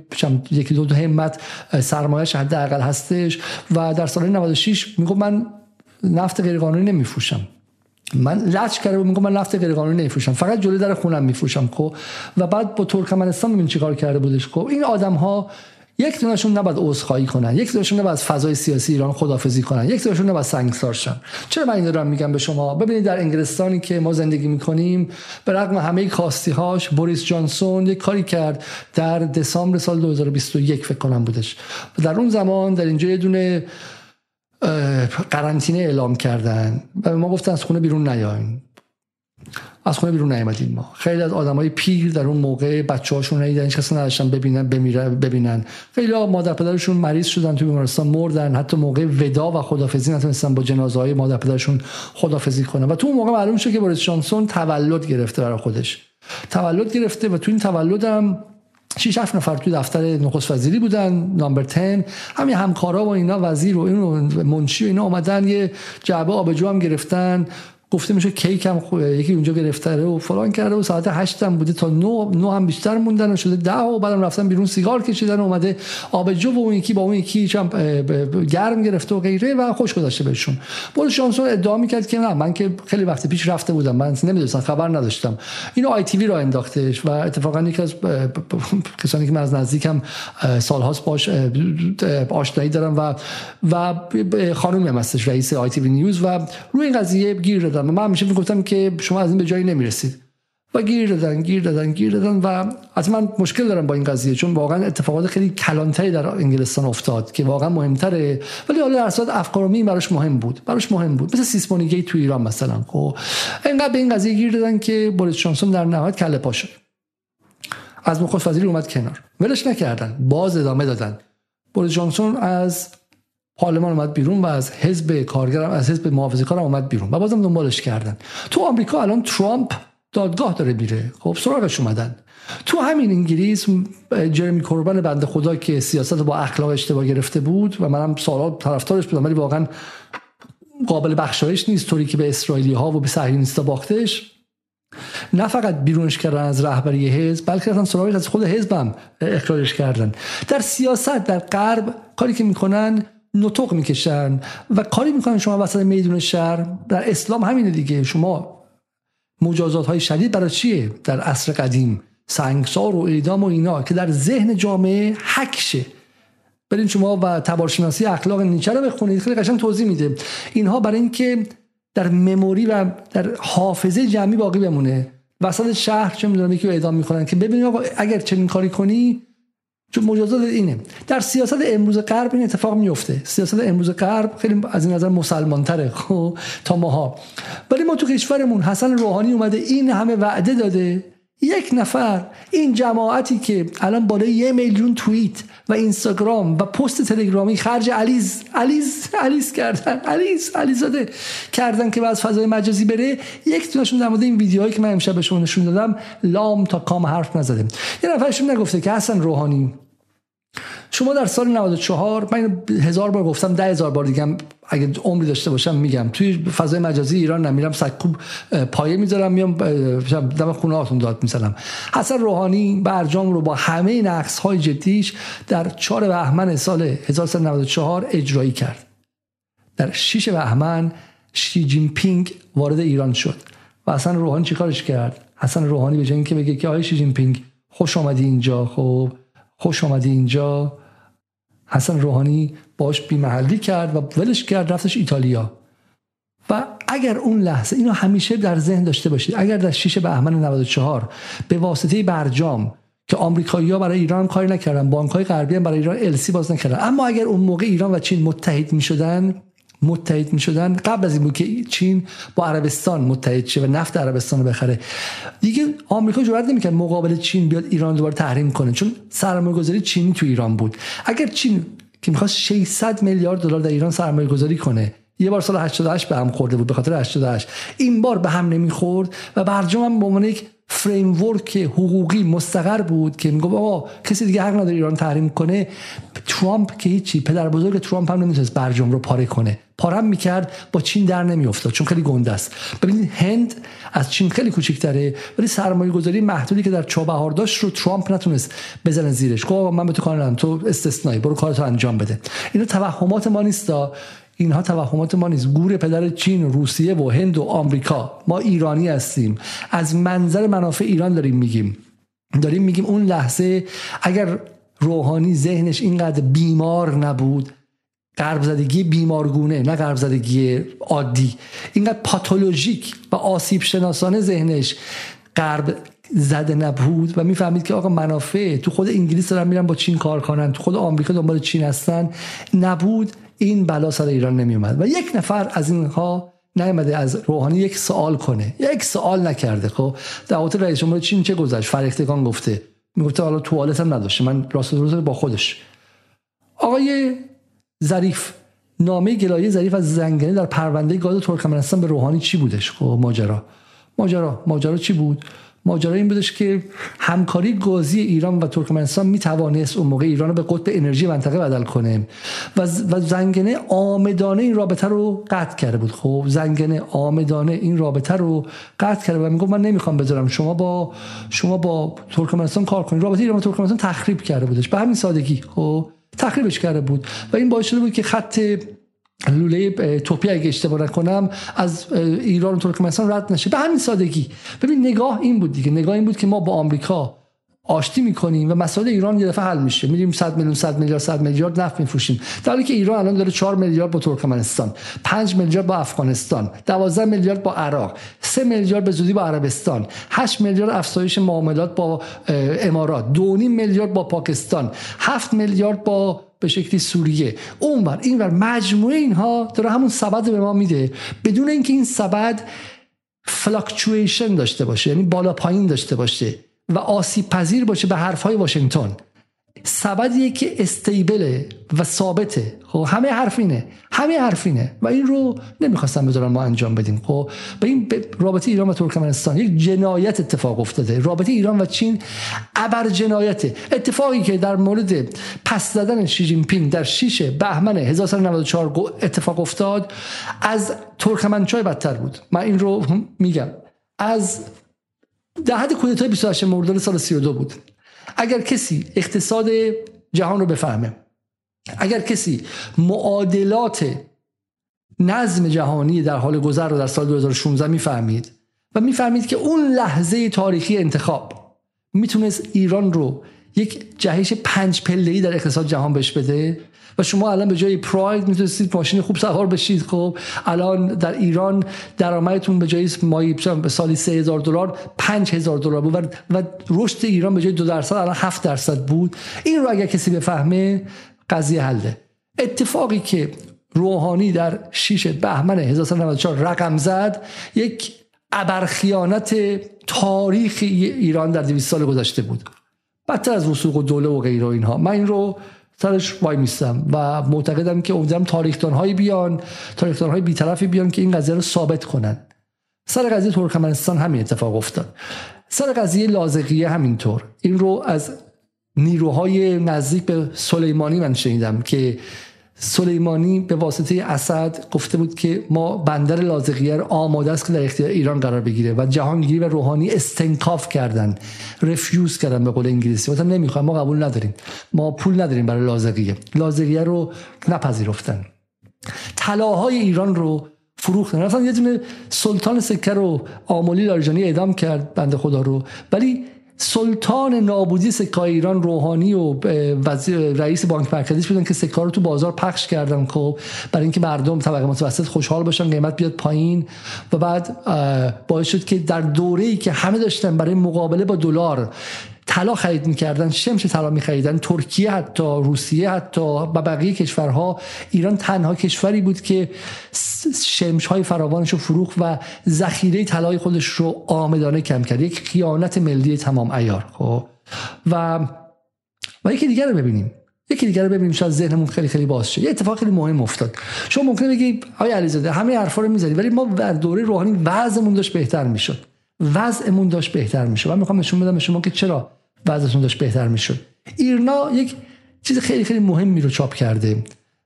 یکی دو, دو همت سرمایه‌اش حداقل هستش و در سال 96 میگم من نفت غیرقانونی نمیفروشم. من لچ کرده میگم من نفت غیر قانونی نمیفروشم فقط جلوی در خونم میفروشم خب؟ و بعد با ترکمنستان ببین چیکار کرده بودش خب؟ این آدم ها یک دونشون نباید عذرخواهی کنن یک دونشون نباید فضای سیاسی ایران خدافزی کنن یک دونشون نباید سنگسار شن. چرا من این دارم میگم به شما؟ ببینید در انگلستانی که ما زندگی می‌کنیم به رغم همه کاستی هاش بوریس جانسون یک کاری کرد در دسامبر سال 2021 فکر کنم بودش. در اون زمان در اینجا یه دونه قرنطینه اعلام کردن و ما گفتن از خونه بیرون نیاین. از خونه بیرون نیامدیم ما. خیلی از آدمای پیر در اون موقع بچه هاشون ندیدن هیچ کس نداشتن ببینن ببینن. خیلی ها مادر پدرشون مریض شدن توی بیمارستان مردن. حتی موقع ودا و خدافزی نتونستن با جنازه های مادر پدرشون خدافزی کنن. و تو اون موقع معلوم شد که بوریس جانسون تولد گرفته برای خودش. تولد گرفته و تو این تولدم 6 7 نفر تو دفتر نخست وزیری بودن نامبر 10 همین همکارا و اینا وزیر و اینو منشی و اینا اومدن یه جعبه آبجو هم گرفتن. گفته میشه کیک هم یکی اونجا گرفته و فلان کرده و ساعت 8 هم بوده تا 9 9 هم بیشتر موندن و شده 10 و بعدم رفتن بیرون سیگار کشیدن و اومده آبجو و اون یکی با اون یکی چم گرم گرفته و غیره و خوش گذاشته بهشون. بود شانسون ادعا می‌کرد که نه من که خیلی وقت پیش رفته بودم من نمی‌دونستم خبر نداشتم. اینو آی تی وی را انداختش و اتفاقا یکی از کسانی که من از نزدیکم سالهاست باش آشنایی دارم و و خانم هم هستش رئیس آی تی وی نیوز و روی این قضیه گیر دادن و من همیشه می‌گفتم که شما از این به جایی نمی‌رسید. و گیر دادن گیر دادن گیر دادن و از من مشکل دارم با این قضیه چون واقعا اتفاقات خیلی کلانتری در انگلستان افتاد که واقعا مهمتره. ولی حالا در صورت افکار براش مهم بود براش مهم بود. مثل سیسمونیگی تو ایران مثلا. خب اینقدر به این قضیه گیر دادن که بوریس جانسون در نهایت کله پا شد. از نخست وزیری اومد کنار. ولش نکردن باز ادامه دادن. بوریس جانسون از پارلمان اومد بیرون و از حزب کارگرم از حزب محافظه کارم اومد بیرون و بازم دنبالش کردن. تو آمریکا الان ترامپ دادگاه داره میره. خب سراغش اومدن. تو همین انگلیس جرمی کوربن بنده خدا که سیاست با اخلاق اشتباه گرفته بود و منم سالها طرفدارش بودم ولی واقعا قابل بخشایش نیست. طوری که به اسرائیلی ها و به صهیونیستا باختش. نه فقط بیرونش کردن از رهبری حزب بلکه اصلا سراغش از خود حزبم اخراجش کردن. در سیاست در غرب کاری که می‌کنن نطق می‌کشن و کاری می‌کنن شما وسط میدون شهر. در اسلام همینه دیگه. شما مجازات های شدید برای چیه؟ در عصر قدیم. سنگسار و اعدام و اینا که در ذهن جامعه حکشه. برین شما و تبارشناسی اخلاق نیچه رو بخونید. خیلی قشنگ توضیح میده. اینها برای اینکه در مموری و در حافظه جمعی باقی بمونه. وسط شهر چه می‌دونم یکی اعدام می‌کنن که ببینید اگر چنین کاری کنی چون مجازات اینه. در سیاست امروز غرب این اتفاق میفته سیاست امروز غرب خیلی از این نظر مسلمان تره خب تا ماها. ولی ما تو کشورمون حسن روحانی اومده این همه وعده داده. یک نفر. این جماعتی که الان بالای یه میلیون توییت و اینستاگرام و پست تلگرامی خرج علیز علیز علیز کردن. علیز علیزاده کردن که از فضای مجازی بره. یک تونشون در مورد این ویدیوهایی که من امشب به شما نشون دادم لام تا کام حرف نزده. یه نفرشون نگفته که حسن روحانی شما در سال 94 من هزار بار گفتم ده هزار بار دیگه اگه عمری داشته باشم میگم. توی فضای مجازی ایران نمیرم سکوب پایه می‌ذارم میام دم خونه هاتون داد می‌زنم. حسن روحانی برجام رو با همه نقص های جدیش در 4 بهمن سال 1394 اجرایی کرد. در 6 بهمن شی جین پینگ وارد ایران شد. و حسن روحانی چیکارش کرد؟ حسن روحانی به جای اینکه بگه که آقای شی جین پینگ خوش آمدی اینجا خب. خوش آمدی اینجا. حسن روحانی باش بیمحلی کرد و ولش کرد رفتش ایتالیا. و اگر اون لحظه اینو همیشه در ذهن داشته باشید اگر در 6 بهمن 94 به واسطه برجام که آمریکایی‌ها برای ایران کاری نکردن بانک‌های غربی هم برای ایران السی باز نکردن اما اگر اون موقع ایران و چین متحد می‌شدن متحد می شدن قبل از این بود که چین با عربستان متحد شه و نفت عربستان رو بخره. دیگه آمریکا جرئت نمی‌کرد مقابل چین بیاد ایران دوباره تحریم کنه چون سرمایه گذاری چینی تو ایران بود. اگر چین که می‌خواست 600 میلیارد دلار در ایران سرمایه گذاری کنه یه بار سال 88 به هم خورده بود به خاطر 88 این بار به هم نمی‌خورد و برجام هم به عنوان یک فریم ورک حقوقی مستقر بود که میگه آقا کسی دیگه حق نداره ایران تحریم کنه ترامپ که هیچی پدر بزرگ ترامپ هم نمی‌تونست برجام رو پاره کنه. پارم می‌کرد با چین در نمیافتاد چون خیلی گنده است. ببینید هند از چین خیلی کوچیک‌تره ولی سرمایه گذاری محدودی که در چابهار داشت رو ترامپ نتونست بزنه زیرش. گفت من به تو کار تو استثنایی برو کارتو انجام بده. اینو توهمات ما نیستا. اینها توهمات ما نیست. گور پدر چین روسیه و هند و آمریکا. ما ایرانی هستیم. از منظر منافع ایران داریم میگیم. داریم میگیم اون لحظه اگر روحانی ذهنش اینقدر بیمار نبود قرب زدگی بیمارگونه نه قرب زدگی عادی. اینقدر پاتولوژیک و آسیب شناسانه ذهنش قرب زده نبود و می‌فهمید که آقا منافع تو خود انگلیس دارن میرن با چین کار کنن تو خود آمریکا دنبال چین هستن. نبود. این بلا سر ایران نمی اومد و یک نفر از اینها نیامده از روحانی یک سوال کنه. یک سوال نکرده. خب دعوت رئیس جمهور چین چه گذشت؟ فرهیختگان گفته. می‌گفته حالا توالت هم نداشته. من راست روز با خودش. آقای ظریف نامه گلایه ظریف از زنگنه در پرونده گاز ترکمنستان به روحانی چی بودش؟ خب ماجرا. ماجرا. ماجرا چی بود؟ ماجرا این بودش که همکاری گازی ایران و ترکمنستان می توانست اون موقع ایران رو به قطب انرژی منطقه بدل کنه و, زنگنه آمدانه این رابطه رو قطع کرده بود. خب زنگنه آمدانه این رابطه رو قطع کرده و می‌گفت من نمی‌خوام بذارم. شما با شما با ترکمنستان کار کنید. رابطه ایران و ترکمنستان تخریب کرده بودش. به همین سادگی. خب تخریبش کرده بود. و این باعث شده بود که خط لوله توپی اگه اشتباه نکنم از ایران و ترکمنستان رد نشه. به همین سادگی. ببین نگاه این بود دیگه. نگاه این بود که ما با آمریکا آشتی می‌کنیم و مسائل ایران یه دفعه حل میشه. میریم 100 میلیون 100 میلیارد 100 میلیارد نفت میفروشیم. در حالی که ایران الان داره 4 میلیارد با ترکمنستان 5 میلیارد با افغانستان 12 میلیارد با عراق 3 میلیارد به زودی با عربستان 8 میلیارد افزایش معاملات با امارات 2.5 میلیارد با پاکستان 7 میلیارد با به شکلی سوریه. اونور اینور مجموعه اینها داره همون سبد به ما میده. بدون اینکه این سبد فلاکچویشن داشته باشه یعنی بالا پایین داشته باشه و آسیب پذیر باشه به حرفهای واشنگتن. سبدیه که استیبله و ثابته. خب همه حرف اینه. همه حرف اینه. و این رو نمی‌خواستم بذارم ما انجام بدیم خب به این رابطه ایران و ترکمنستان یک جنایت اتفاق افتاده. رابطه ایران و چین ابر جنایت اتفاقی که در مورد پس زدن شی جین پینگ در 6 بهمن 1994 اتفاق افتاد از ترکمنچای بدتر بود. من این رو میگم. از در حد کودتای 28 مرداد سال 32 بود. اگر کسی اقتصاد جهان رو بفهمه اگر کسی معادلات نظم جهانی در حال گذر رو در سال 2016 می‌فهمید و می‌فهمید که اون لحظه تاریخی انتخاب می‌تونست ایران رو یک جهش پنج پله‌ای در اقتصاد جهان بهش بده و شما الان به جای پراید می‌تونستید ماشین خوب سوار بشید. خب الان در ایران درآمدتون به جای مایی به سالی 3000 دلار 5000 دلار بود و رشد ایران به جای 2 درصد الان 7 درصد بود. این رو اگر کسی بفهمه قضیه حله. اتفاقی که روحانی در 6 بهمن 1994 رقم زد یک ابرخیانت تاریخ ایران در 200 سال گذشته بود. بدتر از وسوق و دوله و غیره اینها. من این رو سرش وای میستم و معتقدم که امیدوارم تاریخدان هایی بیان تاریخدان های بیطرفی بیان که این قضیه رو ثابت کنن. سر قضیه ترکمنستان همین اتفاق افتاد. سر قضیه لازقیه همینطور. این رو از نیروهای نزدیک به سلیمانی من شنیدم که سلیمانی به واسطه اسد گفته بود که ما بندر لازقیه آماده است که در اختیار ایران قرار بگیره و جهانگیری و روحانی استنکاف کردن رفیوز کردن به قول انگلیسی. مثلا نمی‌خوام ما قبول نداریم. ما پول نداریم برای لازقیه. لازقیه رو نپذیرفتن. طلاهای ایران رو فروختن. مثلا یه دونه سلطان سکه رو آمولی لاریجانی اعدام کرد بنده خدا رو. ولی سلطان نابودی سکه ایران روحانی و رئیس بانک مرکزیش بودن که سکه رو تو بازار پخش کردن خب. برای اینکه مردم طبقه متوسط خوشحال باشن قیمت بیاد پایین. و بعد باعث شد که در دوره‌ای که همه داشتن برای مقابله با دلار طلا خرید می‌کردن شمش طلا میخریدن؟ ترکیه حتی روسیه حتی و بقیه کشورها. ایران تنها کشوری بود که شمش های فراوانش رو فروخ و ذخیره طلای خودش رو آمدانه کم کرد. یک خیانت ملی تمام ایار. خب. و و یکی دیگر رو ببینیم. یکی دیگر رو ببینیم. شاید ذهنمون خیلی خیلی باز شه. یه اتفاق خیلی مهم افتاد. شما ممکنه بگی آقای علیزاده همه حرفا رو می‌زنید ولی ما در دوره روحانی وضعمون داشت بهتر می‌شد. وضعمون داشت بهتر می‌شد. من می‌خوام نشون بدم به شما که چرا وضعتون داشت بهتر می‌شد. ایرنا یک چیز خیلی خیلی مهمی رو چاپ کرده.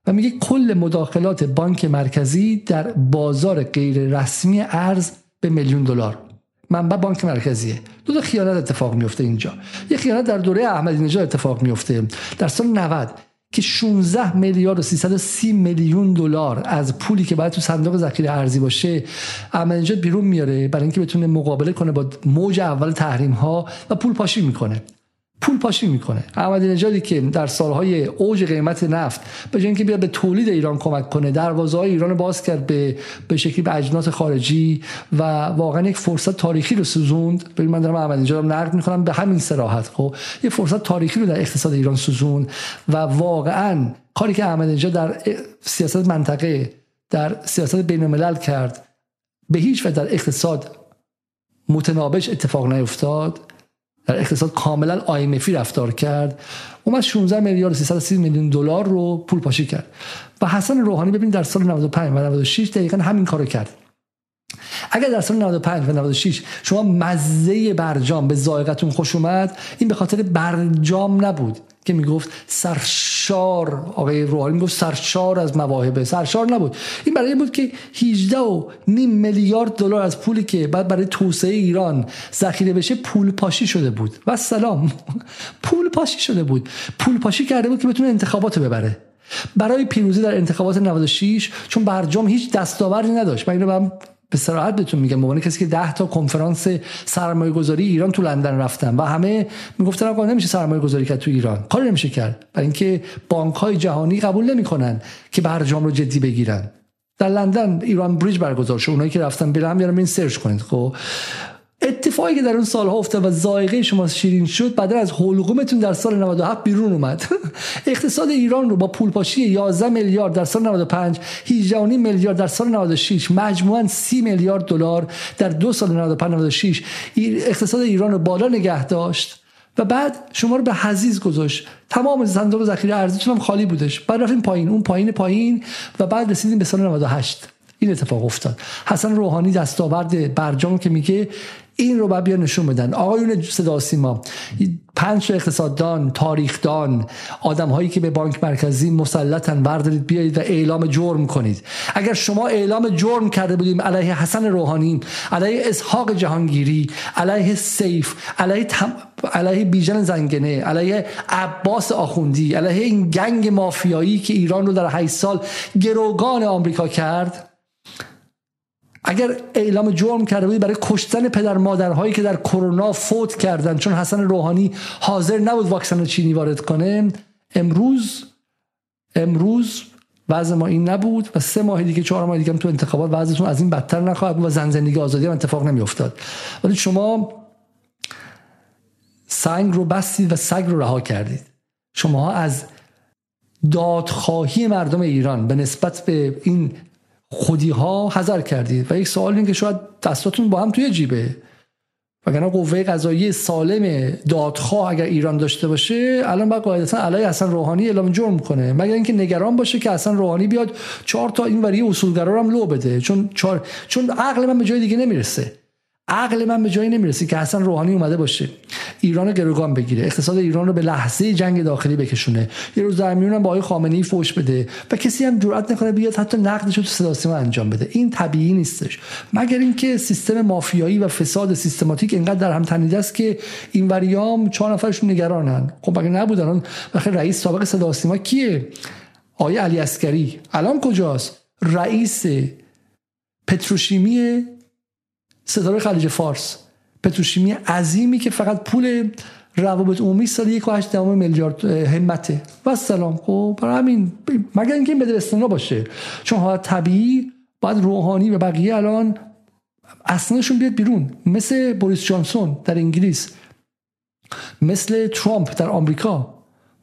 و میگه کل مداخلات بانک مرکزی در بازار غیر رسمی ارز به میلیون دلار. منبع بانک مرکزیه. دو تا خیانت اتفاق میفته اینجا. یه خیانت در دوره احمدی نژاد اتفاق میفته در سال 90 که 16 میلیارد و 330 میلیون دلار از پولی که باید تو صندوق ذخیره ارزی باشه احمدی بیرون میاره برای اینکه بتونه مقابله کنه با موج اول تحریم ها و پول پاشی می‌کنه. پول پاشی می‌کنه. احمدی نژادی که در سالهای اوج قیمت نفت به جای اینکه بیاد به تولید ایران کمک کنه دروازه های ایران باز کرد به به شکلی به اجناس خارجی و واقعا یک فرصت تاریخی رو سوزوند. ببین من دارم احمدی نژاد نقد می‌کنم به همین صراحت خب. یه فرصت تاریخی رو در اقتصاد ایران سوزوند و واقعا کاری که احمدی نژاد در سیاست منطقه در سیاست بین الملل کرد به هیچ وجه در اقتصاد متنابش اتفاق نیفتاد. در اقتصاد کاملا IMF رفتار کرد. اومد 16 میلیارد 330 میلیون دلار رو پول پاشی کرد. و حسن روحانی ببین در سال 95 و 96 دقیقا همین کارو کرد. اگر در سال 95 و 96 شما مزه برجام به ذائقتون خوش اومد این به خاطر برجام نبود. که می‌گفت سرشار آقای روحانی می‌گفت سرشار از مواهبه سرشار نبود. این برای این بود که 18 و نیم میلیارد دلار از پولی که بعد برای توسعه ایران ذخیره بشه پول پاشی شده بود. و سلام پول پاشی شده بود. پول پاشی کرده بود که بتونه انتخابات ببره. برای پیروزی در انتخابات 96 چون برجام هیچ دستاوردی نداشت. من اینو به صراحت بهتون میگم. به کسی که 10 تا کنفرانس سرمایه گذاری ایران تو لندن رفتن و همه می‌گفتن آقا نمیشه سرمایه گذاری کرد تو ایران. کاری نمیشه کرد. برای اینکه بانک های جهانی قبول نمی‌کنن که برجام رو جدی بگیرن. در لندن ایران بریج برگزار شد. اونایی که رفتن برم بیارم این سرچ کنید. خب؟ اتفاقی که در اون سالها افتاد و زائقه شما شیرین شد بعد از حلقومتون در سال 97 بیرون اومد. اقتصاد ایران رو با پولپاشی 11 میلیارد در سال 95 18 میلیارد در سال 96 مجموعا 30 میلیارد دلار در دو سال 95 96 اقتصاد ایران رو بالا نگه داشت و بعد شما رو به حزیز گذاشت. تمام صندوق ذخیره ارزیتون هم خالی بودش. بعد رفتیم پایین اون پایین پایین و بعد رسیدیم به سال 98 این اتفاق افتاد. حسن روحانی دستاورد برجام که میگه این رو بیا نشون بدن. آقایون صدا سیما پنج اقتصاددان تاریخدان آدم هایی که به بانک مرکزی مسلطن بردارید بیایید و اعلام جرم کنید. اگر شما اعلام جرم کرده بودیم علیه حسن روحانی علیه اسحاق جهانگیری علیه سیف علیه تم... علیه بیژن زنگنه علیه عباس آخوندی علیه این گنگ مافیایی که ایران رو در 8 سال گروگان آمریکا کرد اگر اعلام جرم کرده بودی برای کشتن پدر مادرهایی که در کرونا فوت کردن چون حسن روحانی حاضر نبود واکسن چینی وارد کنه امروز امروز وضع ما این نبود و سه ماه دیگه چهار ماه دیگه تو انتخابات وضعتون از این بدتر نخواهد بود و زن زندگی آزادی هم اتفاق نمیافتاد. ولی شما سنگ رو بستید و سگ رو رها کردید. شما از دادخواهی مردم ایران به نسبت به این خودی ها حذر کردید و یک سوال این که شاید دستاتون با هم توی جیبه. وگرنه قوه قضایی سالم دادخواه اگر ایران داشته باشه الان باید قاعدتا علیه حسن روحانی اعلام جرم کنه. مگر اینکه نگران باشه که حسن روحانی بیاد چهار تا این وری اصولگرا هم لو بده. چون چهار چون عقل من به جای دیگه نمی‌رسه. عقل من به جایی نمی‌رسه که حسن روحانی اومده باشه. ایران رو گروگان بگیره. اقتصاد ایران رو به لحظه جنگ داخلی بکشونه. یه روز در میون با آقای خامنه ای فوش بده. و کسی هم جرئت نکنه بیاد حتی نقدش رو تو صدا انجام بده. این طبیعی نیستش. مگر اینکه سیستم مافیایی و فساد سیستماتیک اینقدر در هم تنیده است که این وریام چهار نفرشون نگرانن؟ خب اگه نبودن وقتی رئیس سابق صدا کیه؟ آقای علی اسکری الان کجاست؟ رئیس پتروشیمی ستاره خلیج فارس. پتروشیمی عظیمی که فقط پول روابط عمومی سال یک و میلیارد همته. و سلام. خب برای همین مگر اینکه این بده استثنا باشه. چون حالت طبیعی باید روحانی و بقیه الان اصلشون بیاد بیرون. مثل بوریس جانسون در انگلیس. مثل ترامپ در آمریکا.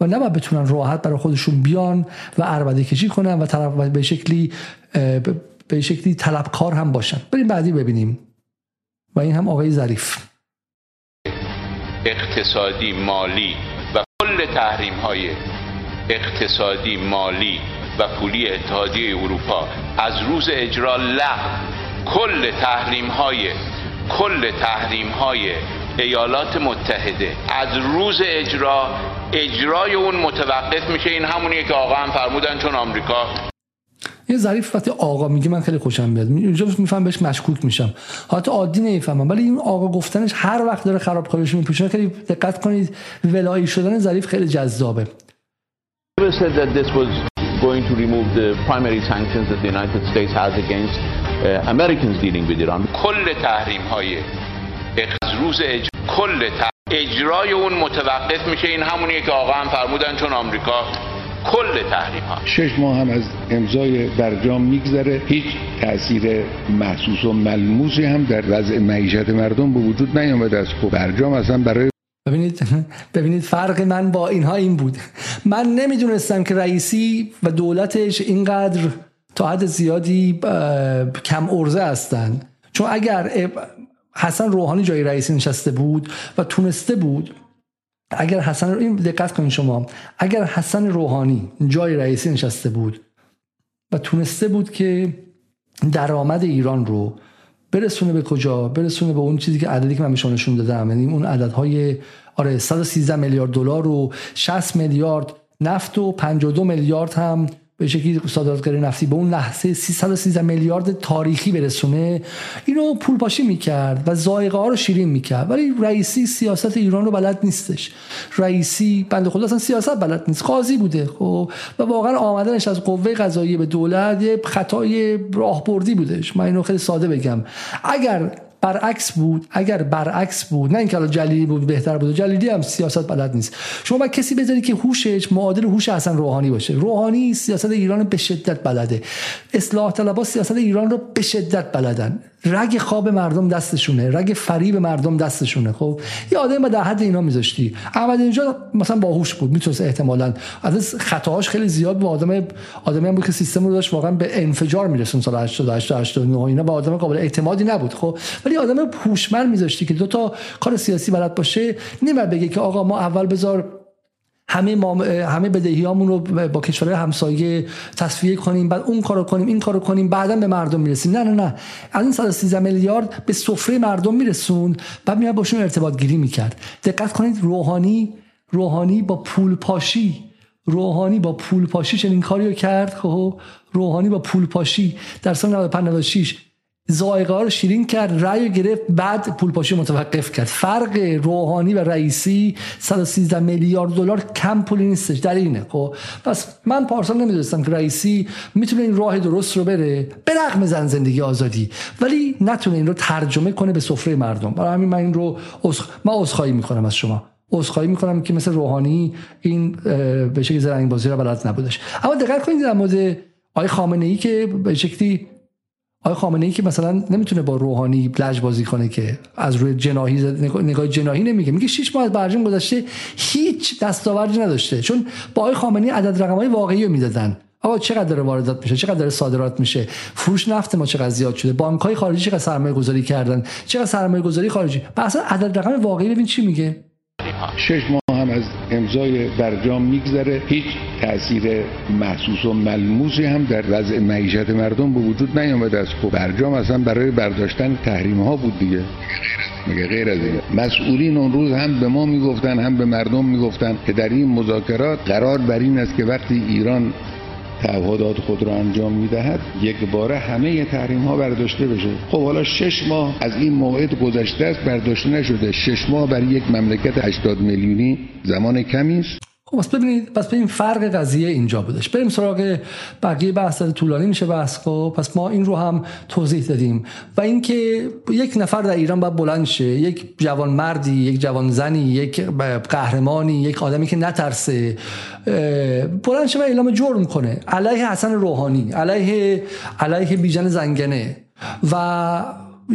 و نباید بتونن راحت برای خودشون بیان و عربده کشی کنن و به شکلی به شکلی طلبکار هم باشن. بریم بعدی ببینیم. و این هم آقای ظریف. اقتصادی مالی و کل تحریم های اقتصادی مالی و پولی اتحادیه اروپا از روز اجرا لغو کل تحریم های کل تحریم های ایالات متحده از روز اجرا اجرای اون متوقف میشه. این همونیه که آقا هم فرمودن چون آمریکا یه ظریف وقتی آقا میگه من خیلی خوشم میاد. اونجا میفهم بهش مشکوک میشم. حتی عادی نمی‌فهمم. ولی این آقا گفتنش هر وقت داره خرابکاریش میپوشه خیلی دقت کنید ولایی شدن ظریف خیلی جذابه. Said that this was going to remove the primary sanctions that the United States has against uh, Americans dealing with Iran. کل تحریم های از روز اج... کل اجرای اون متوقف میشه. این همونیه که آقا هم فرمودن چون آمریکا کل تحریم ها. شش ماه هم از امضای برجام میگذره. هیچ تاثیر محسوس و ملموسی هم در وضع معیشت مردم به وجود نیامده است. خب برجام اصلا برای ببینید ببینید فرق من با اینها این بود. من نمی‌دونستم که رئیسی و دولتش اینقدر تا حد زیادی کم ارزه هستند چون اگر حسن روحانی جای رئیسی نشسته بود و تونسته بود اگر حسن این دقت کنید شما. اگر حسن روحانی جای رئیسی نشسته بود و تونسته بود که درآمد ایران رو برسونه به کجا؟ برسونه به اون چیزی که عددی که من بهشون نشون دادم. یعنی اون عددهای آره 113 میلیارد دلار و 60 میلیارد نفت و 52 میلیارد هم به شکلی صادراتگری نفتی به اون لحظه 313 میلیارد تاریخی برسونه. اینو پول پاشی می‌کرد و زائقه ها رو شیرین می‌کرد. ولی رئیسی سیاست ایران رو بلد نیستش. رئیسی بنده خدا اصلا سیاست بلد نیست. قاضی بوده خب. و واقعا آمدنش از قوه قضاییه به دولت یه خطای راهبردی بودش. من اینو خیلی ساده بگم. اگر برعکس بود اگر برعکس بود نه اینکه الان جلیلی بود بهتر بود جلیلی هم سیاست بلد نیست. شما باید کسی بذاری که هوشش معادل هوش حسن روحانی باشه. روحانی سیاست ایران به شدت بلده. اصلاح طلبها سیاست ایران رو به شدت بلدن. رگ خواب مردم دستشونه رگ فریب مردم دستشونه خب؟ یه آدم در حد اینا میذاشتی. احمد اینجا مثلا باهوش بود می‌تونست احتمالاً. از خطاهاش خیلی زیاد بود. آدم آدمی هم بود که سیستم رو داشت واقعا به انفجار میرسون سال 88 89 اینا با آدم قابل اعتمادی نبود خب؟ ولی آدم هوشمند میذاشتی که دو تا کار سیاسی بلد باشه نمیاد بگه که آقا ما اول بذار همه ما همه بدهیامون رو با کشورهای همسایه تصفیه کنیم بعد اون کارو کنیم این کارو کنیم بعدا به مردم می‌رسیم. نه نه نه. از این 113 میلیارد به سفره مردم میرسون بعد میاد باشون ارتباط گیری می‌کرد. دقت کنید روحانی روحانی با پول پاشی روحانی با پول پاشی چنین کاری رو کرد. خب روحانی با پول پاشی در سال 95 96 زائقه رو شیرین کرد رأی گرفت بعد پول پاشی متوقف کرد. فرق روحانی و رئیسی 113 میلیارد دلار کم پولی نیستش. در اینه. خب پس من پارسال نمی‌دونستم که رئیسی می‌تونه این راه درست رو بره. به رغم زن زندگی آزادی. ولی نتونه این رو ترجمه کنه به سفره مردم. برای همین من این رو اصخ... من عذرخواهی می‌کنم از شما. عذرخواهی می‌کنم که مثل روحانی این به شکلی زرنگ بازی رو بلد نبودش. اما دقت کنید در مورد آقای خامنه ای که به شکلی آقای خامنه ای که مثلا نمی‌تونه با روحانی لج بازی کنه که از روی جناهی نگاه جناهی نمیگه. میگه 6 ماه از برجام گذشته هیچ دستاوردی نداشته. چون با آقای خامنه عدد رقمای واقعی رو می‌دادن. آقا چقدر داره واردات میشه؟ چقدر داره صادرات میشه؟ فروش نفت ما چقدر زیاد شده؟ بانک های خارجی چقدر سرمایه گذاری کردن؟ چقدر سرمایه گذاری خارجی؟ اصلا عدد رقم واقعی ببین چی میگه. شش از امضای برجام میگذره. هیچ تاثیر محسوس و ملموسی هم در وضع معیشت مردم به وجود نیامده است. خب برجام اصلا برای برداشتن تحریم ها بود دیگه. مگه غیر از این؟ مسئولین اون روز هم به ما می‌گفتن هم به مردم می‌گفتن که در این مذاکرات قرار بر این است که وقتی ایران تعهدات خود را انجام می‌دهد یک باره همه تحریم ها برداشته بشه. خب حالا شش ماه از این موعد گذشته است برداشته نشده. شش ماه برای یک مملکت 80 میلیونی زمان کمی است. خب بس ببینید پس ببین فرق قضیه اینجا بودش. بریم سراغ بقیه بحث طولانی میشه بحث خب. پس ما این رو هم توضیح دادیم. و اینکه یک نفر در ایران باید بلند شه یک جوان مردی یک جوان زنی یک قهرمانی یک آدمی که نترسه بلند شه و اعلام جرم کنه. علیه حسن روحانی علیه علیه بیژن زنگنه. و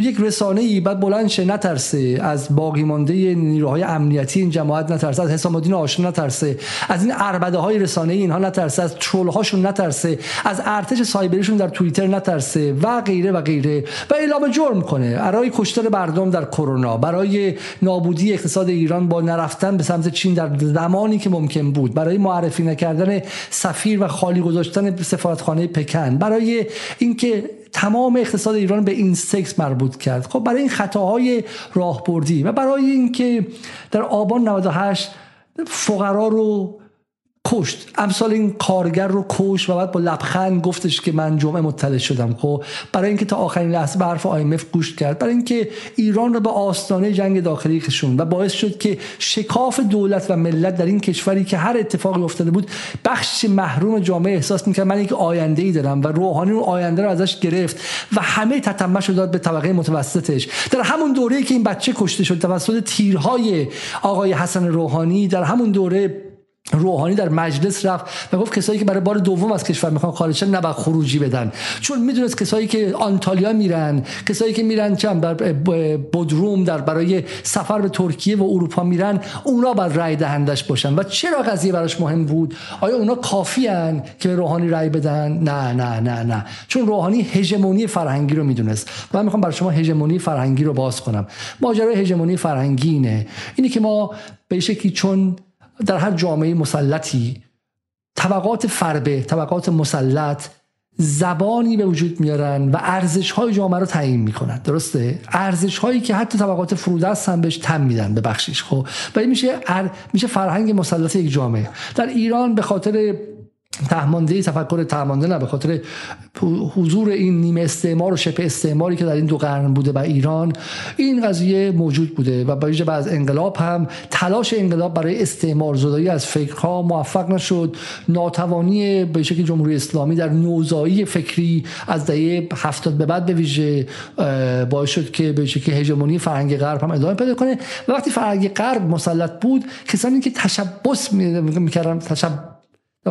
یک رسانه ای بعد بلند شه نترسه. از باقی مانده نیروهای امنیتی این جماعت نترسه از حسام الدین آشنا نترسه. از این اربده های رسانه ای اینها نترسه از ترول هاشون نترسه از ارتش سایبریشون در توییتر نترسه و غیره و غیره. و اعلام جرم کنه. برای کشتار مردم در کرونا برای نابودی اقتصاد ایران با نرفتن به سمت چین در زمانی که ممکن بود برای معرفی نکردن سفیر و خالی گذاشتن سفارتخانه پکن برای اینکه تمام اقتصاد ایران به این سکس مربوط کرد. خب برای این خطاهای راهبردی و برای اینکه در آبان 98 فقرا رو کشت. امثال این کارگر رو کش و بعد با لبخند گفتش که من جمعه مطلع شدم خب؟ برای اینکه تا آخرین لحظه به حرف IMF گوش کرد. برای اینکه ایران رو به آستانه جنگ داخلی کشون و باعث شد که شکاف دولت و ملت در این کشوری که هر اتفاقی افتاده بود بخش محروم جامعه احساس می‌کرد من یک آینده ای دارم و روحانی اون آینده رو ازش گرفت و همه تتمش رو داد به طبقه متوسطش. در همون دوره که این بچه کشته شد توسط تیرهای آقای حسن روحانی در همون دوره روحانی در مجلس رفت و گفت کسایی که برای بار دوم از کشور می‌خوان خارج شن نباید خروجی بدن. چون می‌دونست کسایی که آنتالیا میرن کسایی که میرن چم در بودروم در برای سفر به ترکیه و اروپا میرن اونا باید رای دهندش باشن. و چرا قضیه براش مهم بود؟ آیا اونا کافی هن که به روحانی رای بدن؟ نه نه نه نه. چون روحانی هژمونی فرهنگی رو می‌دونست. من می‌خوام برای شما هژمونی فرهنگی رو باز کنم. ماجرای هژمونی فرهنگی اینه. اینه که ما به شکلی چون در هر جامعه مسلطی طبقات فربه طبقات مسلط زبانی به وجود میارن و ارزش های جامعه رو تعیین می‌کنن. درسته؟ ارزش هایی که حتی طبقات فرودست هم بهش تم میدن به بخشش خب؟ و میشه میشه فرهنگ مسلط یک جامعه. در ایران به خاطر تهمانده تفکر تهمانده نه به خاطر حضور این نیمه استعمار و شبه استعماری که در این دو قرن بوده و ایران این قضیه موجود بوده و با از انقلاب هم تلاش انقلاب برای استعمار زدایی از فکرها موفق نشد. ناتوانی به شکل جمهوری اسلامی در نوزایی فکری از دهه هفتاد به بعد به ویژه باعث شد که به شکل هژمونی فرهنگ غرب هم ادامه پیدا کنه. و وقتی فرهنگ غرب مسلط بود کسانی که تشبس می‌کردن تشبس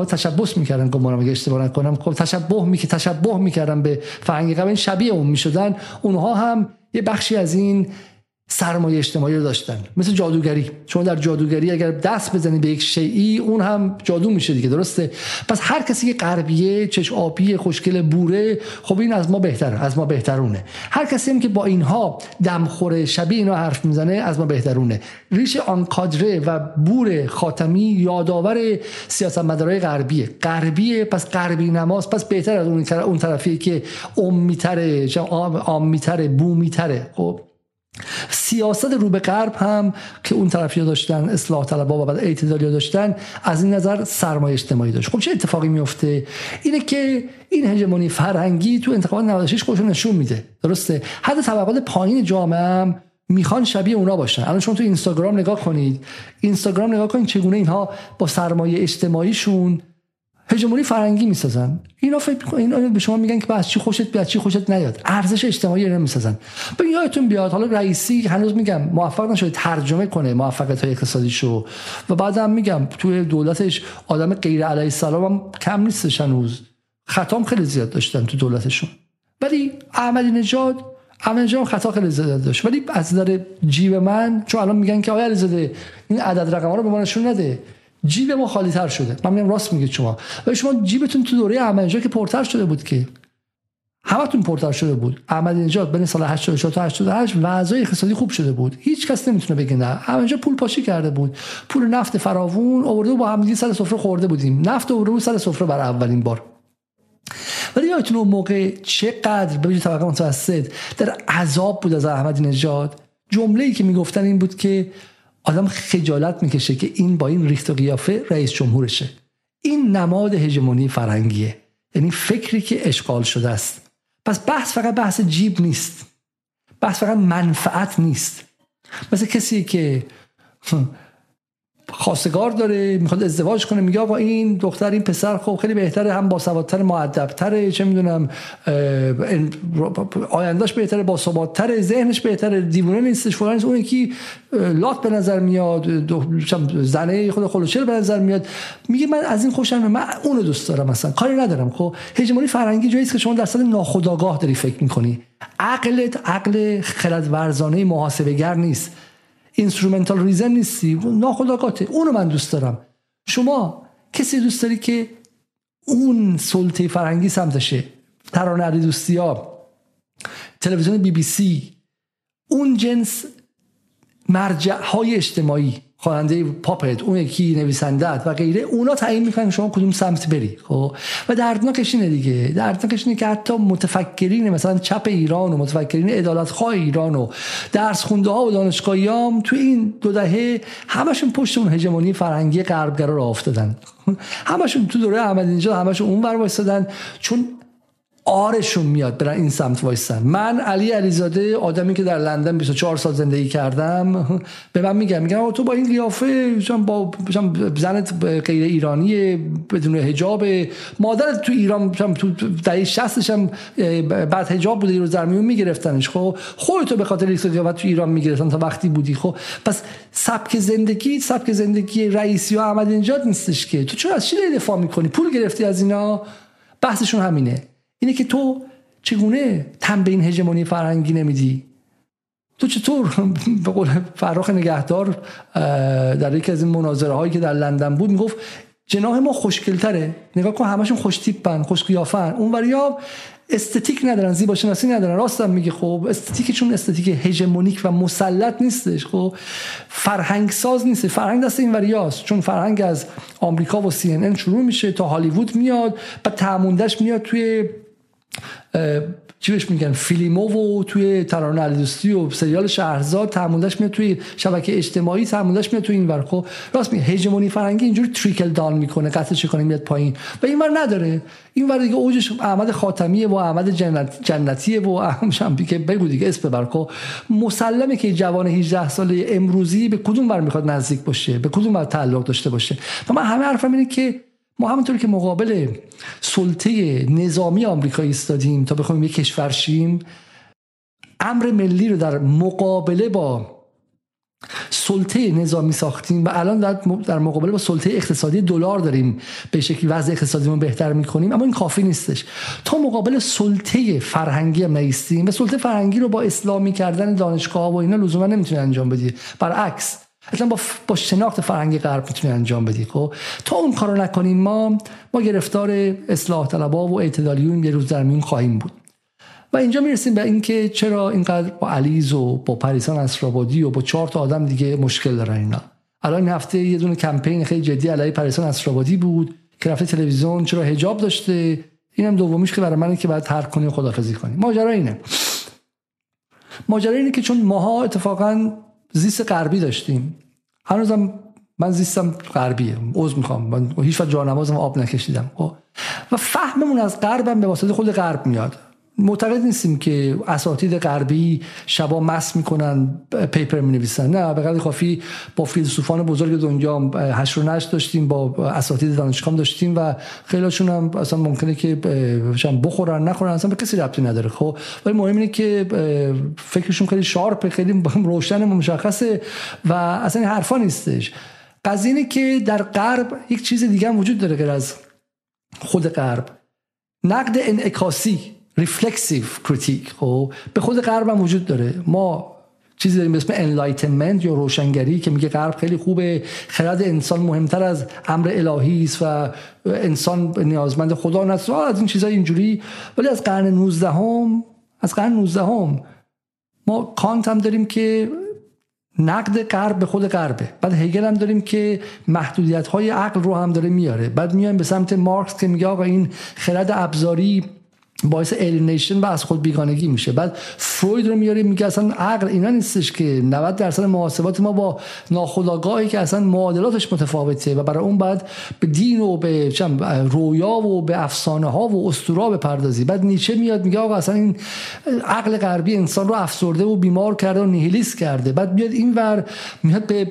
تشبس می‌کردن گمانم اگه اشتباه نکنم. خب تشبه می تشبه می‌کردن به فرهنگ قبل. شبیه اون می‌شدن. اونها هم یه بخشی از این سرمایه اجتماعی رو داشتن. مثل جادوگری. شما در جادوگری اگر دست بزنی به یک شیعی اون هم جادو میشه دیگه درسته؟ پس هر کسی که غربیه چش آبی خوشگل بوره خب این از ما بهتره از ما بهترونه. هر کسی هم که با اینها دمخور شبیه اینا حرف می‌زنه از ما بهترونه. ریش آن کادره و بور خاتمی یادآور سیاستمدارای غربیه. غربیه پس غربی نماز پس بهتر از اون طرفیه که امیتره آمیتره بومیتره. خب سیاست رو به غرب هم که اون طرفی داشتن اصلاح طلبا و بعد اعتدالی داشتن از این نظر سرمایه اجتماعی داشت. خب چه اتفاقی میفته؟ اینه که این هژمونی فرهنگی تو انتخابات 96 خودش نشون میده. درسته؟ حتی طبقات پایین جامعه هم می‌خوان شبیه اونا باشن. الان شما تو اینستاگرام نگاه کنید. اینستاگرام نگاه کنید چگونه اینها با سرمایه اجتماعیشون هژمونی فرنگی می‌سازن. اینا فکر اینا به شما میگن که از چی خوشت بیاد چی خوشت نیاد. ارزش اجتماعی اینا می‌سازن. به یادتون بیاد حالا رئیسی هنوز میگم موفق نشده ترجمه کنه موفقیت های اقتصادی شو و بعدم میگم توی دولتش آدم غیر علیه السلام هم کم نیستش هنوز. خطام خیلی زیاد داشتن تو دولتشون. ولی احمدی نژاد احمدی نژاد خطا خیلی زیاد داشت. ولی از نظر جیب من چون الان میگن که آیا علیزاده این عدد رقم رو به ما نشون نده. جیب ما خالی تر شده. من میگم راست میگید شما. و شما جیبتون تو دوره احمدی که پرتر شده بود که. همتون پرتر شده بود. احمدی نژاد بین سال 84 تا 88 وضعیت اقتصادی خوب شده بود. هیچ کس نمی‌تونه بگه نه. احمدی پول پاشی کرده بود. پول نفت فراوون آورده با همدیگه سر سفره خورده بودیم. نفت آورده سر سفره برای اولین بار. ولی یادتون اون موقع چقدر به طبقه متوسط در عذاب بود از احمدی نژاد. جمله‌ای که می‌گفتن این بود که آدم خجالت می‌کشه که این با این ریخت و قیافه رئیس جمهورشه. این نماد هژمونی فرنگیه یعنی فکری که اشغال شده است. پس بحث فقط بحث جیب نیست. بحث فقط منفعت نیست. مثل کسی که خواستگار داره می‌خواد ازدواج کنه میگه آقا این دختر این پسر خب خیلی بهتره هم با سوادتر معدبتره چه می‌دونم آیندهش بهتره باثبات‌تر ذهنش بهتره دیوونه نیستش فلان اون یکی لات به نظر میاد زنه خود خلوچل به نظر میاد. میگه من از این خوشم من اونو دوست دارم مثلا کاری ندارم. خب هژمونی فرنگی جایی که شما در سطح ناخودآگاه داری فکر می‌کنی. عقلت عقل خرد ورزانه محاسبه نیست. instrumental reason نیستی؟ ناخودآگاهته اونو من دوست دارم. شما کسی دوست داری که اون سلطه فرنگی سمتشه؟ ترانه دوستی ها تلویزیون بی بی سی اون جنس مرجع های اجتماعی. خواننده پاپت اون یکی نویسندت و غیره اونا تعیین می‌کنن شما کدوم سمت بری خب؟ و دردناکش اینه دیگه. دردناکش اینه که حتی متفکرین مثلا چپ ایران و متفکرین عدالت خواه ایران و درس خونده ها و دانشگاهیام تو این دو دهه همشون پشت اون هژمونی فرهنگی غربگرا راه افتادن. همشون تو دوره احمدی نژاد همشون اون ور وایسادن چون آرشون میاد برن این سمت وایستن. من علی علیزاده آدمی که در لندن 24 سال زندگی کردم به من میگم میگم تو با این قیافه با زنت غیر ایرانی بدون حجاب. مادرت تو ایران تو دهه 60 هم بعد حجاب بوده رو در میون میگرفتنش. خب خودتو به خاطر ریخت قیافت تو ایران می‌گرفتن تا وقتی بودی. خب پس سبک زندگی سبک زندگی رئیسی و احمدی نژاد نیستش که. تو چرا از چی دفاع می‌کنی؟ پول گرفتی از اینا؟ بحثشون همینه. اینه که تو چگونه تن به این هژمونی فرهنگی نمیدی؟ تو چطور به قول فراخ نگهدار در یکی از این مناظره هایی که در لندن بود می‌گفت جناح ما خوشگلتره. نگاه کن همشون خوش تیپن خوش قیافن اون وریا استتیک ندارن زیبا شناسی ندارن. راستم میگه خب استتیک چون استتیک هژمونیک و مسلط نیستش. خب فرهنگ ساز نیست. فرهنگ دست این وریاست چون فرهنگ از آمریکا و سی ان شروع میشه تا هالیوود میاد و تعموندش میاد توی چی بهش میگن؟ فیلیمو و توی ترانه علیدوستی و سریال شهرزاد تحملش میاد توی شبکه اجتماعی تحملش میاد توی این ور. خب راست میگه هژمونی فرنگی اینجوری تریکل دان می‌کنه قطع چه کنه میاد پایین. و این ور نداره. این ور دیگه اوجش احمد خاتمیه و احمد جنت جنتیه و احمد که بگو دیگه اسم ببر. خب مسلمه که جوان 18 ساله امروزی به کدوم ور می‌خواد نزدیک باشه؟ به کدوم ور تعلق داشته باشه؟ و من همه حرفم اینه که ما همونطور که مقابل سلطه نظامی آمریکا ایستادیم تا بخوایم یک کشور شیم امر ملی رو در مقابله با سلطه نظامی ساختیم و الان در مقابله با سلطه اقتصادی دلار داریم. به شکلی وضع اقتصادی رو بهتر می‌کنیم اما این کافی نیستش. تا مقابل سلطه فرهنگی هم نیستیم و سلطه فرهنگی رو با اسلامی کردن دانشگاه و اینا لزوما نمی‌تونه انجام بدی. برعکس اصلا با, با شناخت فرهنگی غرب می‌تونی انجام بدی خب؟ تا اون کارو نکنیم ما ما گرفتار اصلاح طلبا و اعتدالیون یه روز در میون خواهیم بود. و اینجا می‌رسیم به اینکه چرا اینقدر با علیز و با پریسان اسرابادی و با چهار تا آدم دیگه مشکل دارن اینا. الان این هفته یه دونه کمپین خیلی جدی علیه پریسان اسرابادی بود که رفته تلویزیون چرا حجاب داشته. اینم دومیش که برای منه که بعد ترک کنی و خدافظی کنی ماجرا اینه. ماجرا اینه که چون ماها اتفاقا زیست غربی داشتیم. هنوزم من زیستم غربیه. عذر می‌خوام. من هیچ وقت جانمازم آب نکشیدم. خب. و فهممون از غربم به واسطه خود غرب میاد. معتقد نیستیم که اساتید غربی شبا مس می‌کنن پیپر می نویسن نه به قدر کافی با فیلسوفان بزرگ دنیا هشت و داشتیم با اساتید دانشگاه داشتیم و خیلیشون هم اصلا ممکنه که بخورن نخورن اصلا به کسی ربطی نداره خب؟ ولی مهم اینه که فکرشون خیلی sharp خیلی روشن مشخصه و اصلا حرفا نیستش. قضیه اینه که در غرب یک چیز دیگه هم وجود داره غیر از خود غرب. نقد انعکاسی. reflexive critique خب؟ به خود غرب هم وجود داره. ما چیزی داریم به اسم enlightenment یا روشنگری که میگه غرب خیلی خوبه. خرد انسان مهمتر از امر الهی است و انسان نیازمند خدا نیست از این چیزای اینجوری. ولی از قرن 19 هم از قرن 19 هم ما کانت هم داریم که نقد غرب به خود غربه. بعد هگل هم داریم که محدودیت های عقل رو هم داره میاره. بعد میایم به سمت مارکس که میگه آقا این خرد ابزاری باعث alienation و از خود بیگانگی میشه. بعد فروید رو میاره میگه اصلا عقل اینا نیستش که 90 درصد محاسبات ما با ناخودآگاهی که اصلا معادلاتش متفاوته و برای اون بعد به دین و به رویا و به افسانه ها و اسطورا بپردازی. بعد نیچه میاد میگه آقا اصلا این عقل غربی انسان رو افسرده و بیمار کرده و نیهیلیست کرده. بعد میاد اینور میاد به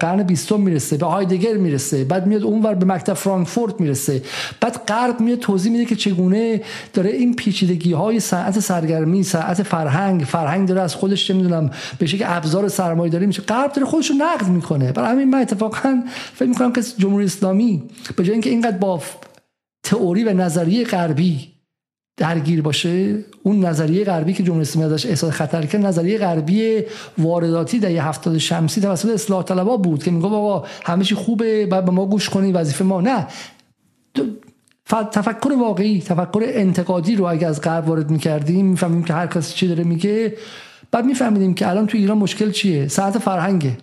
قرن 20 می‌رسه به هایدگر می‌رسه. بعد میاد اونور به مکتب فرانکفورت می‌رسه. بعد غرب میاد توضیح میده که چگونه داره این پیچیدگی های ساعت سرگرمی ساعت فرهنگ فرهنگ داره از خودش نمی‌دونم به شکل ابزار سرمایه داری میشه غرب داره خودش رو نقد می‌کنه. برای همین من اتفاقا فکر می‌کنم که جمهوری اسلامی به جای اینکه اینقدر با تئوری و نظریه غربی درگیر باشه اون نظریه غربی که جمهوری اسلامی ازش احساس خطر کرد نظریه غربی وارداتی در هفتاد شمسی توسط اصلاح طلبا بود که میگه بابا همه چی خوبه بعد به ما گوش کنی وظیفه ما نه. تفکر واقعی تفکر انتقادی رو اگه از غرب وارد می‌کردیم می‌فهمیم که هر کسی چی داره میگه. بعد میفهمیدیم که الان تو ایران مشکل چیه؟ ساعت فرهنگه.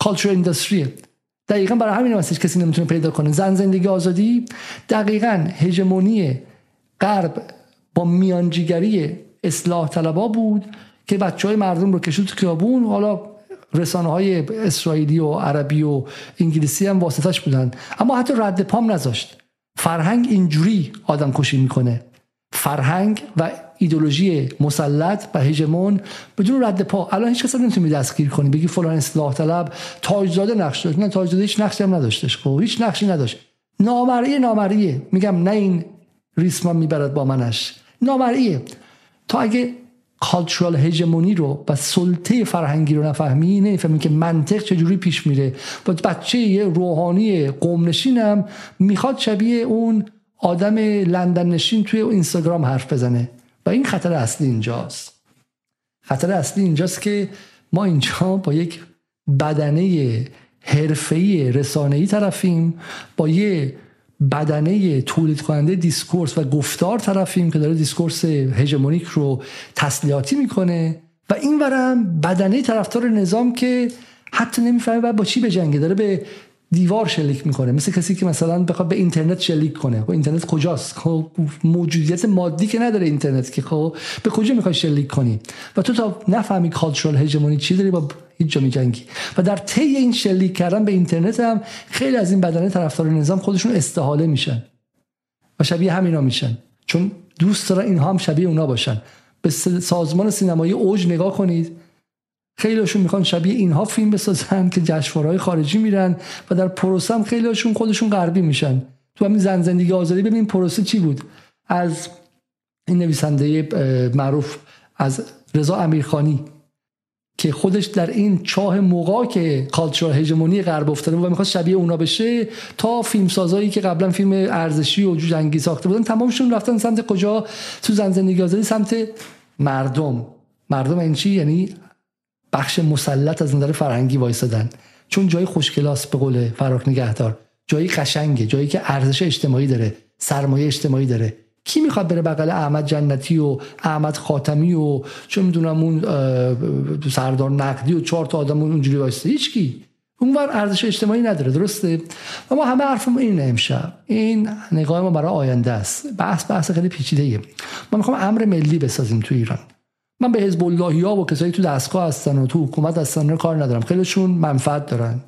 کالچر اندستری دقیقا برای همین هستش کسی نمی‌تونه پیدا کنه. زن زندگی آزادی دقیقا هژمونی غرب با میانجیگری اصلاح طلبا بود که بچه های مردم رو کشید تو خیابون. حالا رسانه های اسرائیلی و عربی و انگلیسی هم واسطش بودن. اما حتی رد پام نذاشت. فرهنگ اینجوری آدم کشی می‌کنه. فرهنگ و ایدولوژی مسلط و هژمون بدون رد پا. الان هیچ کس نمی‌تونی دستگیر کنی بگی فلان اصلاح طلب. تاجزاده نقش داشت. نه تاجزاده هیچ نقشی هم نداشتش. خب هیچ نقشی نداشت. نامرئی نامرئیه میگم نه این ریسمان می‌برد با منش. نامرئیه تا اگه کالچورال هژمونی رو و سلطه فرهنگی رو نفهمی نمی‌فهمی که منطق چجوری پیش میره. و بچه یه روحانی قوم نشینم می‌خواد شبیه اون آدم لندن نشین توی اینستاگرام حرف بزنه. و این خطر اصلی اینجاست. خطر اصلی اینجاست که ما اینجا با یک بدنه حرفه‌ای رسانه‌ای طرفیم با یه بدنه تولید کننده discourse و گفتار طرفیم که داره discourse hegemonic رو تسلیحاتی می‌کنه. و این ورم بدنه طرفدار نظام که حتی نمی‌فهمه با چی بجنگه داره به دیوار شلیک می‌کنه. مثل کسی که مثلا بخواد به اینترنت شلیک کنه. خب اینترنت کجاست؟ خب موجودیت مادی که نداره اینترنت که خب به کجا می‌خوای شلیک کنی؟ و تو تا نفهمی کالچورال هژمونی چی داری با هیچ جا و در طی این شلیک کردن به اینترنت هم خیلی از این بدنه طرفدار نظام خودشون استحاله میشن. و شبیه همینا میشن. چون دوست دارن اینها هم شبیه اونا باشن. به سازمان سینمایی اوج نگاه کنید. خیلیشون می‌خوان شبیه اینها فیلم بسازن که جشنواره‌های خارجی میرن و در پروسه هم خیلیشون خودشون غربی میشن. تو همین زن زندگی آزادی ببین پروسه چی بود. از این نویسنده معروف از رضا امیرخانی که خودش در این چاه موقع که کالچور هژمونی غرب افتاده و می‌خواست شبیه اونا بشه تا فیلم سازایی که قبلا فیلم ارزشی و جنگی ساخته بودن تمامشون رفتن سمت کجا؟ تو زن زندگی آزادی سمت مردم. مردم این چی؟ یعنی بخش مسلط از نظر فرهنگی وایسادن. چون جای خوشکلاس به قول فراخ نگهدار جایی قشنگه جایی که ارزش اجتماعی داره سرمایه اجتماعی داره. کی می‌خواد بره بغل احمد جنتی و احمد خاتمی و چه می‌دونم اون سردار نقدی و چهار تا آدم اونجوری وایسته هیچ کی اونور ارزش اجتماعی نداره درسته؟ و ما همه حرفمون این امشب. این نگاه ما برای آینده است. بحث بحث خیلی پیچیده ایه. ما می‌خوام امر ملی بسازیم تو ایران. من به حزب اللهی ها و کسایی تو دستگاه هستن و تو حکومت هستن کار ندارم. خیلیشون منفعت دارن.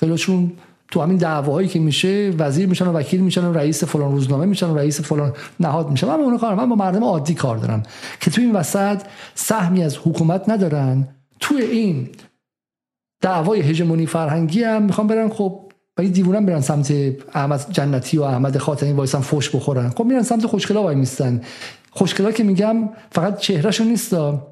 خیلیشون تو همین دعواهایی که میشه وزیر میشن و وکیل میشن و رئیس فلان روزنامه میشن و رئیس فلان نهاد میشن. من به اون کار من با مردم عادی کار دارم که تو این وسط سهمی از حکومت ندارن. توی این دعوای هژمونی فرهنگی هم می‌خوام برن خب و دیوونم برن سمت احمد جنتی و احمد خاتمی وایسن فوش بخورن. خب میرن سمت خوشگلا وای خوشگلا که میگم فقط چهرهشون نیستا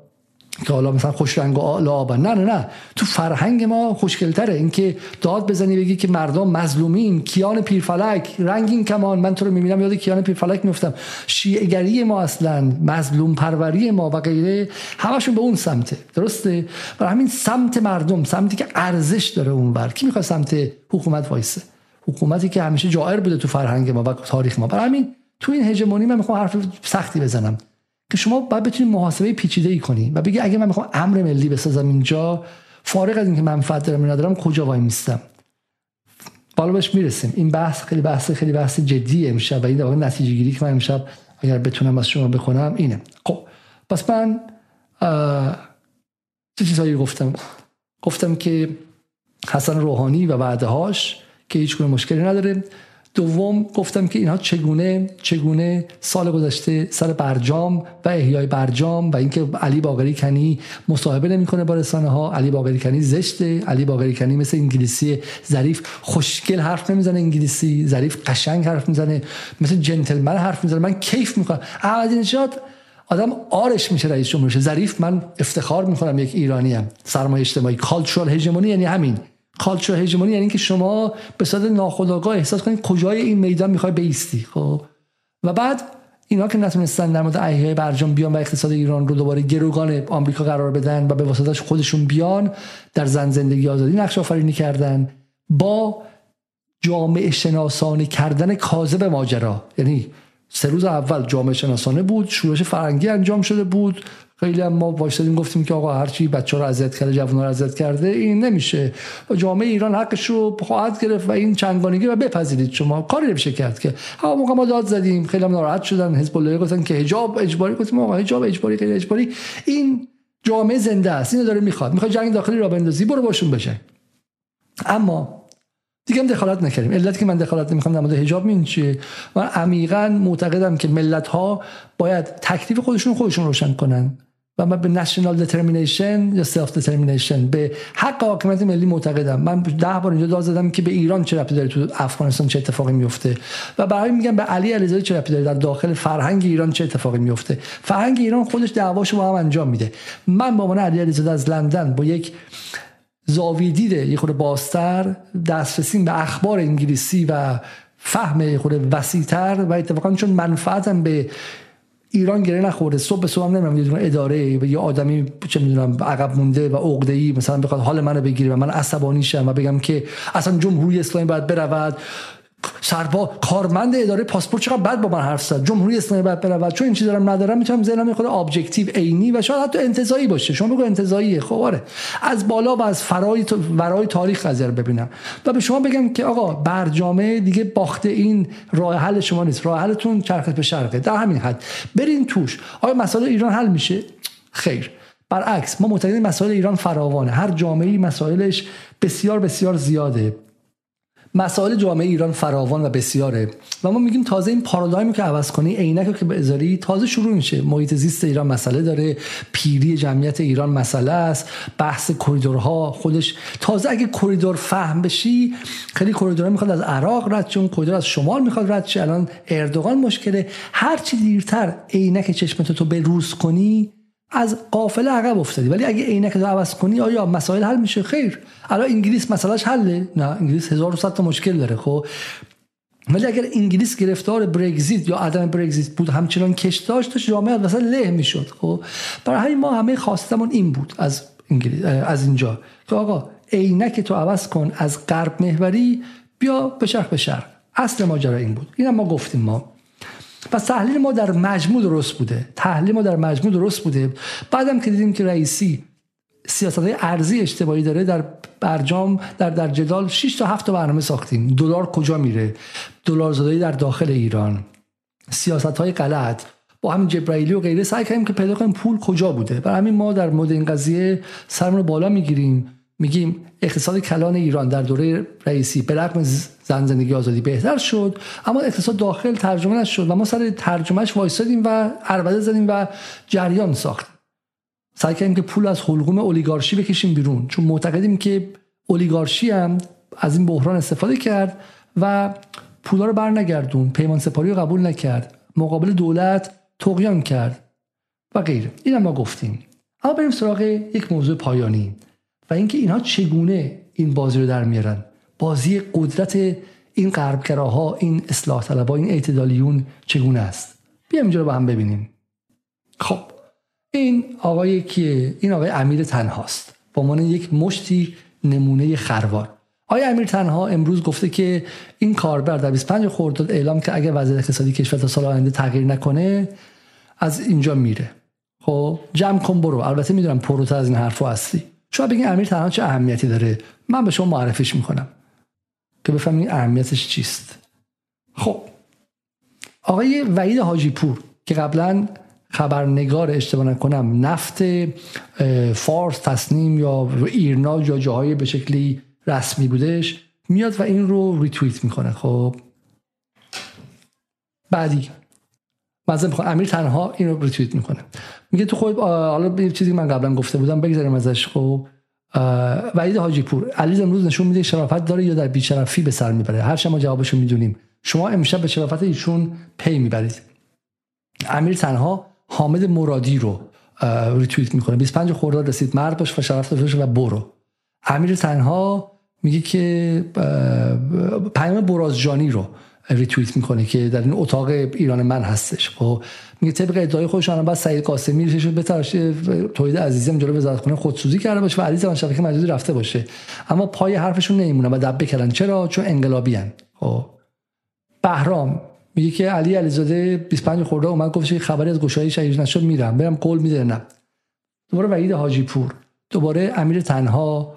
که حالا مثلا خوش رنگ و لعابن نه نه نه. تو فرهنگ ما خوشگلتره. اینکه داد بزنی بگی که مردم مظلومین کیان پیرفلک رنگین کمان. من تو رو می‌بینم یاد کیان پیرفلک میفتم شیعگری ما اصلا مظلوم پروری ما و غیره همشون به اون سمته. درسته؟ برای همین سمت مردم سمتی که ارزش داره اونور کی می‌خواد سمت حکومت وایسه؟ حکومتی که همیشه جائر بوده تو فرهنگ ما و تاریخ ما. برای همین تو این هژمونی من می‌خوام حرف سختی بزنم که شما باید بتونید محاسبه پیچیده ای کنی و بگی اگه من می‌خوام امر ملی بسازم اینجا فارغ از اینکه منفعت دارم ندارم کجا وای میستم؟ بالا بهش می‌رسیم. این بحث خیلی بحث خیلی بحث جدی امشب و این در نتیجه گیری که من امشب اگر بتونم از شما بکنم اینه. خب پس من چه چیزهایی گفتم. گفتم که حسن روحانی و وعدهاش که هیچ مشکلی نداره. دوم گفتم که اینها چگونه چگونه سال گذشته سر برجام و احیای برجام و اینکه علی باقری کنی مصاحبه نمی‌کنه با رسانه ها علی باقری کنی زشته علی باقری کنی مثل انگلیسی ظریف خوشگل حرف نمی‌زنه انگلیسی ظریف قشنگ حرف می‌زنه مثل جنتلمن حرف می‌زنه. من کیف می‌کنم. احمدی نژاد آدم آرش میشه رئیس جمهور ظریف من افتخار می‌کنم یک ایرانی ام سرمایه اجتماعی کالچورال هژمونی یعنی همین. کالچور هژمونی یعنی که شما به صورت ناخودآگاه احساس کنید کجای این میدان می‌خوای بیستی خب؟ و بعد اینا که نتونستن در مورد ایه برجام بیان و اقتصاد ایران رو دوباره گروگان آمریکا قرار بدن و به واسطش خودشون بیان در زن زندگی آزادی نقش آفرینی کردن با جامعه شناسانی کردن کاذب ماجرا. یعنی سه روز اول جامعه شناسانه بود شورش فرنگی انجام شده بود خیلی هم ما وایسادیم گفتیم که آقا هرچی بچه رو اذیت کرده جوان رو اذیت کرده این نمیشه. جامعه ایران حقش رو خواهد گرفت و این چنگانگی و بپذیرید. شما کاری نمیشه کرد که. ها موقع ما داد زدیم خیلی هم ناراحت شدن. حزب الله گفتن که حجاب اجباری. گفتیم آقا حجاب اجباری غیر اجباری. این جامعه زنده است. اینو داره می‌خواد. می‌خواد جنگ داخلی را بندازی برو باشون بشه اما دیگه هم دخالت نکردیم. علت که من دخالت نمی‌خوام در مورد حجاب این چیه؟ من عمیقا معتقدم که ملت ها باید تکلیف خودشون خودشون روشن کنن. و من به national determination یا self determination به حق حاکمیت ملی معتقدم. من ده بار اینجا داد زدم که به ایران چه ربطی داره تو افغانستان چه اتفاقی میفته. و برای میگم به علی علیزاده چه ربطی داره در داخل فرهنگ ایران چه اتفاقی میفته. فرهنگ ایران خودش دعواشو با هم انجام میده. من با عنوان علی علیزاده از لندن با یک زاویه دیده یه خود باستر دسترسی به اخبار انگلیسی و فهم خود وسیعتر و اتفاقا چون منفعتم به ایران گره نخورده. صبح صبح هم نمی‌دونم اداره و یه آدمی چه می‌دونم عقب مونده و عقده ای مثلا بخواد حال منو بگیره و من عصبانی شم و بگم که اصلا جمهوری اسلامی باید برود. سربا کارمند اداره پاسپورت چقدر بد با من حرف زد. جمهوری اسلامی باید برود چون این چیزا رو ندارم می‌تونم ذهنم خود objective عینی و شاید حتی انتزاعی باشه. شما بگو انتزاعیه خب آره. از بالا و از فرای ورای تاریخ قضیه رو ببینم. و به شما بگم که آقا برجامه دیگه باخته این راه حل شما نیست. راه حلتون چرخت به شرقه. در همین حد. برین توش. آیا مسائل ایران حل میشه؟ خیر. برعکس ما معتقدیم مسائل ایران فراوانه. هر جامعه مسائلش بسیار بسیار زیاده. مسائل جامعه ایران فراوان و بسیاره. و ما میگیم تازه این پارادایمی که عوض کنی عینک که بذاری تازه شروع میشه. محیط زیست ایران مسئله داره پیری جمعیت ایران مسئله است بحث کریدورها خودش تازه اگه کریدور فهم بشی خیلی کریدورها می‌خواد از عراق رد چون کریدور از شمال می‌خواد رد شه. الان اردوغان مشکله. هر چی دیرتر عینک چشمتو تو به روز کنی از قافله عقب افتادی. ولی اگه عینک رو عوض کنی آیا مسائل حل میشه؟ خیر. الان انگلیس مسئلهش حله؟ نه انگلیس 1100 تا مشکل داره خب. ولی اگر انگلیس گرفتار برگزیت یا عدم برگزیت بود همچنان کش داشت داشت جامعه مثلا له می‌شد خب. برای همین ما همه خواستمون این بود از انگلیس از اینجا که آقا عینک تو عوض کن از غرب محوری بیا به شرق به شرق. اصل ماجرا این بود. اینم ما گفتیم ما. و تحلیل ما در مجموع درست بوده. تحلیل ما در مجموع درست بوده. بعدم که دیدیم که رئیسی سیاست های ارزی اشتباهی داره در برجام در در جدال 6 تا 7 تا برنامه ساختیم. دلار کجا میره؟ دلار زدایی در داخل ایران. سیاست های غلط. با همین جبرائیلی و غیره سعی کردیم که پیدا کنیم پول کجا بوده. برای همین ما در مورد این قضیه سرمون بالا می‌گیریم. میگیم اقتصاد کلان ایران در دوره رئیسی به رغم زن زندگی آزادی بهتر شد اما اقتصاد داخل ترجمه نشد و ما سر ترجمهش وایسادیم و عربده زدیم و جریان ساختیم سعی کردیم که پول از حلقوم اولیگارشی بکشیم بیرون چون معتقدیم که اولیگارشی هم از این بحران استفاده کرد و پولا رو بر نگردون پیمان سپاری رو قبول نکرد مقابل دولت تقیان کرد و غیره. این ما گفتیم. اما بریم سراغ یک موضوع پایانی. و اینکه اینها چگونه این بازی رو در میارن. بازی قدرت این غربگراها این اصلاح طلبها این اعتدالیون چگونه است؟ بیایم اینجا رو با هم ببینیم. خب این آقای کیه؟ این آقای امیر تنهاست. با عنوان یک مشتی نمونه خروار. آیا امیر تنها امروز گفته که این کاربر در 25 خرداد اعلام که اگر وضع اقتصادی کشور تا سال آینده تغییر نکنه از اینجا میره. خب جمع کن برو. البته می‌دونم پروتر از این حرفو هستی. شما بگین امیر تنها چه اهمیتی داره؟ من به شما معرفیش می‌کنم. که بفهمید اهمیتش چیست. خب. آقای وحید حاجی پور که قبلا خبرنگار اشتباه نکنم نفت فارس تسنیم یا ایرنا یا جاهای به شکلی رسمی بودش میاد و این رو ریتویت می‌کنه. خب. بعدی. مثلا می‌خوام امیر تنها این رو ریتویت می‌کنه. میگه تو خود حالا چیزی من قبلا گفته بودم بگذاریم ازش خب. وحید حاجی پور علی امروز نشون میده شرافت داره یا در بیشرفی به سر می‌بره؟ هر شما جوابشو می‌دونیم. شما امشب به شرافت ایشون پی می‌برید. امیر تنها حامد مرادی رو ریتویت می‌کنه. 25 خرداد رسید. مرد باش و شرافتمند برو. امیر تنها میگه که پیام برازجانی رو ریتویت می‌کنه که در این اتاق ایران من هستش. خب میگه طبق ادعای خودشان بعد سعید قاسمی ریشش به ترش توحید عزیزم جلو وزارت خونه خودسوزی کرده باشه و علی زمان شبکه مجازی رفته باشه. اما پای حرفشون نمیمونه و دبه کردن. چرا؟ چون انقلابی ان خب. بهرام میگه که علی علیزاده 25 خورده اومد گفت خبری از گشایی شهید نشد میرم. برم قول میده نه. دوباره وحید حاجی پور دوباره امیر تنها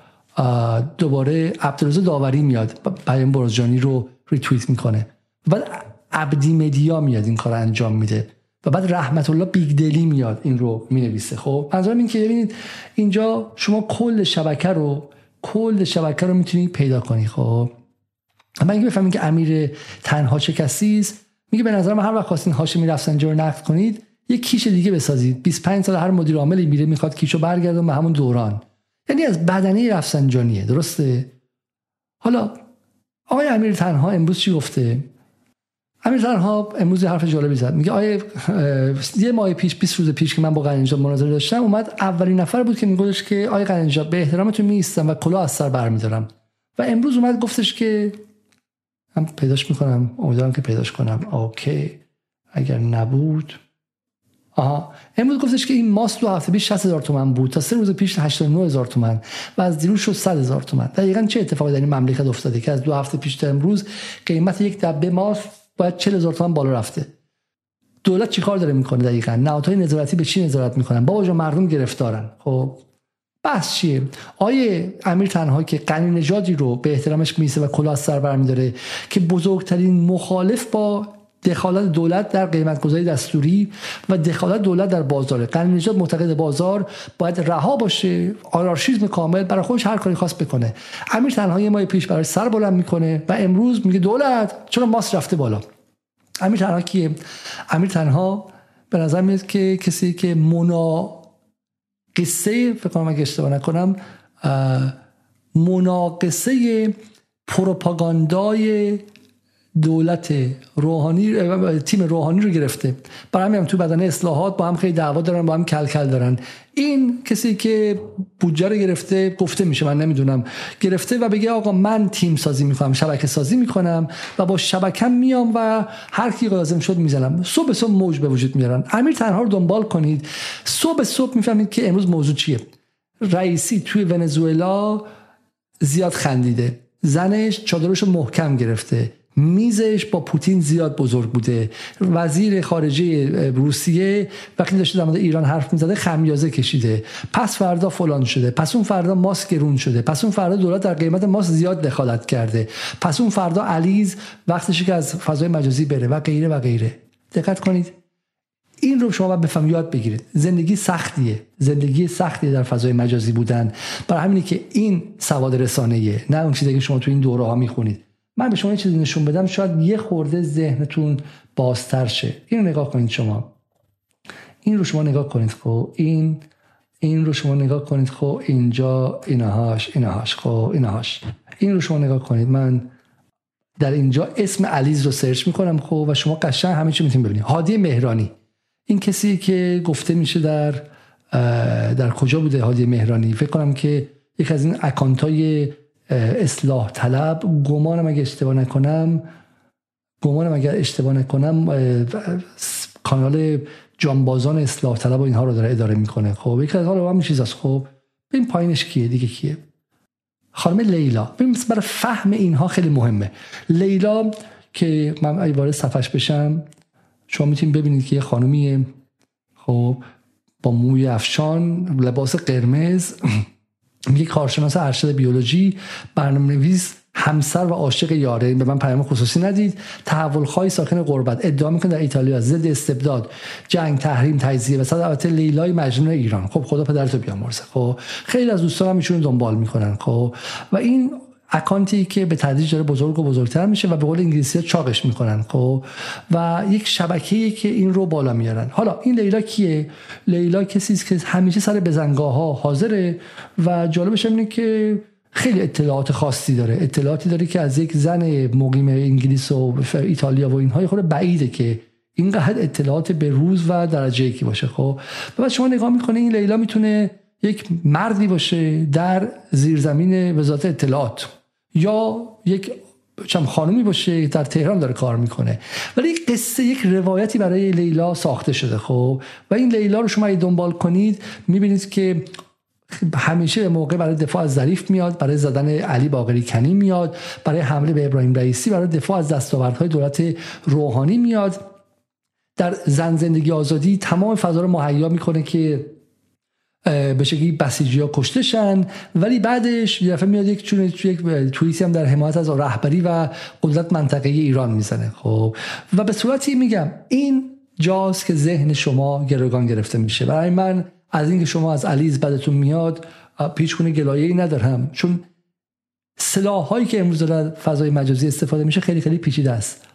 دوباره عبدالرزاق داوری میاد. پیام برزجانی رو ریتویت می‌کنه. بعد عبدی مدیا میاد این کار انجام میده و بعد رحمت الله بیگدلی میاد این رو می‌نویسه. خب منظورم این که ببینید اینجا شما کل شبکه رو کل شبکه رو می‌تونید پیدا کنی. خب من اینکه بفهمید که امیر تنها چه کسی است میگه به نظرم هر وقت خواستین هاشمی رفسنجانی رو نقد کنید یه کیش دیگه بسازید. 25 سال هر مدیر عاملی میره می‌خواد کیشو برگردون به همون دوران. یعنی از بدنه رفسنجانیه درسته؟ حالا آقای امیر تنها امروز چی گفته؟ امیر تنها امروز حرف جالبی زد. میگه آیه یه ماه پیش 20 روز پیش که من با قنیجاب مناظره داشتم اومد اولین نفر بود که میگفتش که آیه قنیجاب به احترامتون میستم و کلا از سر برمیدارم. و امروز اومد گفتش که من پیداش می‌کنم. امیدوارم که پیداش کنم. اوکی. اگر نبود. آها. امروز گفتش که این ماست دو هفته پیش 60 هزار تومن بود. تا سه روز پیش 89 هزار تومن. و از دیروز شد 100 هزار تومن. دقیقا چه اتفاقی در این مملکت افتاده که از دو هفته پیش تا امروز قیمت یک دبه ماست؟ باید 40 هزار تومن بالا رفته. دولت چیکار داره می‌کنه دقیقا؟ نهادهای نظارتی به چی نظارت می‌کنن؟ بابا جان مردم گرفتارن. خب بس چیه؟ آیه امیر تنها که قنی نژادی رو به احترامش میسه و کلاه سر برمیداره که بزرگترین مخالف با دخالت دولت در قیمت گذاری دستوری و دخالت دولت در بازار. قنی نژاد معتقد بازار باید رها باشه آنارشیزم کامل برای خودش هر کاری خواست بکنه. امیر تنها یه ماه پیش برای سر بلند می‌کنه و امروز میگه دولت چرا ماست رفته بالا؟ امیر تنها کیه؟ امیر تنها به نظر میاد که کسی که منا قصه فکر کنم اگه اشتباه نکنم مناقصه پروپاگاندای دولت روحانی تیم روحانی رو گرفته. برای همین هم تو بدن اصلاحات با هم خیلی دعوا دارن با هم کل کل دارن. این کسی که بودجه رو گرفته گفته میشه من نمی‌دونم. گرفته و بگه آقا من تیم سازی می‌کنم شبکه سازی می‌کنم و با شبکم میام و هر کی لازم شد می‌زنم. صبح صبح موج به وجود میارن. امیر تنها رو دنبال کنید. صبح صبح می‌فهمید که امروز موضوع چیه. رئیسی توی ونزوئلا زیاد خندیده. زنش چادرش محکم گرفته. میزش با پوتین زیاد بزرگ بوده. وزیر خارجه روسیه وقتی داشته در ایران حرف می‌زده خمیازه کشیده. پس فردا فلان شده. پس اون فردا ماسک گرون شده. پس اون فردا دولت در قیمت ماسک زیاد دخالت کرده. پس اون فردا علیز وقتش که از فضای مجازی بره و غیره و غیره. دقت کنید. این رو شما باید بفهم یاد بگیرید. زندگی سختیه. زندگی سختیه در فضای مجازی بودن. برای همینه که این سواد رسانه‌ایه. نه اون چیزی که شما تو این دوره ها می‌خونید. من به شما یه چیزی نشون بدم شاید یه خورده ذهنتون بازتر شه. این رو نگاه کنید شما. این رو شما نگاه کنید خب؟ این این رو شما نگاه کنید خب؟ اینجا اینهاش اینهاش خب؟ اینهاش این رو شما نگاه کنید. من در اینجا اسم علیز رو سرچ می‌کنم خب؟ و شما قشنگ همه چی می‌تونید ببینید. هادی مهرانی. این کسی که گفته میشه در در کجا بوده هادی مهرانی؟ فکر کنم که یک از این اکانت های اصلاح طلب. گمانم اگر اشتباه نکنم گمانم اگر اشتباه نکنم کانال جانبازان اصلاح طلب و اینها رو داره اداره می‌کنه. خب یک از حالا هم چیز خب ببین پایینش کیه؟ دیگه کیه؟ خانم لیلا. ببین برای فهم اینها خیلی مهمه. لیلا که من ای وارد صفحش بشم شما می‌تونید ببینید که یه خانومیه. خب با موی افشان لباس قرمز. یک کارشناس ارشد بیولوژی برنامه نویس همسر و عاشق یاره. به من پیام خصوصی ندید. تحول خواهی ساکن قربت ادعا می‌کنه در ایتالیا. ضد استبداد. جنگ تحریم تجزیه. و صد البته لیلای مجنون ایران. خب خدا پدرتو بیامرزه. خب خیلی از دوستانم میشون دنبال می‌کنن. خب و این اکانتی که به تدریج داره بزرگ و بزرگتر میشه و به قول انگلیسی چاقش می‌کنن خب؟ و یک شبکه‌ای که این رو بالا میارن. حالا این لیلا کیه؟ لیلا کسی است که همیشه سر بزنگاه ها حاضره و جالبش اینه که خیلی اطلاعات خاصی داره. اطلاعاتی داره که از یک زن مقیم انگلیس و ایتالیا و اینها خود بعیده که اینقدر اطلاعات به روز و درجه یکی باشه خب؟ و شما نگاه می‌کنه این لیلا می‌تونه یک مردی باشه در زیرزمین وزارت اطلاعات. یا یک چم خانومی باشه در تهران داره کار می‌کنه. ولی قصه یک روایتی برای لیلا ساخته شده خب؟ و این لیلا رو شما دنبال کنید می‌بینید که همیشه موقع برای دفاع از ظریف میاد برای زدن علی باقری کنی میاد برای حمله به ابراهیم رئیسی برای دفاع از دستاوردهای دولت روحانی میاد. در زن زندگی آزادی تمام فضا رو مهیا می‌کنه که به شکلی بسیجی ها کشته شن. ولی بعدش یه دفعه میاد یک چون یک توییتی هم در حمایت از رهبری و قدرت منطقه ایران می‌زنه خب. و به صورتی میگم این جاست که ذهن شما گروگان گرفته میشه. برای من از اینکه شما از علیز بدتون میاد پیچ کنه گلایه ای ندارم. چون سلاح هایی که امروز در فضای مجازی استفاده میشه خیلی خیلی پیچیده است.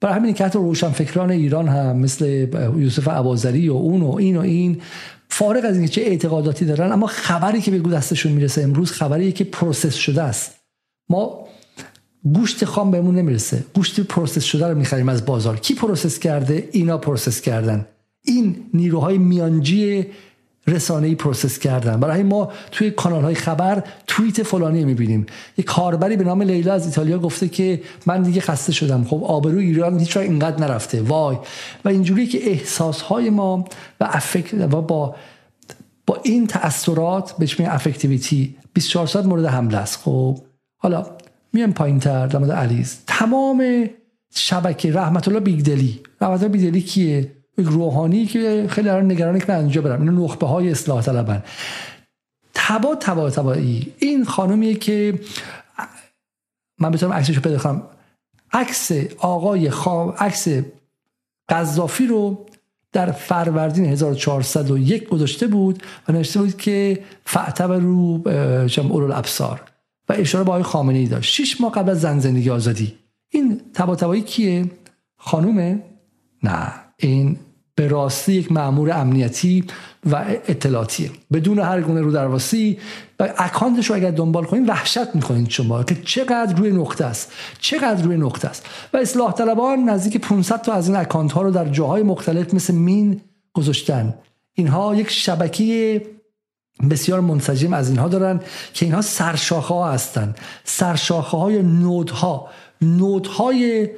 برای همین که حتی روشنفکران ایران هم مثل یوسف اباذری و اون و این و این فارغ از اینکه چه اعتقاداتی دارن اما خبری که به دستشون می‌رسه امروز خبری که process شده است. ما گوشت خام بهمون نمی‌رسه. گوشت process شده رو می‌خریم از بازار. کی process کرده؟ اینا process کردن. این نیروهای میانجی رسانه‌ای process کردن. برای ما توی کانال های خبر توییت فلانی می‌بینیم. یه کاربری به نام لیلا از ایتالیا گفته که من دیگه خسته شدم. خب آبروی ایران هیچ اینقدر نرفته. وای. و اینجوری که احساس های ما و affect و با با این تاثیرات بهش میگن affectivity 24 ساعت مورد حمله است. خب حالا میام پایین تر در مورد علیزاده. تمام شبکه رحمت الله بیگدلی. رحمت الله بیگدلی کیه؟ روحانی که خیلی دارن نگرانه که من اینجا برم. این نخبه های اصلاح طلبن. تبا تبا تبایی. این خانمیه که من بتونم عکسشو پیدا کنم. عکس آقای خام عکس قذافی رو در فروردین 1401 گذاشته بود و نوشته بود که فعتب رو اولو ابصار و اشاره با آقای خامنه ای داشت. شش ماه قبل از زن زندگی آزادی. این تبا کیه؟ خانومه؟ نه. این به راستی یک معمور امنیتی و اطلاعاتیه. بدون هر گونه رو درواسی و اکانتش رو اگر دنبال کنید وحشت می‌کنید شما که چقدر روی نقطه است. چقدر روی نقطه است. و اصلاح طلبان نزدیک 500 تا از این اکانت ها رو در جاهای مختلف مثل مین گذاشتن. اینها یک شبکه بسیار منسجم از اینها دارن که اینها سرشاخه ها هستن. سرشاخه های نودها. نودهای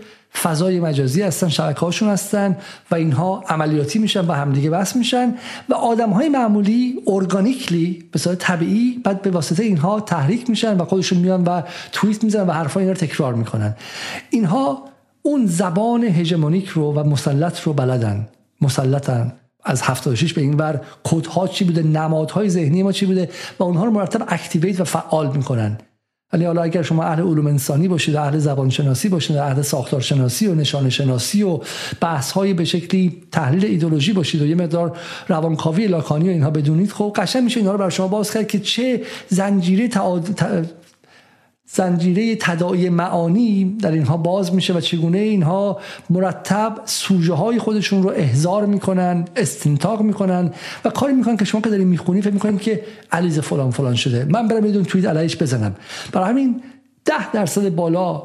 فضای مجازی هستن شبکه هاشون هستن و اینها عملیاتی میشن و همدیگه بس میشن و آدم های معمولی ارگانیکلی به صورت طبیعی بعد به واسطه اینها تحریک میشن و خودشون میان و توییت می‌زنن و حرفا اینا رو تکرار می‌کنن. اینها اون زبان هژمونیک رو و مسلط رو بلدن. مسلطن. از 76 به این ور کدها چی بوده نمادهای ذهنی ما چی بوده و اونها رو مرتب اکتیویت و فعال می‌کنن. ولی حالا اگر شما اهل علوم انسانی باشید اهل زبان شناسی باشید اهل ساختار شناسی و نشان شناسی و بحث های به شکلی تحلیل ایدولوژی باشید و یه مقدار روانکاوی لاکانی و اینها بدونید خب قشنگ میشه اینها رو برای شما باز کرد که چه زنجیره زنجیره تداعی معانی در اینها باز میشه و چگونه اینها مرتب سوژه های خودشون رو احضار می‌کنن استنتاق می‌کنن و کاری می‌کنن که شما که دارین می‌خونی فکر می‌کنید که علیز فلان فلان شده. من برم یه توییت علیش بزنم. برای همین ده درصد بالا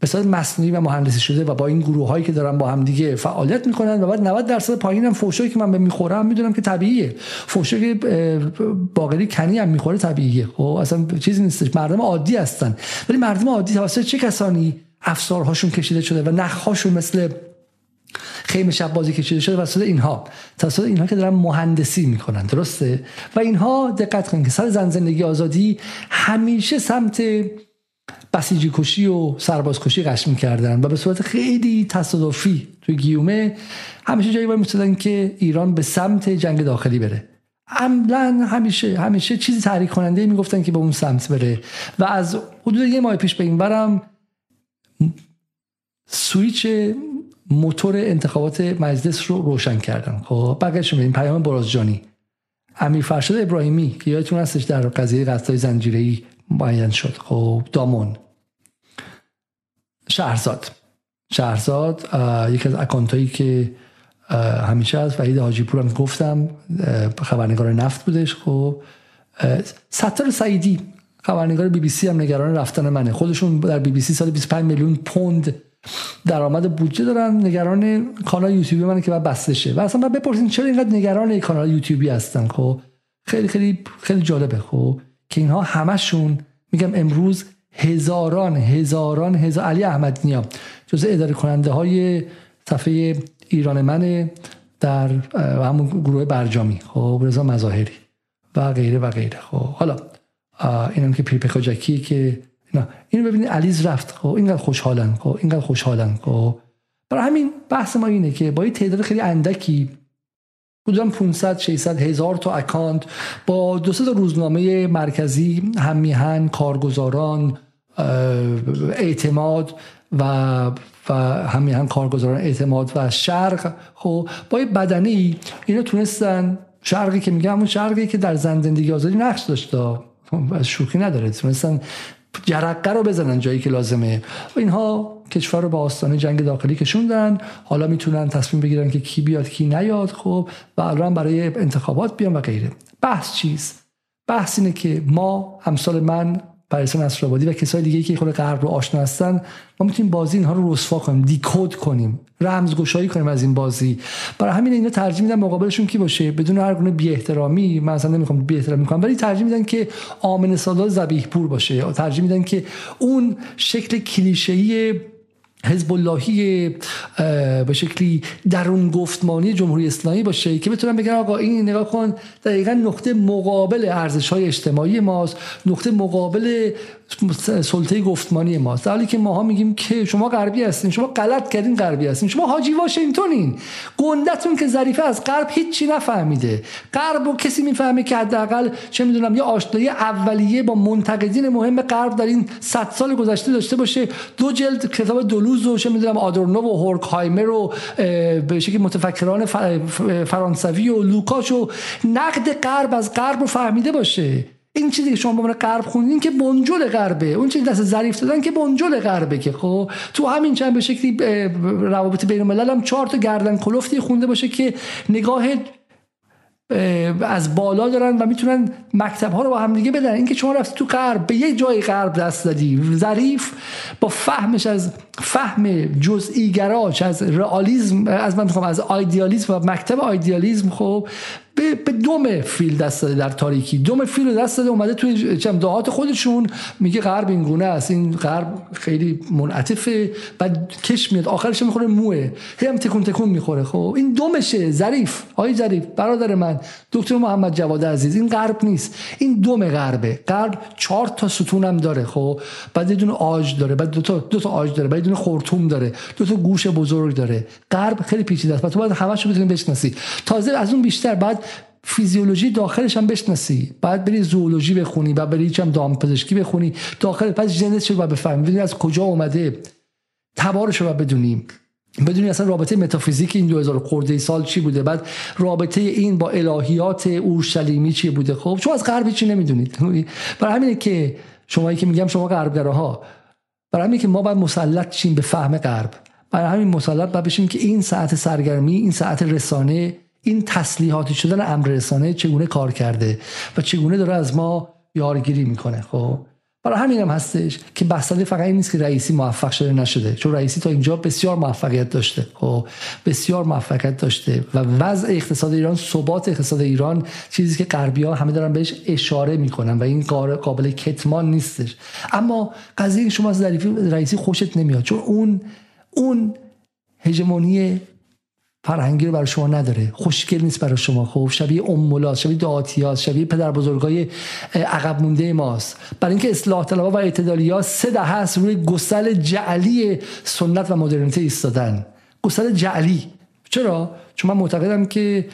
به صورت مصنوعی و مهندسی شده و با این گروه هایی که دارن با هم دیگه فعالیت می‌کنن و بعد 90 درصد پایینم فوشایی که من به می‌خورم می‌دونم که طبیعیه. فوشایی که باقری کنی هم می‌خوره طبیعیه. خب اصلا چیزی نیستش مردم عادی هستن. ولی مردم عادی توسط چه کسانی افسارهاشون کشیده شده و نخهاشون مثل خیمه شب بازی کشیده شده؟ توسط اینها. توسط اینها که دارن مهندسی می‌کنن. درسته؟ و اینها دقت کنید که سر زن زندگی آزادی همیشه سمت بسیجی کشی و سرباز کشی قش کردن و به صورت خیلی تصادفی توی گیومه همیشه جایی باید میستدن که ایران به سمت جنگ داخلی بره. عملا همیشه همیشه چیزی تحریک کننده می‌گفتن که به اون سمت بره و از حدود یه ماه پیش به این برم سویچ موتور انتخابات مجلس رو روشن کردن خب بقیه این پیام برازجانی. امیر فرشاد ابراهیمی که یادتون هستش در قضیه قتل زنجیره‌ای معین شد. خب دامون. شهرزاد. شهرزاد یکی از اکانتایی که همیشه از وحید حاجی پور هم گفتم خبرنگار نفت بودش. خب ستار سعیدی خبرنگار بی بی سی هم نگران رفتن منه. خودشون در بی بی سی سال 25 میلیون پوند درآمد بودجه دارن. نگران کانال یوتیوبی منه که بعد بسته شه. و اصلا بعد بپرسین چرا اینقدر نگران کانال یوتیوبی هستن. خب خیلی خیلی خیلی جالبه. خب که اینها همشون میگم امروز هزاران هزاران هزار علی احمد نیا جز اداره کننده های صفحه ایران منه در همون گروه برجامی خب رضا مظاهری و غیره و غیره. خب حالا اینم که پیرپکا جکی که نه. اینو ببینید علیز رفت خب اینقدر خوشحالن خب اینقدر خوشحالن خب. برای همین بحث ما اینه که با این تعداد خیلی اندکی حدودا 500 600 هزار تا اکانت با دو تا روزنامه مرکزی هم میهن کارگزاران اعتماد و و همیهن کارگزاران اعتماد و شرق. خب با بدنی اینا تونستن شرقی که میگم همون شرقی که در زندگی آزادی نقش داشته از شوخی نداره. تونستن جرقه رو بزنن جایی که لازمه. اینها کشور رو به آستانه جنگ داخلی کشوندن. حالا می‌تونن تصمیم بگیرن که کی بیاد کی نیاد خب و الان برای انتخابات بیان و غیره. بحث چیست؟ بحث اینه که ما همسال من پریسا نصرآبادی و کسای دیگه که خود غرب رو آشنا هستن ما می‌تونیم بازی اینها رو رسوا کنیم دیکود کنیم رمزگشایی کنیم از این بازی. برای همین اینا ترجیح میدن مقابلشون کی باشه. بدون هر گونه بی احترامی من اصلا نمی‌خوام بی احترامی کنم ولی ترجیح میدن که آمن سادات ذبیح پور باشه. ترجیح میدن که اون شکل کلیشه‌ای حزب اللهی به شکلی درون گفتمانی جمهوری اسلامی باشه که بتونن بگن آقا این نگاه کن دقیقا نقطه مقابل ارزش های اجتماعی ماست نقطه مقابل سلطه گفتمانی ماست در حالی که ماها میگیم که شما غربی هستین شما غلط کردین غربی هستین. شما حاجی واشنگتنین گندتون که ظریفه از غرب هیچی نفهمیده. غرب و کسی می‌فهمه که حداقل چه می‌دونم یه آشنایی اولیه با منتقدین مهم غرب در این 100 سال گذشته داشته باشه. دو جلد کتاب دولوز و چه می‌دونم آدورنو و هورکهایمر و به شکلی متفکران فرانسوی و لوکاش نقد غرب از غرب رو فهمیده باشه. این چیزی که شما به عنوان غرب خوندین که بنجل غربه. اون چیزی دست ظریف دادن که بنجل غربه که خب تو همین چند به شکلی روابط بین الملل هم چهار تا گردن کلفتی خونده باشه که نگاه از بالا دارن و می‌تونن مکتب ها رو با هم دیگه بدن. اینکه شما رفتی تو غرب به یه جای غرب دست دادی. ظریف با فهمش از فهم جزئی گراش از رئالیسم از من می‌خوام از آیدیالیسم و مکتب آیدیالیسم خب به, به دوم فیل دست داده در تاریکی. دوم فیل دست داده اومده توی دهات خودشون. میگه غرب این گونه است. این غرب خیلی منعطفه. بعد کش میاد. آخرش می‌خوره موه. هی هم تکون تکون می‌خوره. خب این دومشه ظریف. آقای ظریف برادر من. دکتر محمد جواد عزیز. این غرب نیست. این دوم غربه. غرب چهار تا ستون هم داره. خب بعد یه دونه آج داره. بعد دو تا دو تا آج داره. بعد دونه خورتوم داره. دو تا گوش بزرگ داره. غرب خیلی پیچیده است. تو باید همش رو بتونی بشناسی. تازه از اون بیشتر. بعد فیزیولوژی داخلش هم بشناسی. بعد بری زوولوژی بخونی بعد بری چم دامپزشکی بخونی. داخل پس ژنتش رو بفهمی. بدونی از کجا اومده. تبارش رو بدونیم بدونی. اصلا رابطه متافیزیک این 2000 خورده سال چی بوده؟ بعد رابطه این با الهیات اورشلیمی چی بوده؟ خب چون از غرب چی نمی‌دونید برای همینه که شمایی که میگم شما غربگراها برای همینه که ما باید مسلط شیم به فهم غرب. برای همین مسلط باید بشیم که این ساعت سرگرمی این ساعت رسانه این تسلیحاتی شدن امر رسانه چگونه کار کرده و چگونه داره از ما یارگیری می‌کنه خب؟ برای همین هم هستش که بحثالی فقط این نیست که رئیسی موفق شده نشده چون رئیسی تا اینجا بسیار موفقیت داشته خب؟ بسیار موفقیت داشته و وضع اقتصاد ایران ثبات اقتصاد ایران چیزی که غربی ها همه دارن بهش اشاره می‌کنن و این قابل کتمان نیستش. اما قضیه شما از رئیسی خوشت نمیاد چون اون اون هژمونی فرهنگی رو برای شما نداره. خوشگل نیست برای شما. خب شبیه امولات شبیه دعاتیات شبیه پدر بزرگای عقب مونده ماست. برای اینکه اصلاح طلبها و اعتدالی ها سه ده هست روی گسل جعلی سنت و مدرنیته ایستادن. گسل جعلی. چرا؟ چون من معتقدم که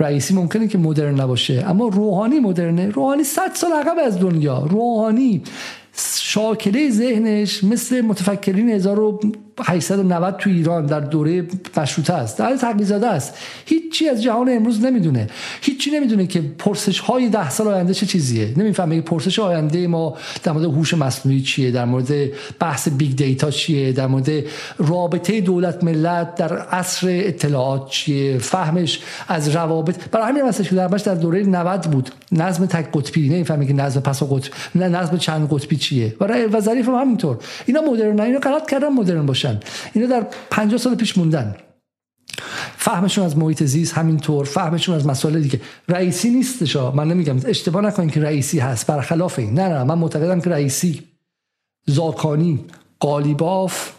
رئیسی ممکنه که مدرن نباشه. اما روحانی مدرنه. روحانی صد سال عقب از دنیا. روحانی شاکله ذهنش مثل متفکرین 1890 تو ایران در دوره مشروطه است. در تقی‌زاده است. هیچی از جهان امروز نمی‌دونه. هیچی نمی‌دونه که پرسش های ده سال آینده چه چیزیه. نمی‌فهمه که پرسش آینده ما در مورد هوش مصنوعی چیه در مورد بحث big data چیه در مورد رابطه دولت ملت در عصر اطلاعات چیه فهمش از روابط. برای همین هستش که درش در دوره 90 بود. نظم تک قطبی. نمی‌فهمه که نظم پس قطب نه نظم چند قطبی چیه. برای وظیفه هم همینطور. اینا مدرن اینا غلط کردن مدرن باشن. اینا در 50 سال پیش موندن. فهمشون از محیط زیست همینطور فهمشون از مسائل دیگه. رئیسی نیستش من نمیگم. اشتباه نکنید که رئیسی هست. برخلاف این. نه نه. من معتقدم که رئیسی. زاکانی قالیباف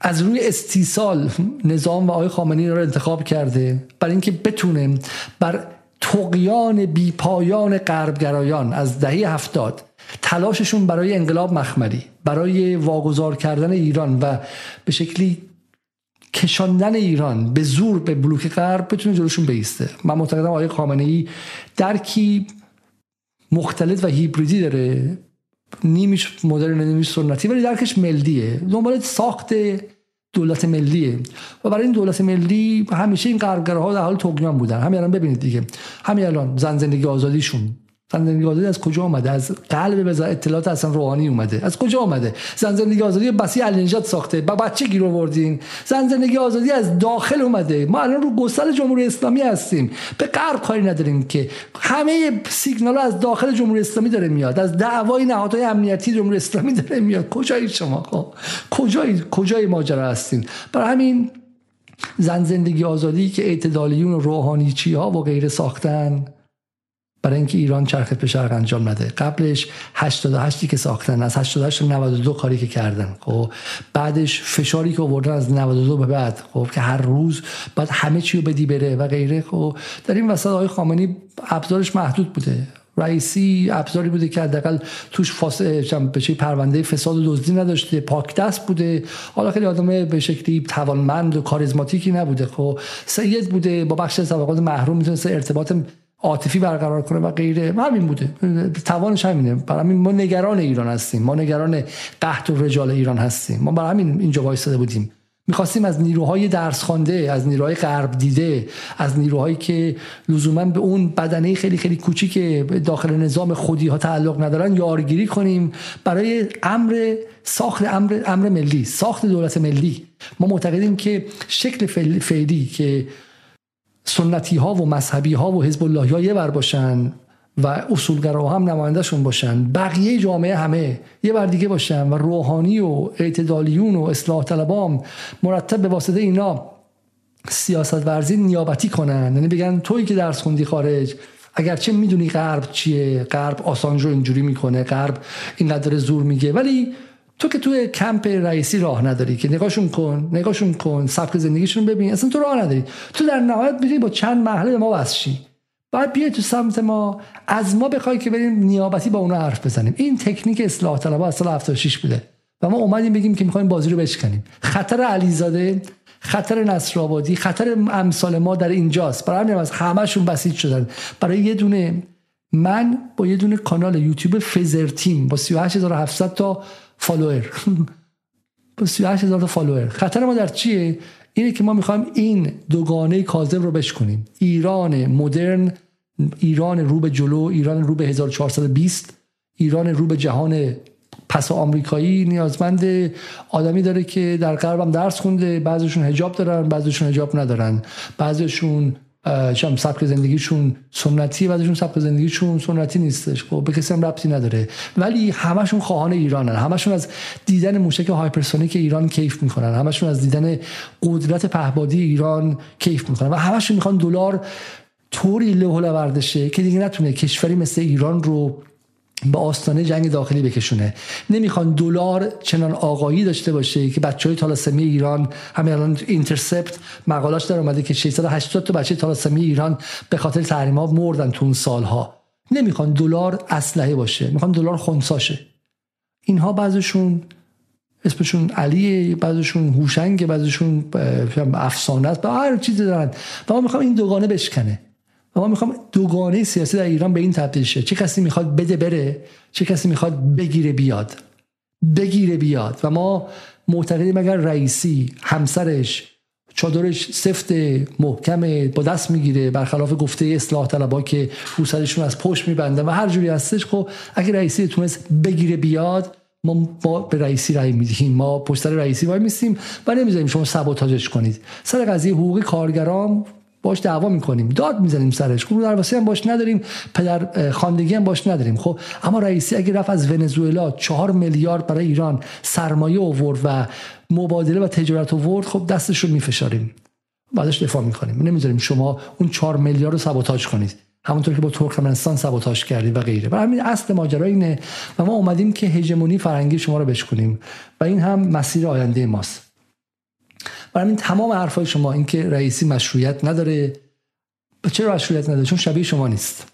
از روی استیصال نظام و آقای خامنه‌ای رو انتخاب کرده. برای اینکه بتونه بر تقیان بیپایان غربگرایان از دهه هفتاد تلاششون برای انقلاب مخمری برای واگذار کردن ایران و به شکلی کشاندن ایران به زور به بلوک غرب بتونه جلوشون بیسته. من معتقدم آقای خامنه ای درکی مختلط و هیبریدی داره. نیمیش مدرن نیمیش سنتی ولی درکش ملیه. دنبال ساخت دولت ملیه. و برای این دولت ملی همیشه این ها در حال تقیان بودن. همین الان ببینید دیگه. همین الان زن زندگی آزادیشون. زنجیره آزادی از کجا آمده؟ از قلب به اطلاعات اصلا روحانی اومده. از کجا آمده؟ زنجیره آزادی بسی علنجات ساخته. با بچه گیر آوردین. زنجیره آزادی از داخل اومده. ما الان رو گسل جمهوری اسلامی هستیم. به غرب کاری نداریم که. همه سیگنال از داخل جمهوری اسلامی داره میاد. از دعوای نهادهای امنیتی جمهوری اسلامی داره میاد. کجایی شما؟ خب. کجای کجای ماجرا هستین؟ برای همین زن زندگی آزادی که اعتدالیون و روحانیچی ها و غیره ساختن برای اینکه ایران چرخ به شرق انجام نده. قبلش 88 که ساختن از 88 تا 92 کاری که کردن. خب بعدش فشاری که آوردن از 92 به بعد. خب که هر روز بعد همه چی رو بدی بره و غیره. خب در این وسط آقای خامنه‌ای ابزارش محدود بوده. رئیسی ابزاری بوده که حداقل توش فاصله به پرونده فساد و دزدی نداشته. پاک دست بوده. حالا خیلی آدم به شکلی توانمند و کاریزماتیکی نبوده. خب سید بوده. با بخش طبقات محروم می‌تونسته ارتباط عاطفی برقرار کنه و غیره. همین بوده. توانش همینه. برای همین ما نگران ایران هستیم. ما نگران قحط و رجال ایران هستیم. ما برای همین اینجا وایساده بودیم. می‌خواستیم از نیروهای درس خوانده از نیروهای غرب دیده از نیروهایی که لزوما به اون بدنه خیلی خیلی کوچیک داخل نظام خودی ها تعلق ندارن یارگیری کنیم. برای امر ساخت امر امر ملی ساخت دولت ملی. ما معتقدیم که شکل فعلی که سنتی ها و مذهبی ها و حزب الله ها یه بر باشن و اصولگرا هم نمایندهشون باشن. بقیه جامعه همه یه بر دیگه باشن و روحانی و اعتدالیون و اصلاح طلبام مرتب به واسطه اینا سیاست ورزی نیابتی کنن. یعنی بگن توی که درس خوندی خارج اگرچه می‌دونی غرب چیه غرب آسانج رو اینجوری می‌کنه غرب اینقدر زور میگه ولی تو که توی کمپ رئیسی راه نداری که نگاهشون کن نگاهشون کن سبک زندگیشون ببین اصلا تو راه نداری. تو در نهایت می‌تونی با چند محله به ما وسشی باید بیای تو سمت ما از ما بخوای که بریم نیابتی با اونا حرف بزنیم. این تکنیک اصلاح طلبها از سال 76 بوده. و ما اومدیم بگیم که می‌خوایم بازی رو بشکنیم. خطر علیزاده خطر نصرآبادی خطر امثال ما در اینجاست. برای همین از همهشون بسیج شدن. برای یه دونه من با یه دونه کانال یوتیوب فزرتیم با 38700 تا follower با 38000 تا follower خطر ما در چیه؟ اینه که ما می‌خوایم این دوگانه کاذب رو بشکنیم. ایران مدرن ایران رو به جلو ایران رو به 1420 ایران رو به جهان پس آمریکایی نیازمند آدمی داره که در غرب هم درس خونده بعضیشون حجاب دارن بعضیشون حجاب ندارن. بعضیشون شام سبک زندگیشون سنتی بعضیشون سبک زندگیشون سنتی نیستش. خب به کسی هم ربطی نداره. ولی همشون خواهان ایرانن. همشون از دیدن موشک hypersonic ایران کیف می‌کنن. همشون از دیدن قدرت پهبادی ایران کیف می‌کنن و همشون می‌خوان دلار طوری له وردشه که دیگه نتونه کشوری مثل ایران رو به آستانه جنگ داخلی بکشونه. نمی‌خوان دلار چنان آقایی داشته باشه که بچه های تالاسمی ایران همین الان اینترسپت مقالاش در اومده که 680 تا بچه تالاسمی ایران به خاطر تحریم ها مردن تو اون سالها. نمی‌خوان دلار اسلحه باشه می‌خوان دلار خونساشه. اینها بعضشون اسمشون علیه بعضشون هوشنگ بعضشون افسانه است هر چیزی دارن. و ما می‌خوام این دوگانه بشکنه. و ما می‌خوام دوگانه سیاسی در ایران به این تبدیل شه. چه کسی می‌خواد بده بره چه کسی می‌خواد بگیره بیاد. بگیره بیاد. و ما معتقدیم اگر رئیسی همسرش چادرش سفت محکم با دست می‌گیره برخلاف گفته اصلاح طلبا که روسرشون از پشت میبنده و هر جوری هستش خب اگه رئیسی تونست بگیره بیاد ما, ما به رئیسی رأی میدیم. ما پشت رئیسی وای میستیم و نمی‌ذاریم شما سبوتاژش کنید. سر قضیه حقوق کارگران باش دعوا می‌کنیم. داد می‌زنیم سرش. خب درواسی هم باش نداریم پدر خاندگی هم باش نداریم. خب اما رئیسی اگه رفت از ونزوئلا چهار میلیارد برای ایران سرمایه آورد و مبادله و تجارت آورد خب دستش رو میفشاریم. بعدش دفاع می‌کنیم. نمی‌ذاریم شما اون چهار میلیارد رو سابوتاژ کنید. همونطور که با ترکمنستان سابوتاژ کردید و غیره. و همین اصل ماجرا اینه و ما اومدیم که هژمونی فرنگی شما رو بشکنیم و این هم مسیر آینده ماست. برای این تمام حرفای شما اینکه رئیسی مشروعیت نداره. چرا مشروعیت نداره؟ چون شبیه شما نیست.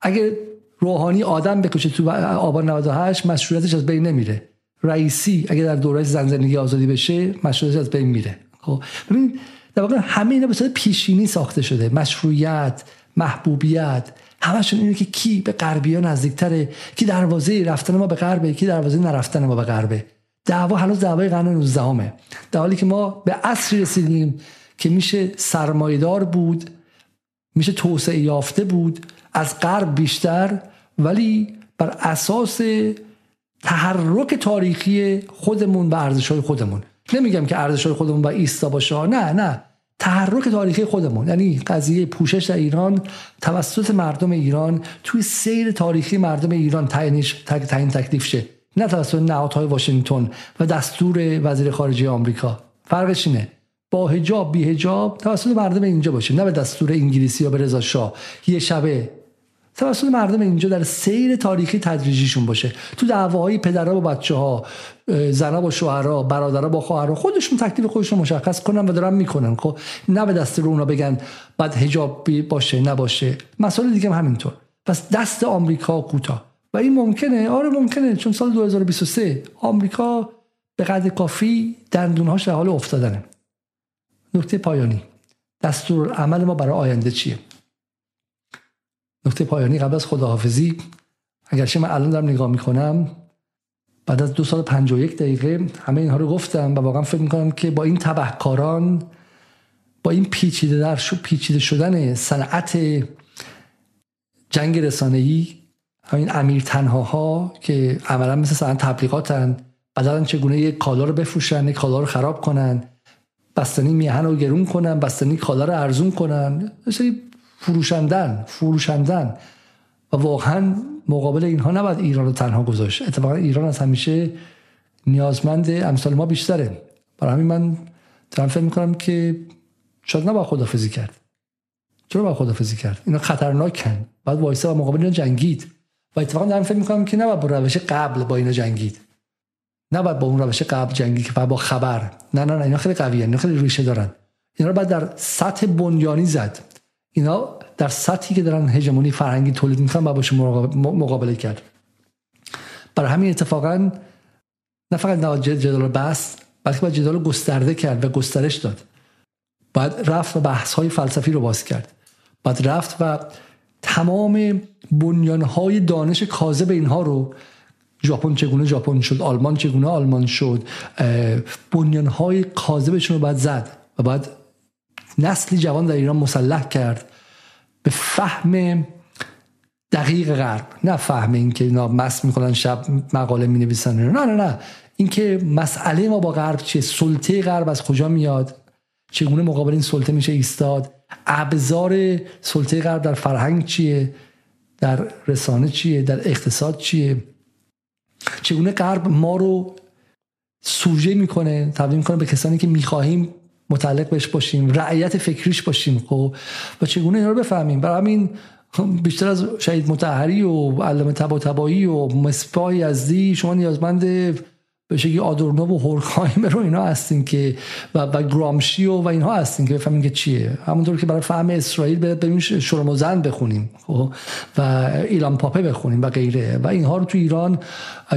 اگر روحانی آدم بکشه تو آبان 98 مشروعیتش از بین نمیره. رئیسی اگر در دوره زنزندگی آزادی بشه مشروعیتش از بین میره. خب ببین در واقع همه اینا به صورت پیشینی ساخته شده. مشروعیت محبوبیت همشون اینه که کی به غربیا نزدیکتره کی دروازه رفتن ما به غربه کی دروازه نرفتن ما به غربه. دعوا هنوز دعوای قرن 19 همه در حالی که ما به عصری رسیدیم که میشه سرمایدار بود میشه توسعه یافته بود از غرب بیشتر ولی بر اساس تحرک تاریخی خودمون و ارزش های خودمون. نمیگم که ارزش های خودمون با ایستا باشه نه نه. تحرک تاریخی خودمون یعنی قضیه پوشش در ایران توسط مردم ایران توی سیر تاریخی مردم ایران تعیین تکلیف شه. نه توسط نهادهای واشنگتن و دستور وزیر خارجه آمریکا. فرقش اینه. با هجاب بی هجاب توسط مردم اینجا باشه. نه به دستور انگلیسی یا به رضا شاه. یه شبه. توسط مردم اینجا در سیر تاریخی تدریجیشون باشه. تو دعواهای پدرها با بچه ها زنها با شوهرها برادرها با خواهرها خودشون تکلیف خودشون مشخص کنن و دارن می‌کنن خب؟ نه به دستور اونا بگن بعد هجاب باشه نباشه. مسائل دیگه هم همینطور. پس دست آمریکا کوتاه. و این ممکنه آره ممکنه چون سال 2023 آمریکا به قدر کافی دندونهاش در حال افتادنه. نکته پایانی دستور عمل ما برای آینده چیه؟ نکته پایانی قبل از خداحافظی اگرچه من الان دارم نگاه می‌کنم بعد از دو سال پنج و یک دقیقه همه اینها رو گفتم و واقعا فکر می‌کنم که با این تبهکاران با این پیچیده در شو پیچیده شدن صنعت جنگ رسانه‌ای همین امیر تنها که عملا مثل سن تبلیغاتن بعدا چگونه یک کالا رو بفروشن کالا رو خراب کنن بستنی میهن رو گرون کنن بستنی کالا رو ارزون کنن سری فروشندن فروشندن. و واقعا مقابل اینها نباید ایران رو تنها گذاشت. اتفاقا ایران از همیشه نیازمند امثال ما بیشتره. برای همین من دارم فکر می‌کنم که شاید نباید خدافزی کرد. چرا باید خدافزی کرد؟ اینا خطرناکن. بعد وایسا و مقابل اینا جنگید. و اتفاقا دارم فکر می‌کنم که نباید با روش قبل با اینا جنگید. نباید با اون روش قبل جنگی که با خبر. نه نه نه اینا خیلی قویه اینا خیلی ریشه دارن. اینا رو بعد در سطح بنیانی زد. اینا در سطحی که دارن هژمونی فرهنگی تولید می‌کنن باید باشه مقابله کرد. برای همین اتفاقا نه فقط نباید جدال بس بلکه باید جدال گسترده کرد و گسترش داد. باید رفت و بحث های فلسفی رو باز کرد. باید رفت و تمام بنیانهای دانش کاذب اینها رو ژاپن چگونه ژاپن شد آلمان چگونه آلمان شد بنیانهای کاذبشون رو باید زد و باید نسلی جوان در ایران مسلح کرد به فهم دقیق غرب. نه فهم اینکه اینا مس می‌کنن شب مقاله می نویسن نه نه نه. اینکه مسئله ما با غرب چیه سلطه غرب از کجا میاد؟ چگونه مقابل این سلطه میشه ایستاد؟ ابزار سلطه غرب در فرهنگ چیه؟ در رسانه چیه؟ در اقتصاد چیه؟ چگونه غرب ما رو سوژه می‌کنه تبدیل می‌کنه به کسانی که می‌خواهیم متعلق بهش باشیم رعیت فکریش باشیم؟ خب و چگونه اینا رو بفهمیم؟ برای همین بیشتر از شهید متحری و علامه تبا تبایی و مصباح یزدی شما نیازمند به شکلی آدورنو و هورخایم رو اینا هستین که و, و گرامشی و, و اینها هستین که بفهمین که چیه. همونطور که برای فهم اسرائیل بریم شرم و زن بخونیم خب؟ و ایلان پاپه بخونیم و غیره. و اینها رو تو ایران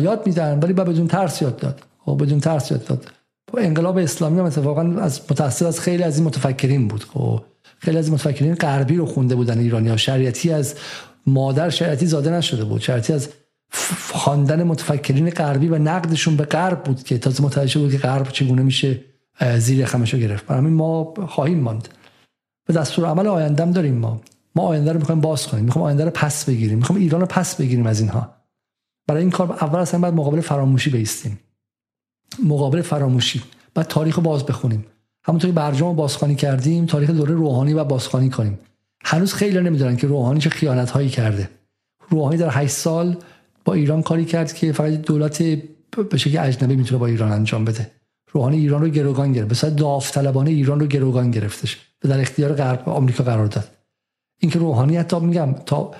یاد میدن ولی با بدون ترس یاد داد. خب؟ بدون ترس یاد داد. انقلاب اسلامی هم اتفاقا از متأثر از خیلی از این متفکرین بود خب؟ خیلی از متفکرین غربی رو خونده بودن ایرانی ها شریعتی از مادر شریعتی زاده نشده بود. شریعتی از خواندن متفکرین غربی و نقدشون به غرب بود که تازه متوجه بود که غرب چگونه میشه زیر خمش رو گرفت. برای ما خواهیم ماند. به دستور عمل آیندهم داریم ما. ما آینده رو می‌خوایم باز کنیم. می‌خوایم آینده رو پس بگیریم. می‌خوایم ایران رو پس بگیریم از اینها. برای این کار اول اصلا باید مقابل فراموشی بیستیم. مقابل فراموشی. بعد تاریخ رو باز بخونیم. همونطوری برجام بازخوانی کردیم تاریخ دوره روحانی و بازخوانی کنیم. هنوز خیلی نمی‌دونن که روحانی چه خیانت هایی کرده. روحانی در 8 سال با ایران کاری کرد که فقط دولت به شکل اجنبی می‌تونه با ایران انجام بده. روحانی ایران رو گروگان گرفت. به داوطلبانه ایران رو گروگان گرفتش. به در اختیار غرب آمریکا قرار داد. اینکه روحانی حتی میگم تا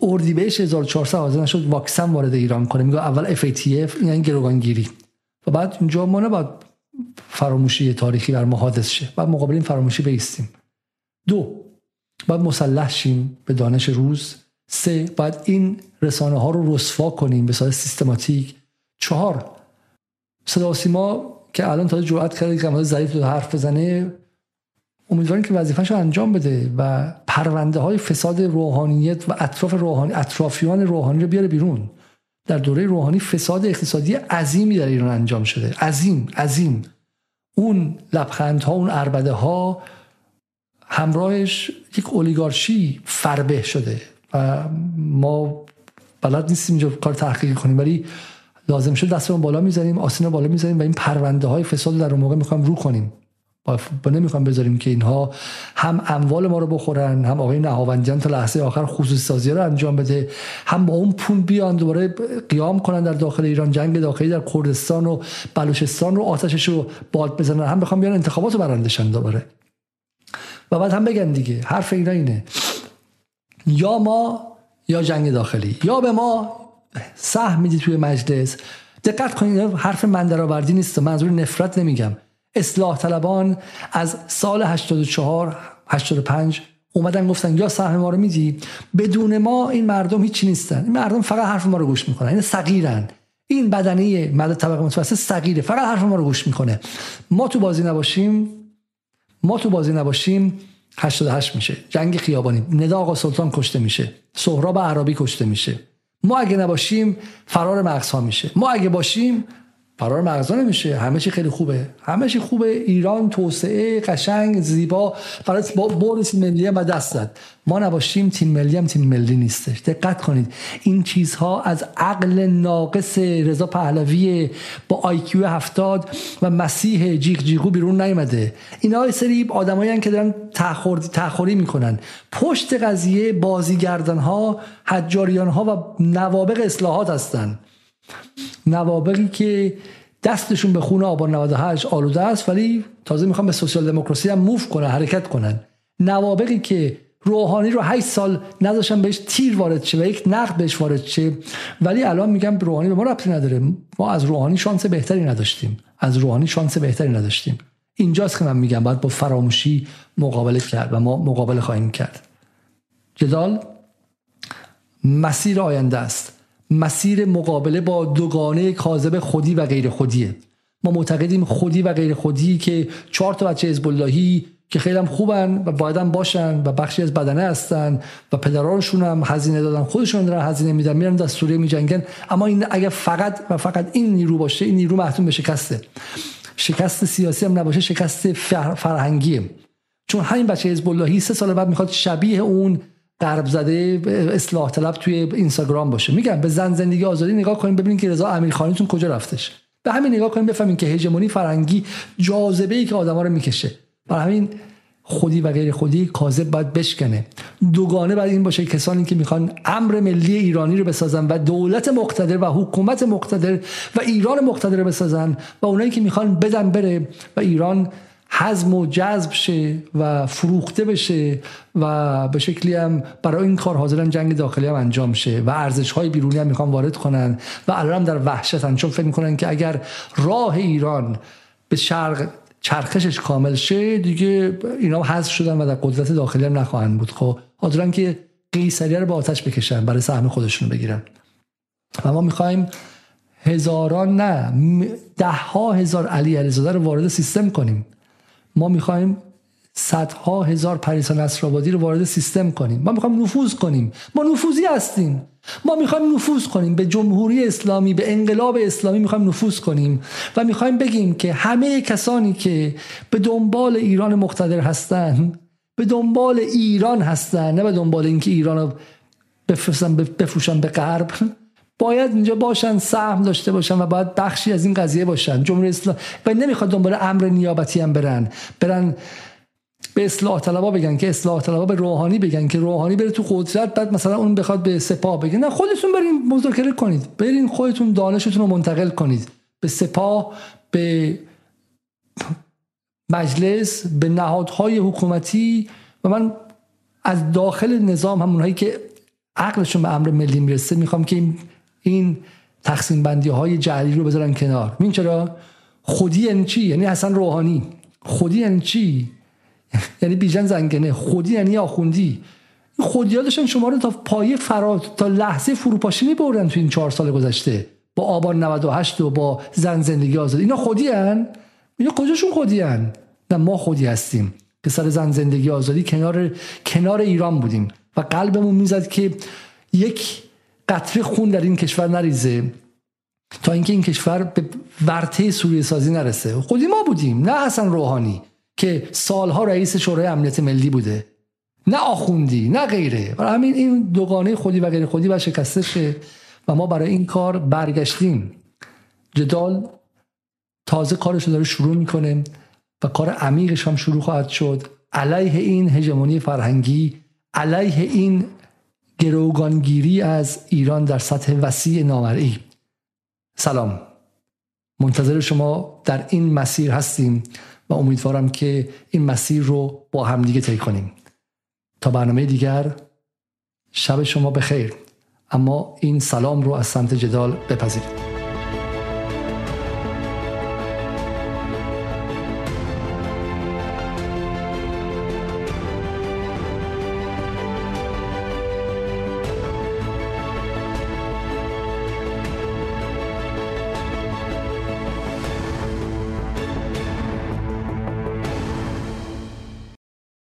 اردیبهشت 1400 حاضر نشد واکسن وارد ایران کنه. میگه اول FATF یعنی گروگانگیری. و بعد اینجا ما نباید فراموشی تاریخی بر ما حادث شه. بعد مقابل این فراموشی بیستیم دو باید مسلح شیم به دانش روز. سه باید این رسانه ها رو رسوا کنیم به صورت سیستماتیک. چهار صدا سیما که الان تا جرأت کرده که ضعیف رو حرف بزنه امیدواریم که وظیفه‌شو انجام بده و پرونده های فساد روحانیت و اطراف روحانی اطرافیان روحانی رو بیاره بیرون. در دوره روحانی فساد اقتصادی عظیمی در ایران انجام شده. عظیم عظیم. اون لبخندها اون اربده ها همراهش یک اولیگارشی فربه شده. و ما بلد نیستیم اینجا کار تحقیق کنیم ولی لازم شد دستمون بالا می‌ذاریم آسینا بالا می‌ذاریم و این پرونده های فساد در اون موقع می‌خوایم رو کنیم. با نمی‌خوام بذاریم که اینها هم اموال ما رو بخورن هم آقای نهاوندیان تا لحظه آخر خصوصی سازی رو انجام بده هم با اون پول بیان دوباره قیام کنن در داخل ایران جنگ داخلی در کردستان و بلوچستان رو آتشش رو باد بزنن هم بخوام بیان انتخابات رو برندشن دوباره. و بعد هم بگن دیگه حرف اینا اینه. یا ما یا جنگ داخلی. یا به ما سهم میدی توی مجلس. دقت کنید حرف من درآوردی نیست. منظور نفرت نمیگم. اصلاح طلبان از سال 84 85 اومدن گفتن یا سهم ما رو میدی؟ بدون ما این مردم هیچی نیستن. این مردم فقط حرف ما رو گوش می‌کنن. این صغیرن. این بدنه مرد طبقه متوسط صغیره. فقط حرف ما رو گوش می‌کنه. ما تو بازی نباشیم. ما تو بازی نباشیم. 88 میشه. جنگ خیابانی. ندا آقا سلطان کشته میشه. سهراب عربی کشته میشه. ما اگه نباشیم فرار مغزها میشه. ما اگه باشیم فرار مغزا نمیشه. همه چی خیلی خوبه. همه چی خوبه. ایران توسعه قشنگ زیبا. فقط با تیم ملی هم دست زد. ما نباشیم تیم ملی هم تیم ملی نیستش. دقت کنید. این چیزها از عقل ناقص رضا پهلوی با آیکیو هفتاد و مسیح جیغ جیغو بیرون نیومده. اینا سری آدمایی که دارن تخوری می‌کنن. پشت قضیه بازیگردان ها حجاریان ها و نوابق اصلاحات هستن. نوابقی که دستشون به خون آبان 98 آلوده است ولی تازه می‌خوام به سوسیال دموکراسی هم موف کنن حرکت کنن. نوابقی که روحانی رو 8 سال نذاشتن بهش تیر وارد شه و یک نقد بهش وارد شه ولی الان میگم روحانی به ما ربطی نداره. ما از روحانی شانس بهتری نداشتیم. از روحانی شانس بهتری نداشتیم. اینجاست که من میگم باید با فراموشی مقابله کرد و ما مقابله خواهیم کرد. جدال مسیر آینده است. مسیر مقابله با دوگانه کاذب خودی و غیر خودیه. ما معتقدیم خودی و غیر خودی که چهار تا بچه حزب که خیلی خوبن و باید هم باشن و بخشی از بدنه هستن و پدرانشون هم هزینه دادن خودشون دارن هزینه میدن میرن در سوریه میجنگن. اما این اگر فقط و فقط این نیرو باشه این نیرو محتوم به شکسته. شکست سیاسی هم نباشه شکست فرهنگیه. چون همین بچه حزب سه سال بعد می‌خواد شبیه اون غرب زده اصلاح طلب توی اینستاگرام باشه. میگم به زن زندگی آزادی نگاه کنیم ببینید که رضا امیرخانیتون کجا رفتش. به همین نگاه کنیم بفهمین که هژمونی فرنگی جاذبه ای که آدما رو می‌کشه. برای همین خودی و غیر خودی کاذب باید بشکنه. دوگانه باید این باشه کسانی که می‌خوان امر ملی ایرانی رو بسازن و دولت مقتدر و حکومت مقتدر و ایران مقتدر رو بسازن و اونایی که می‌خوان بدن بره و ایران حزم و جذب شه و فروخته بشه و به شکلی هم برای این کار حاضرن جنگ داخلی هم انجام شه و ارزش های بیرونی هم می‌خوان وارد کنن و الان در وحشتن. چون فکر می‌کنن که اگر راه ایران به شرق چرخشش کامل شه دیگه اینا حذف شدن و در قدرت داخلی هم نخواهند بود. خب حاضرن که قیصریه رو با آتش بکشن برای سهم خودشون بگیرن. و ما می‌خوایم هزاران نه ده ها هزار علی علیزاده رو وارد سیستم کنیم. ما می‌خوایم صدها هزار پریسا نصرآبادی رو وارد سیستم کنیم. ما می‌خوایم نفوذ کنیم. ما نفوذی هستیم. ما می‌خوایم نفوذ کنیم. به جمهوری اسلامی به انقلاب اسلامی می‌خوایم نفوذ کنیم و می‌خوایم بگیم که همه کسانی که به دنبال ایران مقتدر هستن به دنبال ایران هستن نه به دنبال اینکه ایران رو بفروشن به غرب باید اینجا باشن سهم داشته باشن و باید بخشی از این قضیه باشن. جمهوری اسلامی و نمی‌خواد دنبال امر نیابتی هم برن. برن به اصلاح طلبا بگن که اصلاح طلبا به روحانی بگن که روحانی بره تو قدرت بعد مثلا اون بخواد به سپاه بگه. نه خودتون برین مذاکره کنید. برین خودتون دانشتون رو منتقل کنید. به سپاه به مجلس به نهادهای حکومتی و من از داخل نظام همونهایی که عقلشون به امر ملی می‌رسه می‌خوام که این این تقسیم بندی های جعلی رو بذارن کنار. این چرا؟ خودی یعنی چی؟ یعنی حسن روحانی. خودی یعنی چی؟ یعنی بیژن زنگنه. خودی یعنی آخوندی. ها داشتن شما رو تا پایه فرات تا لحظه فروپاشی بردن تو این چهار سال گذشته. با آبان 98 و با زن زندگی آزادی اینا خودی هن؟ اینا کجاشون خودی هن؟ نه ما خودی هستیم. که سر زن زندگی آزادی کنار کنار ایران بودیم. و قلبمون می‌زد که یک قطره خون در این کشور نریزه تا اینکه این کشور به ورته سوریه سازی نرسه. خودی ما بودیم نه حسن روحانی که سالها رئیس شورای امنیت ملی بوده نه آخوندی نه غیره. برای همین این دوگانه خودی و غیر خودی و شکسته شه و ما برای این کار برگشتیم. جدال تازه کارش داره شروع می‌کنه و کار عمیقش هم شروع خواهد شد. علیه این هژمونی فرهنگی علیه این گروگانگیری از ایران در سطح وسیع نامرئی. سلام. منتظر شما در این مسیر هستیم و امیدوارم که این مسیر رو با همدیگه طی کنیم. تا برنامه دیگر شب شما بخیر. اما این سلام رو از سمت جدال بپذیرید.